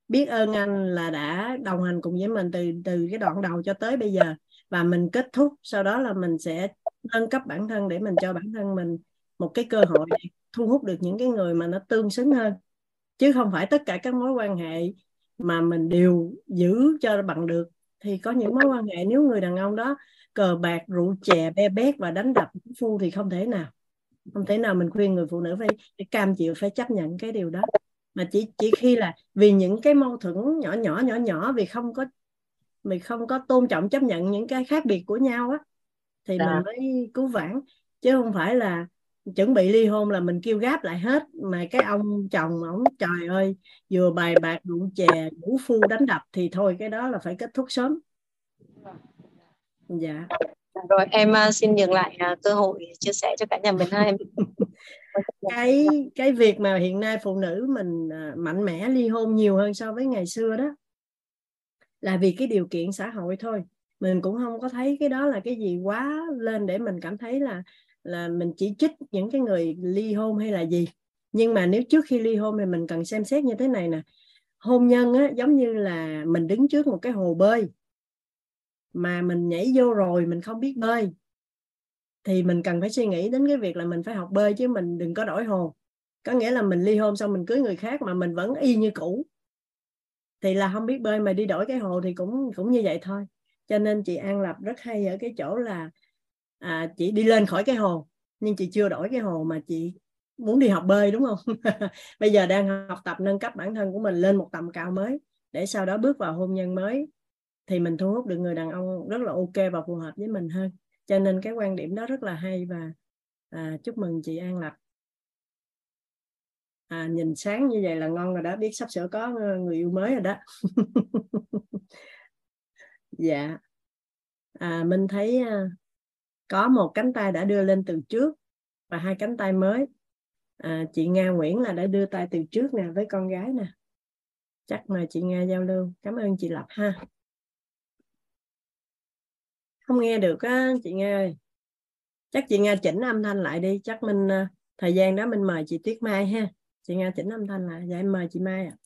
Biết ơn anh là đã đồng hành cùng với mình từ từ cái đoạn đầu cho tới bây giờ. Và mình kết thúc, sau đó là mình sẽ nâng cấp bản thân để mình cho bản thân mình một cái cơ hội để thu hút được những cái người mà nó tương xứng hơn. Chứ không phải tất cả các mối quan hệ mà mình đều giữ cho bằng được thì có những mối quan hệ nếu người đàn ông đó cờ bạc rượu chè be bét và đánh đập phu thì không thể nào. Không thể nào mình khuyên người phụ nữ phải, phải cam chịu phải chấp nhận cái điều đó. Mà chỉ chỉ khi là vì những cái mâu thuẫn nhỏ nhỏ nhỏ nhỏ vì không có mình không có tôn trọng chấp nhận những cái khác biệt của nhau á thì Đã. mình mới cứu vãn. Chứ không phải là chuẩn bị ly hôn là mình kêu gáp lại hết. Mà cái ông chồng ổng trời ơi vừa bài bạc rượu chè ngủ phu đánh đập thì thôi cái đó là phải kết thúc sớm. Dạ. Rồi em uh, xin nhường lại uh, cơ hội chia sẻ cho cả nhà mình hai <laughs> cái cái việc mà hiện nay phụ nữ mình uh, mạnh mẽ ly hôn nhiều hơn so với ngày xưa đó là vì cái điều kiện xã hội thôi. Mình cũng không có thấy cái đó là cái gì quá lên để mình cảm thấy là là mình chỉ trích những cái người ly hôn hay là gì. Nhưng mà nếu trước khi ly hôn thì mình cần xem xét như thế này nè. Hôn nhân á, giống như là mình đứng trước một cái hồ bơi mà mình nhảy vô rồi mình không biết bơi thì mình cần phải suy nghĩ đến cái việc là mình phải học bơi chứ mình đừng có đổi hồ. Có nghĩa là mình ly hôn xong mình cưới người khác mà mình vẫn y như cũ thì là không biết bơi mà đi đổi cái hồ thì cũng cũng như vậy thôi. Cho nên chị An Lập rất hay ở cái chỗ là à, chị đi lên khỏi cái hồ nhưng chị chưa đổi cái hồ mà chị muốn đi học bơi đúng không? <laughs> Bây giờ đang học tập nâng cấp bản thân của mình lên một tầm cao mới để sau đó bước vào hôn nhân mới thì mình thu hút được người đàn ông rất là ok và phù hợp với mình hơn. Cho nên cái quan điểm đó rất là hay và à, chúc mừng chị An Lập. À, nhìn sáng như vậy là ngon rồi đó biết sắp sửa có người yêu mới rồi đó. <laughs> Dạ. À, mình thấy à, có một cánh tay đã đưa lên từ trước và hai cánh tay mới. À, chị Nga Nguyễn là đã đưa tay từ trước nè với con gái nè. Chắc mời chị Nga giao lưu. Cảm ơn chị Lập ha. Không nghe được á chị Nga ơi. Chắc chị Nga chỉnh âm thanh lại đi. Chắc mình à, thời gian đó mình mời chị Tuyết Mai ha. Chị Nga chỉnh âm thanh lại. Dạ em mời chị Mai ạ.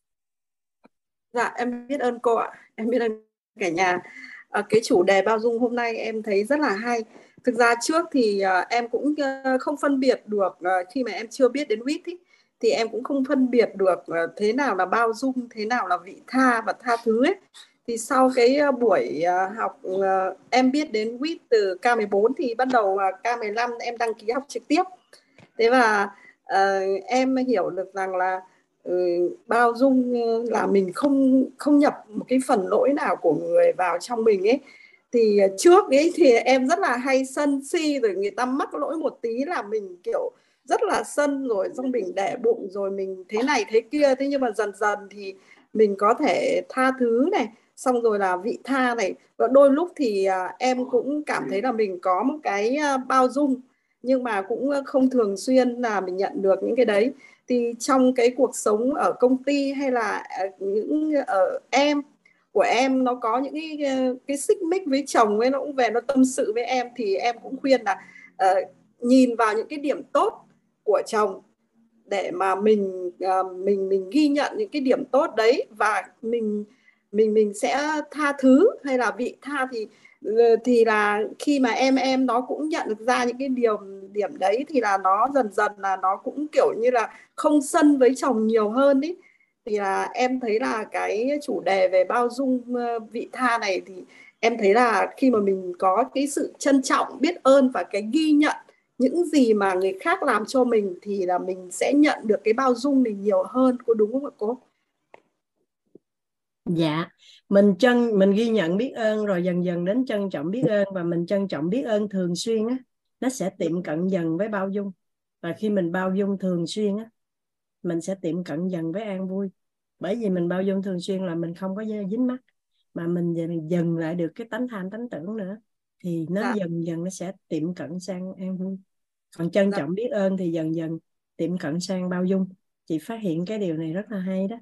Dạ em biết ơn cô ạ. Em biết ơn cả nhà. À, cái chủ đề bao dung hôm nay em thấy rất là hay thực ra trước thì uh, em cũng uh, không phân biệt được uh, khi mà em chưa biết đến WIT ý, thì em cũng không phân biệt được uh, thế nào là bao dung thế nào là vị tha và tha thứ ấy. Thì sau cái uh, buổi uh, học uh, em biết đến WIT từ K14 thì bắt đầu uh, K15 em đăng ký học trực tiếp. Thế và uh, em hiểu được rằng là uh, bao dung là mình không không nhập một cái phần lỗi nào của người vào trong mình ấy thì à, trước ấy thì em rất là hay sân si rồi người ta mắc lỗi một tí là mình kiểu rất là sân rồi xong mình đẻ bụng rồi mình thế này thế kia. Thế nhưng mà dần dần thì mình có thể tha thứ này xong rồi là vị tha này. Và đôi lúc thì à, em cũng cảm thấy là mình có một cái à, bao dung nhưng mà cũng à, không thường xuyên là mình nhận được những cái đấy. Thì trong cái cuộc sống ở công ty hay là à, những ở em của em nó có những cái cái xích mích với chồng ấy nó cũng về nó tâm sự với em thì em cũng khuyên là uh, nhìn vào những cái điểm tốt của chồng để mà mình uh, mình mình ghi nhận những cái điểm tốt đấy và mình mình mình sẽ tha thứ hay là vị tha thì ờ, thì là khi mà em em nó cũng nhận được ra những cái điều điểm đấy thì là nó dần dần là nó cũng kiểu như là không sân với chồng nhiều hơn ý thì là em thấy là cái chủ đề về bao dung ờ, vị tha này thì em thấy là khi mà mình có cái sự trân trọng, biết ơn và cái ghi nhận những gì mà người khác làm cho mình thì là mình sẽ nhận được cái bao dung mình nhiều hơn. Có đúng không ạ cô? Dạ mình trân, mình ghi nhận biết ơn rồi dần dần đến trân trọng biết ơn và mình trân trọng biết ơn thường xuyên á, nó sẽ tiệm cận dần với bao dung. Và khi mình bao dung thường xuyên á mình sẽ tiệm cận dần với an vui. Bởi vì mình bao dung thường xuyên là mình không có dính mắc mà mình dần lại được cái tánh tham tánh tưởng nữa. Thì nó dạ. dần dần nó sẽ tiệm cận sang an vui. Còn trân dạ. trọng biết ơn thì dần dần tiệm cận sang bao dung. Chị phát hiện cái điều này rất là hay đó.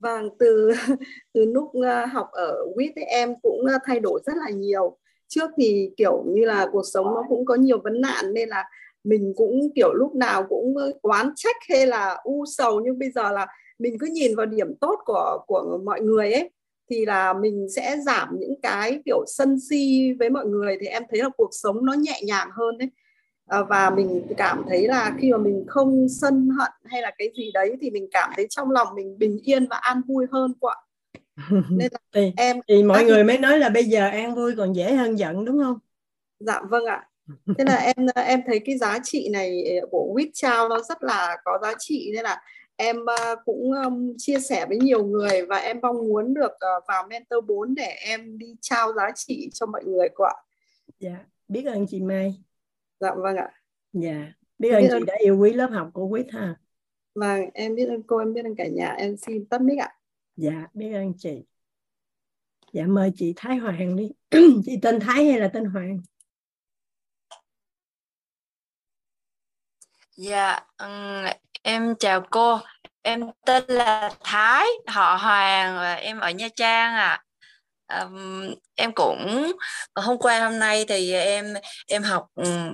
Vâng từ <laughs> từ lúc ờ, học ở WIT em cũng ờ, thay đổi rất là nhiều. Trước thì kiểu như là cuộc sống nó cũng có nhiều vấn nạn nên là mình cũng kiểu lúc nào cũng oán trách hay là u sầu nhưng bây giờ là mình cứ nhìn vào điểm tốt của của mọi người ấy thì là mình sẽ giảm những cái kiểu sân si với mọi người thì em thấy là cuộc sống nó nhẹ nhàng hơn đấy à, và mình cảm thấy là khi mà mình không sân hận hay là cái gì đấy thì mình cảm thấy trong lòng mình bình yên và an vui hơn quả <laughs> nên là thì, em thì mọi người mới nói là bây giờ an vui còn dễ hơn giận đúng không? Dạ vâng ạ thế là em em thấy cái giá trị này của WIT trao nó rất là có giá trị nên là em uh, cũng chia sẻ với nhiều người và em mong muốn được uh, vào mentor 4 để em đi trao giá trị cho mọi người cô ạ. Dạ, biết ơn chị Mai. Dạ vâng ạ. Dạ, biết ơn biết chị ơn... đã yêu quý lớp học của Quýt ha. Vâng, em biết ơn cô, em biết ơn cả nhà, em xin tắt mic ạ. Dạ, biết ơn chị. Dạ mời chị Thái Hoàng đi. <clears throat> chị tên Thái hay là tên Hoàng? Dạ, um, em chào cô. Em tên là Thái, họ Hoàng và em ở Nha Trang ạ. À. Um, em cũng ờ, hôm qua hôm nay thì em em học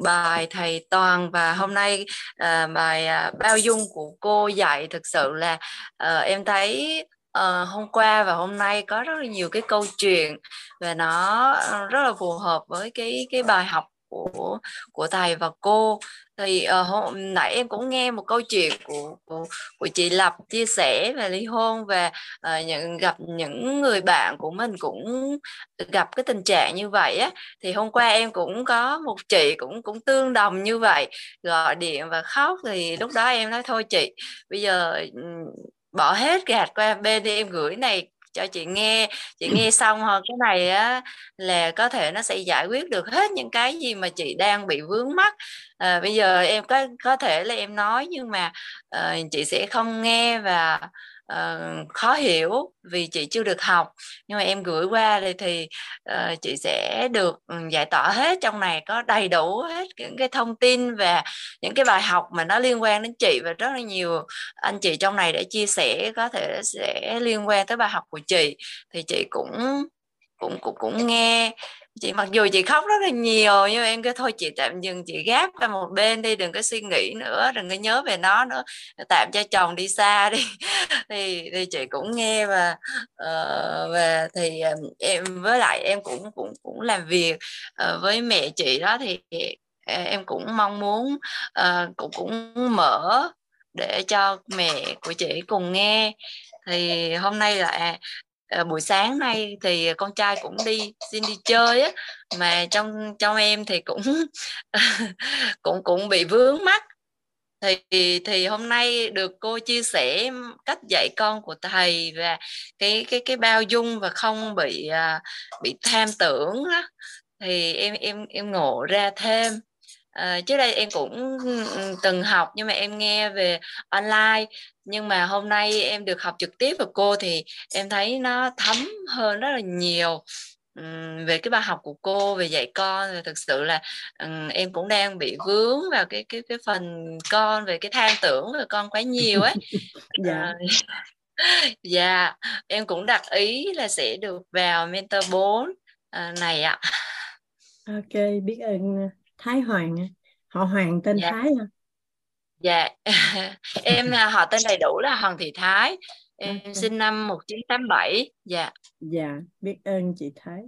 bài thầy Toàn và hôm nay uh, bài uh, bao dung của cô dạy thực sự là uh, em thấy uh, hôm qua và hôm nay có rất là nhiều cái câu chuyện và nó rất là phù hợp với cái cái bài học của của thầy và cô thì uh, hôm nãy em cũng nghe một câu chuyện của của, của chị Lập chia sẻ về ly hôn và uh, những gặp những người bạn của mình cũng gặp cái tình trạng như vậy á. Thì hôm qua em cũng có một chị cũng cũng tương đồng như vậy gọi điện và khóc thì lúc đó em nói thôi chị bây giờ bỏ hết gạt qua bên đi em gửi này cho chị nghe chị nghe xong hơn cái này á là có thể nó sẽ giải quyết được hết những cái gì mà chị đang bị vướng mắc. À, bây giờ em có có thể là em nói nhưng mà uh, chị sẽ không nghe và uh, khó hiểu vì chị chưa được học. Nhưng mà em gửi qua thì thì uh, chị sẽ được ừ, giải tỏa hết trong này có đầy đủ hết những cái thông tin và những cái bài học mà nó liên quan đến chị và rất là nhiều anh chị trong này đã chia sẻ có thể sẽ liên quan tới bài học của chị. Thì chị cũng cũng cũng cũng nghe chị mặc dù chị khóc rất là nhiều nhưng mà em cứ thôi chị tạm dừng chị gác qua một bên đi đừng có suy nghĩ nữa đừng có nhớ về nó nữa. Tạm cho chồng đi xa đi. <laughs> Thì thì chị cũng nghe và uh, và thì ờ, em với lại em cũng cũng cũng làm việc uh, với mẹ chị đó thì em cũng mong muốn uh, cũng cũng mở để cho mẹ của chị cùng nghe. Thì hôm nay là Ờ, buổi sáng nay thì con trai cũng đi xin đi chơi á. Mà trong trong em thì cũng <laughs> cũng cũng bị vướng mắt thì thì hôm nay được cô chia sẻ cách dạy con của thầy và cái cái cái bao dung và không bị à, bị tham tưởng đó thì em em em ngộ ra thêm. À, trước đây em cũng ừ, ừ, từng học nhưng mà em nghe về online nhưng mà hôm nay em được học trực tiếp với cô thì em thấy nó thấm hơn rất là nhiều về cái bài học của cô về dạy con thì thực sự là em cũng đang bị vướng vào cái cái cái phần con về cái tham tưởng về con quá nhiều ấy <laughs> dạ <laughs> dạ em cũng đặt ý là sẽ được vào mentor 4 uh, này ạ ok biết ơn Thái Hoàng họ Hoàng tên dạ. Thái hả? Dạ. <laughs> Em họ tên đầy đủ là Hoàng Thị Thái. Em Ok. sinh năm 1987 dạ. Dạ biết ơn chị Thái.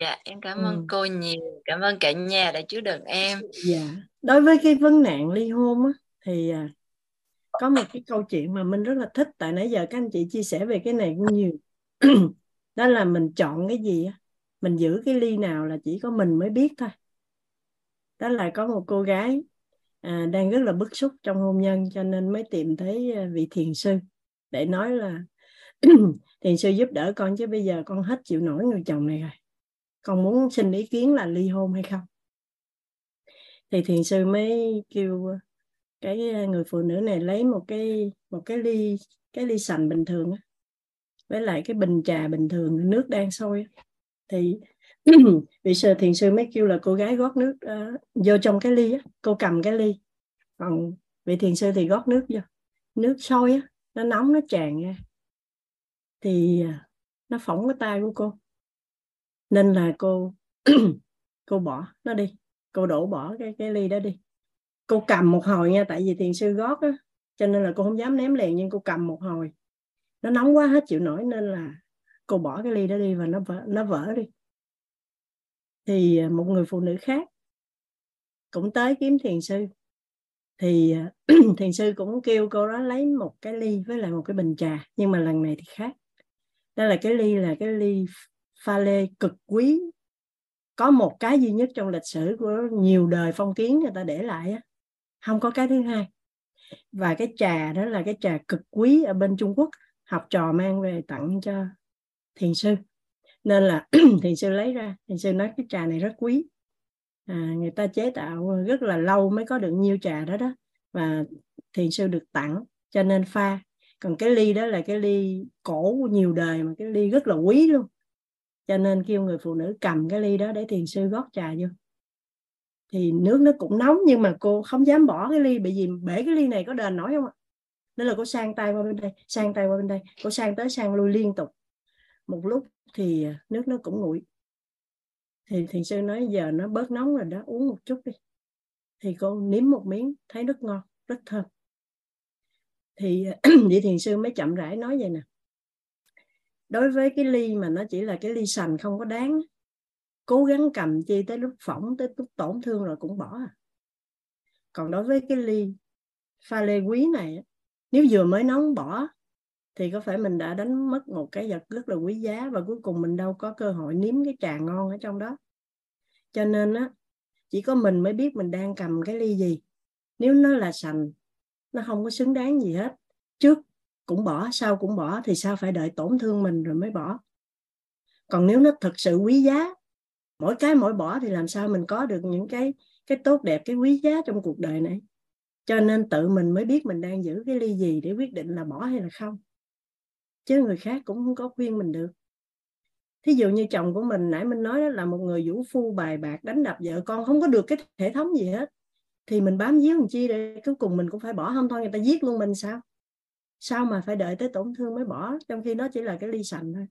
Dạ em cảm Ừ. ơn cô nhiều cảm ơn cả nhà đã chứa đựng em. Dạ. Đối với cái vấn nạn ly hôn á thì à, có một cái câu chuyện mà mình rất là thích tại nãy giờ các anh chị chia sẻ về cái này cũng nhiều. <clears throat> Đó là mình chọn cái gì á mình giữ cái ly nào là chỉ có mình mới biết thôi. Đó là có một cô gái à, đang rất là bức xúc trong hôn nhân cho nên mới tìm thấy à, vị thiền sư để nói là <clears throat> thiền sư giúp đỡ con chứ bây giờ con hết chịu nổi người chồng này rồi. Con muốn xin ý kiến là ly hôn hay không? Thì thiền sư mới kêu cái người phụ nữ này lấy một cái một cái ly cái ly sành bình thường với lại cái bình trà bình thường nước đang sôi thì vị sư thiền sư mới kêu là cô gái gót nước uh, vô trong cái ly á cô cầm cái ly. Còn vị thiền sư thì gót nước vô. Nước sôi á nó nóng nó tràn ra. Thì uh, nó phỏng cái tay của cô. Nên là cô <clears throat> cô bỏ nó đi. Cô đổ bỏ cái cái ly đó đi. Cô cầm một hồi nha tại vì thiền sư gót á cho nên là cô không dám ném liền nhưng cô cầm một hồi. Nó nóng quá hết chịu nổi nên là cô bỏ cái ly đó đi và nó vỡ nó vỡ đi thì à, một người phụ nữ khác cũng tới kiếm thiền sư. Thì à, <clears throat> thiền sư cũng kêu cô đó lấy một cái ly với lại một cái bình trà, nhưng mà lần này thì khác. Đó là cái ly là cái ly pha lê cực quý. Có một cái duy nhất trong lịch sử của nhiều đời phong kiến người ta để lại không có cái thứ hai. Và cái trà đó là cái trà cực quý ở bên Trung Quốc, học trò mang về tặng cho thiền sư nên là <clears throat> thiền sư lấy ra thiền sư nói cái trà này rất quý. À, người ta chế tạo rất là lâu mới có được nhiêu trà đó đó. Và thiền sư được tặng cho nên pha. Còn cái ly đó là cái ly cổ của nhiều đời mà cái ly rất là quý luôn. Cho nên kêu người phụ nữ cầm cái ly đó để thiền sư gót trà vô. Thì nước nó cũng nóng nhưng mà cô không dám bỏ cái ly bởi vì bể cái ly này có đền nổi không ạ? Nên là cô sang tay qua bên đây sang tay qua bên đây. Cô sang tới sang lui liên tục. Một lúc thì à, nước nó cũng nguội. Thì thiền sư nói giờ nó bớt nóng rồi đó, uống một chút đi. Thì cô nếm một miếng, thấy rất ngon, rất thơm. Thì à, <clears throat> vị thiền sư mới chậm rãi nói vậy nè. Đối với cái ly mà nó chỉ là cái ly sành không có đáng, cố gắng cầm chi tới lúc phỏng, tới lúc tổn thương rồi cũng bỏ à. Còn đối với cái ly pha lê quý này nếu vừa mới nóng bỏ thì có phải mình đã đánh mất một cái vật rất là quý giá và cuối cùng mình đâu có cơ hội nếm cái trà ngon ở trong đó? Cho nên á, chỉ có mình mới biết mình đang cầm cái ly gì. Nếu nó là sành, nó không có xứng đáng gì hết. Trước cũng bỏ, sau cũng bỏ, thì sao phải đợi tổn thương mình rồi mới bỏ? Còn nếu nó thực sự quý giá, mỗi cái mỗi bỏ thì làm sao mình có được những cái cái tốt đẹp, cái quý giá trong cuộc đời này? Cho nên tự mình mới biết mình đang giữ cái ly gì để quyết định là bỏ hay là không chứ người khác cũng không có khuyên mình được. Thí dụ như chồng của mình nãy mình nói đó là một người vũ phu bài bạc đánh đập vợ con không có được cái hệ thống gì hết. Thì mình bám víu làm chi để cuối cùng mình cũng phải bỏ không thôi người ta giết luôn mình sao? Sao mà phải đợi tới tổn thương mới bỏ? Trong khi nó chỉ là cái ly sành thôi.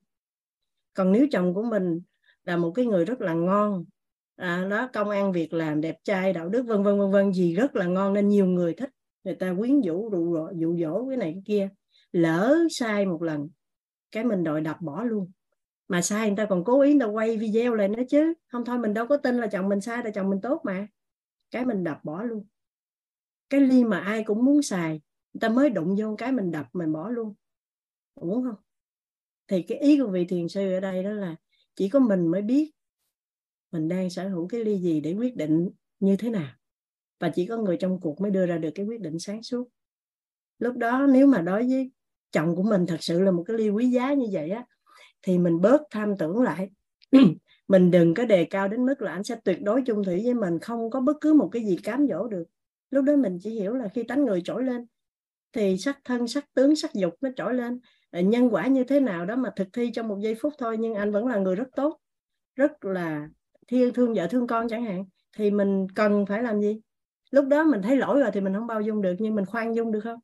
Còn nếu chồng của mình là một cái người rất là ngon à, đó công ăn việc làm đẹp trai đạo đức vân vân vân vân gì rất là ngon nên nhiều người thích. Người ta quyến rũ dụ dỗ cái này cái kia lỡ sai một lần, cái mình đòi đập bỏ luôn. Mà sai người ta còn cố ý người ta quay video lại nữa chứ. Không thôi, mình đâu có tin là chồng mình sai là chồng mình tốt mà. Cái mình đập bỏ luôn. Cái ly mà ai cũng muốn xài, người ta mới đụng vô cái mình đập mình bỏ luôn. Đúng không? Thì cái ý của vị thiền sư ở đây đó là chỉ có mình mới biết mình đang sở hữu cái ly gì để quyết định như thế nào. Và chỉ có người trong cuộc mới đưa ra được cái quyết định sáng suốt. Lúc đó nếu mà đối với chồng của mình thật sự là một cái ly quý giá như vậy á, thì mình bớt tham tưởng lại. <clears throat> Mình đừng có đề cao đến mức là anh sẽ tuyệt đối chung thủy với mình, không có bất cứ một cái gì cám dỗ được. Lúc đó mình chỉ hiểu là khi tánh người trỗi lên, thì sắc thân, sắc tướng, sắc dục nó trỗi lên. Nhân quả như thế nào đó mà thực thi trong một giây phút thôi, nhưng anh vẫn là người rất tốt, rất là thiên thương vợ, thương con chẳng hạn, thì mình cần phải làm gì? Lúc đó mình thấy lỗi rồi thì mình không bao dung được, nhưng mình khoan dung được không?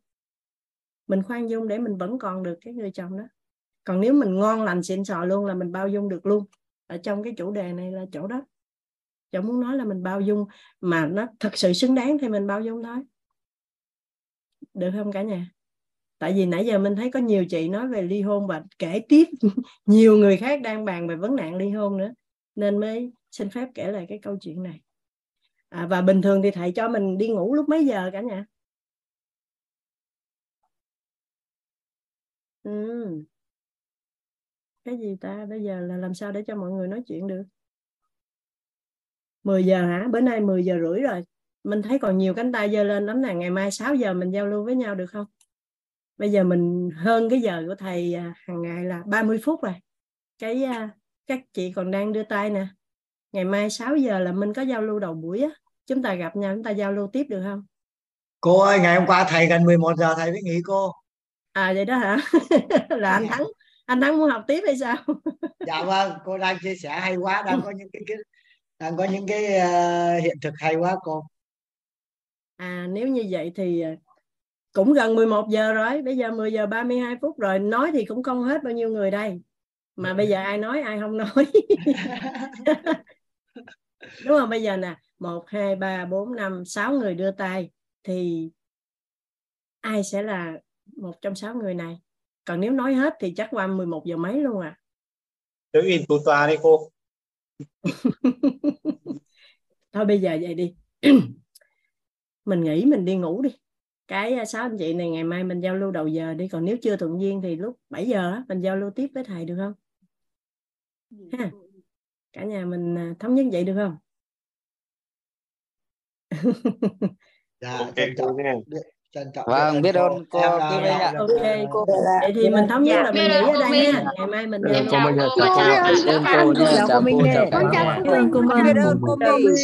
Mình khoan dung để mình vẫn còn được cái người chồng đó. Còn nếu mình ngon lành xịn sò luôn là mình bao dung được luôn. Ở trong cái chủ đề này là chỗ đó. Chỗ muốn nói là mình bao dung mà nó thật sự xứng đáng thì mình bao dung thôi. Được không cả nhà? Tại vì nãy giờ mình thấy có nhiều chị nói về ly hôn và kể tiếp <laughs> nhiều người khác đang bàn về vấn nạn ly hôn nữa. Nên mới xin phép kể lại cái câu chuyện này. À, và bình thường thì thầy cho mình đi ngủ lúc mấy giờ cả nhà? Ừ. cái gì ta? Bây giờ là làm sao để cho mọi người nói chuyện được? 10 giờ hả? Bữa nay 10 giờ rưỡi rồi. Mình thấy còn nhiều cánh tay giơ lên lắm nè. Ngày mai 6 giờ mình giao lưu với nhau được không? Bây giờ mình hơn cái giờ của thầy à, hàng ngày là 30 phút rồi. Cái à, các chị còn đang đưa tay nè. Ngày mai 6 giờ là mình có giao lưu đầu buổi á. Chúng ta gặp nhau, chúng ta giao lưu tiếp được không? Cô ơi, ngày hôm qua thầy gần 11 giờ, thầy mới nghỉ cô à vậy đó hả? <laughs> Là anh thắng anh thắng muốn học tiếp hay sao? <laughs> Dạ vâng cô đang chia sẻ hay quá đang có những cái, cái đang có những cái uh, hiện thực hay quá cô. À nếu như vậy thì ờ, cũng gần 11 giờ rồi bây giờ 10 giờ 32 phút rồi nói thì cũng không hết bao nhiêu người đây. Mà bây giờ ai nói ai không nói. <laughs> Đúng không? Bây giờ nè một hai ba bốn năm sáu người đưa tay thì ai sẽ là một trong sáu người này. Còn nếu nói hết thì chắc qua 11 giờ mấy luôn à. Cứ in tù tòa đi cô. <laughs> Thôi bây giờ vậy đi. <clears throat> Mình nghĩ mình đi ngủ đi. Cái à, sáu anh chị này ngày mai mình giao lưu đầu giờ đi. Còn nếu chưa thuận duyên thì lúc 7 giờ mình giao lưu tiếp với thầy được không? Ha. Cả nhà mình à, thống nhất vậy được không? <laughs> Dạ trân trọng trân trọng vâng biết ơn cô Kim Linh ạ ok vậy thì mình thống nhất là mình nghỉ ở đây nha ngày mai mình cô Minh chào cô chào cô chào cô chào cô cô Minh biết ơn cô Minh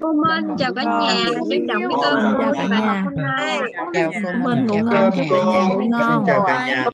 cô Minh chào cả nhà trân trọng biết ơn cô và hôm nay chào cô Minh ngủ ngon cả nhà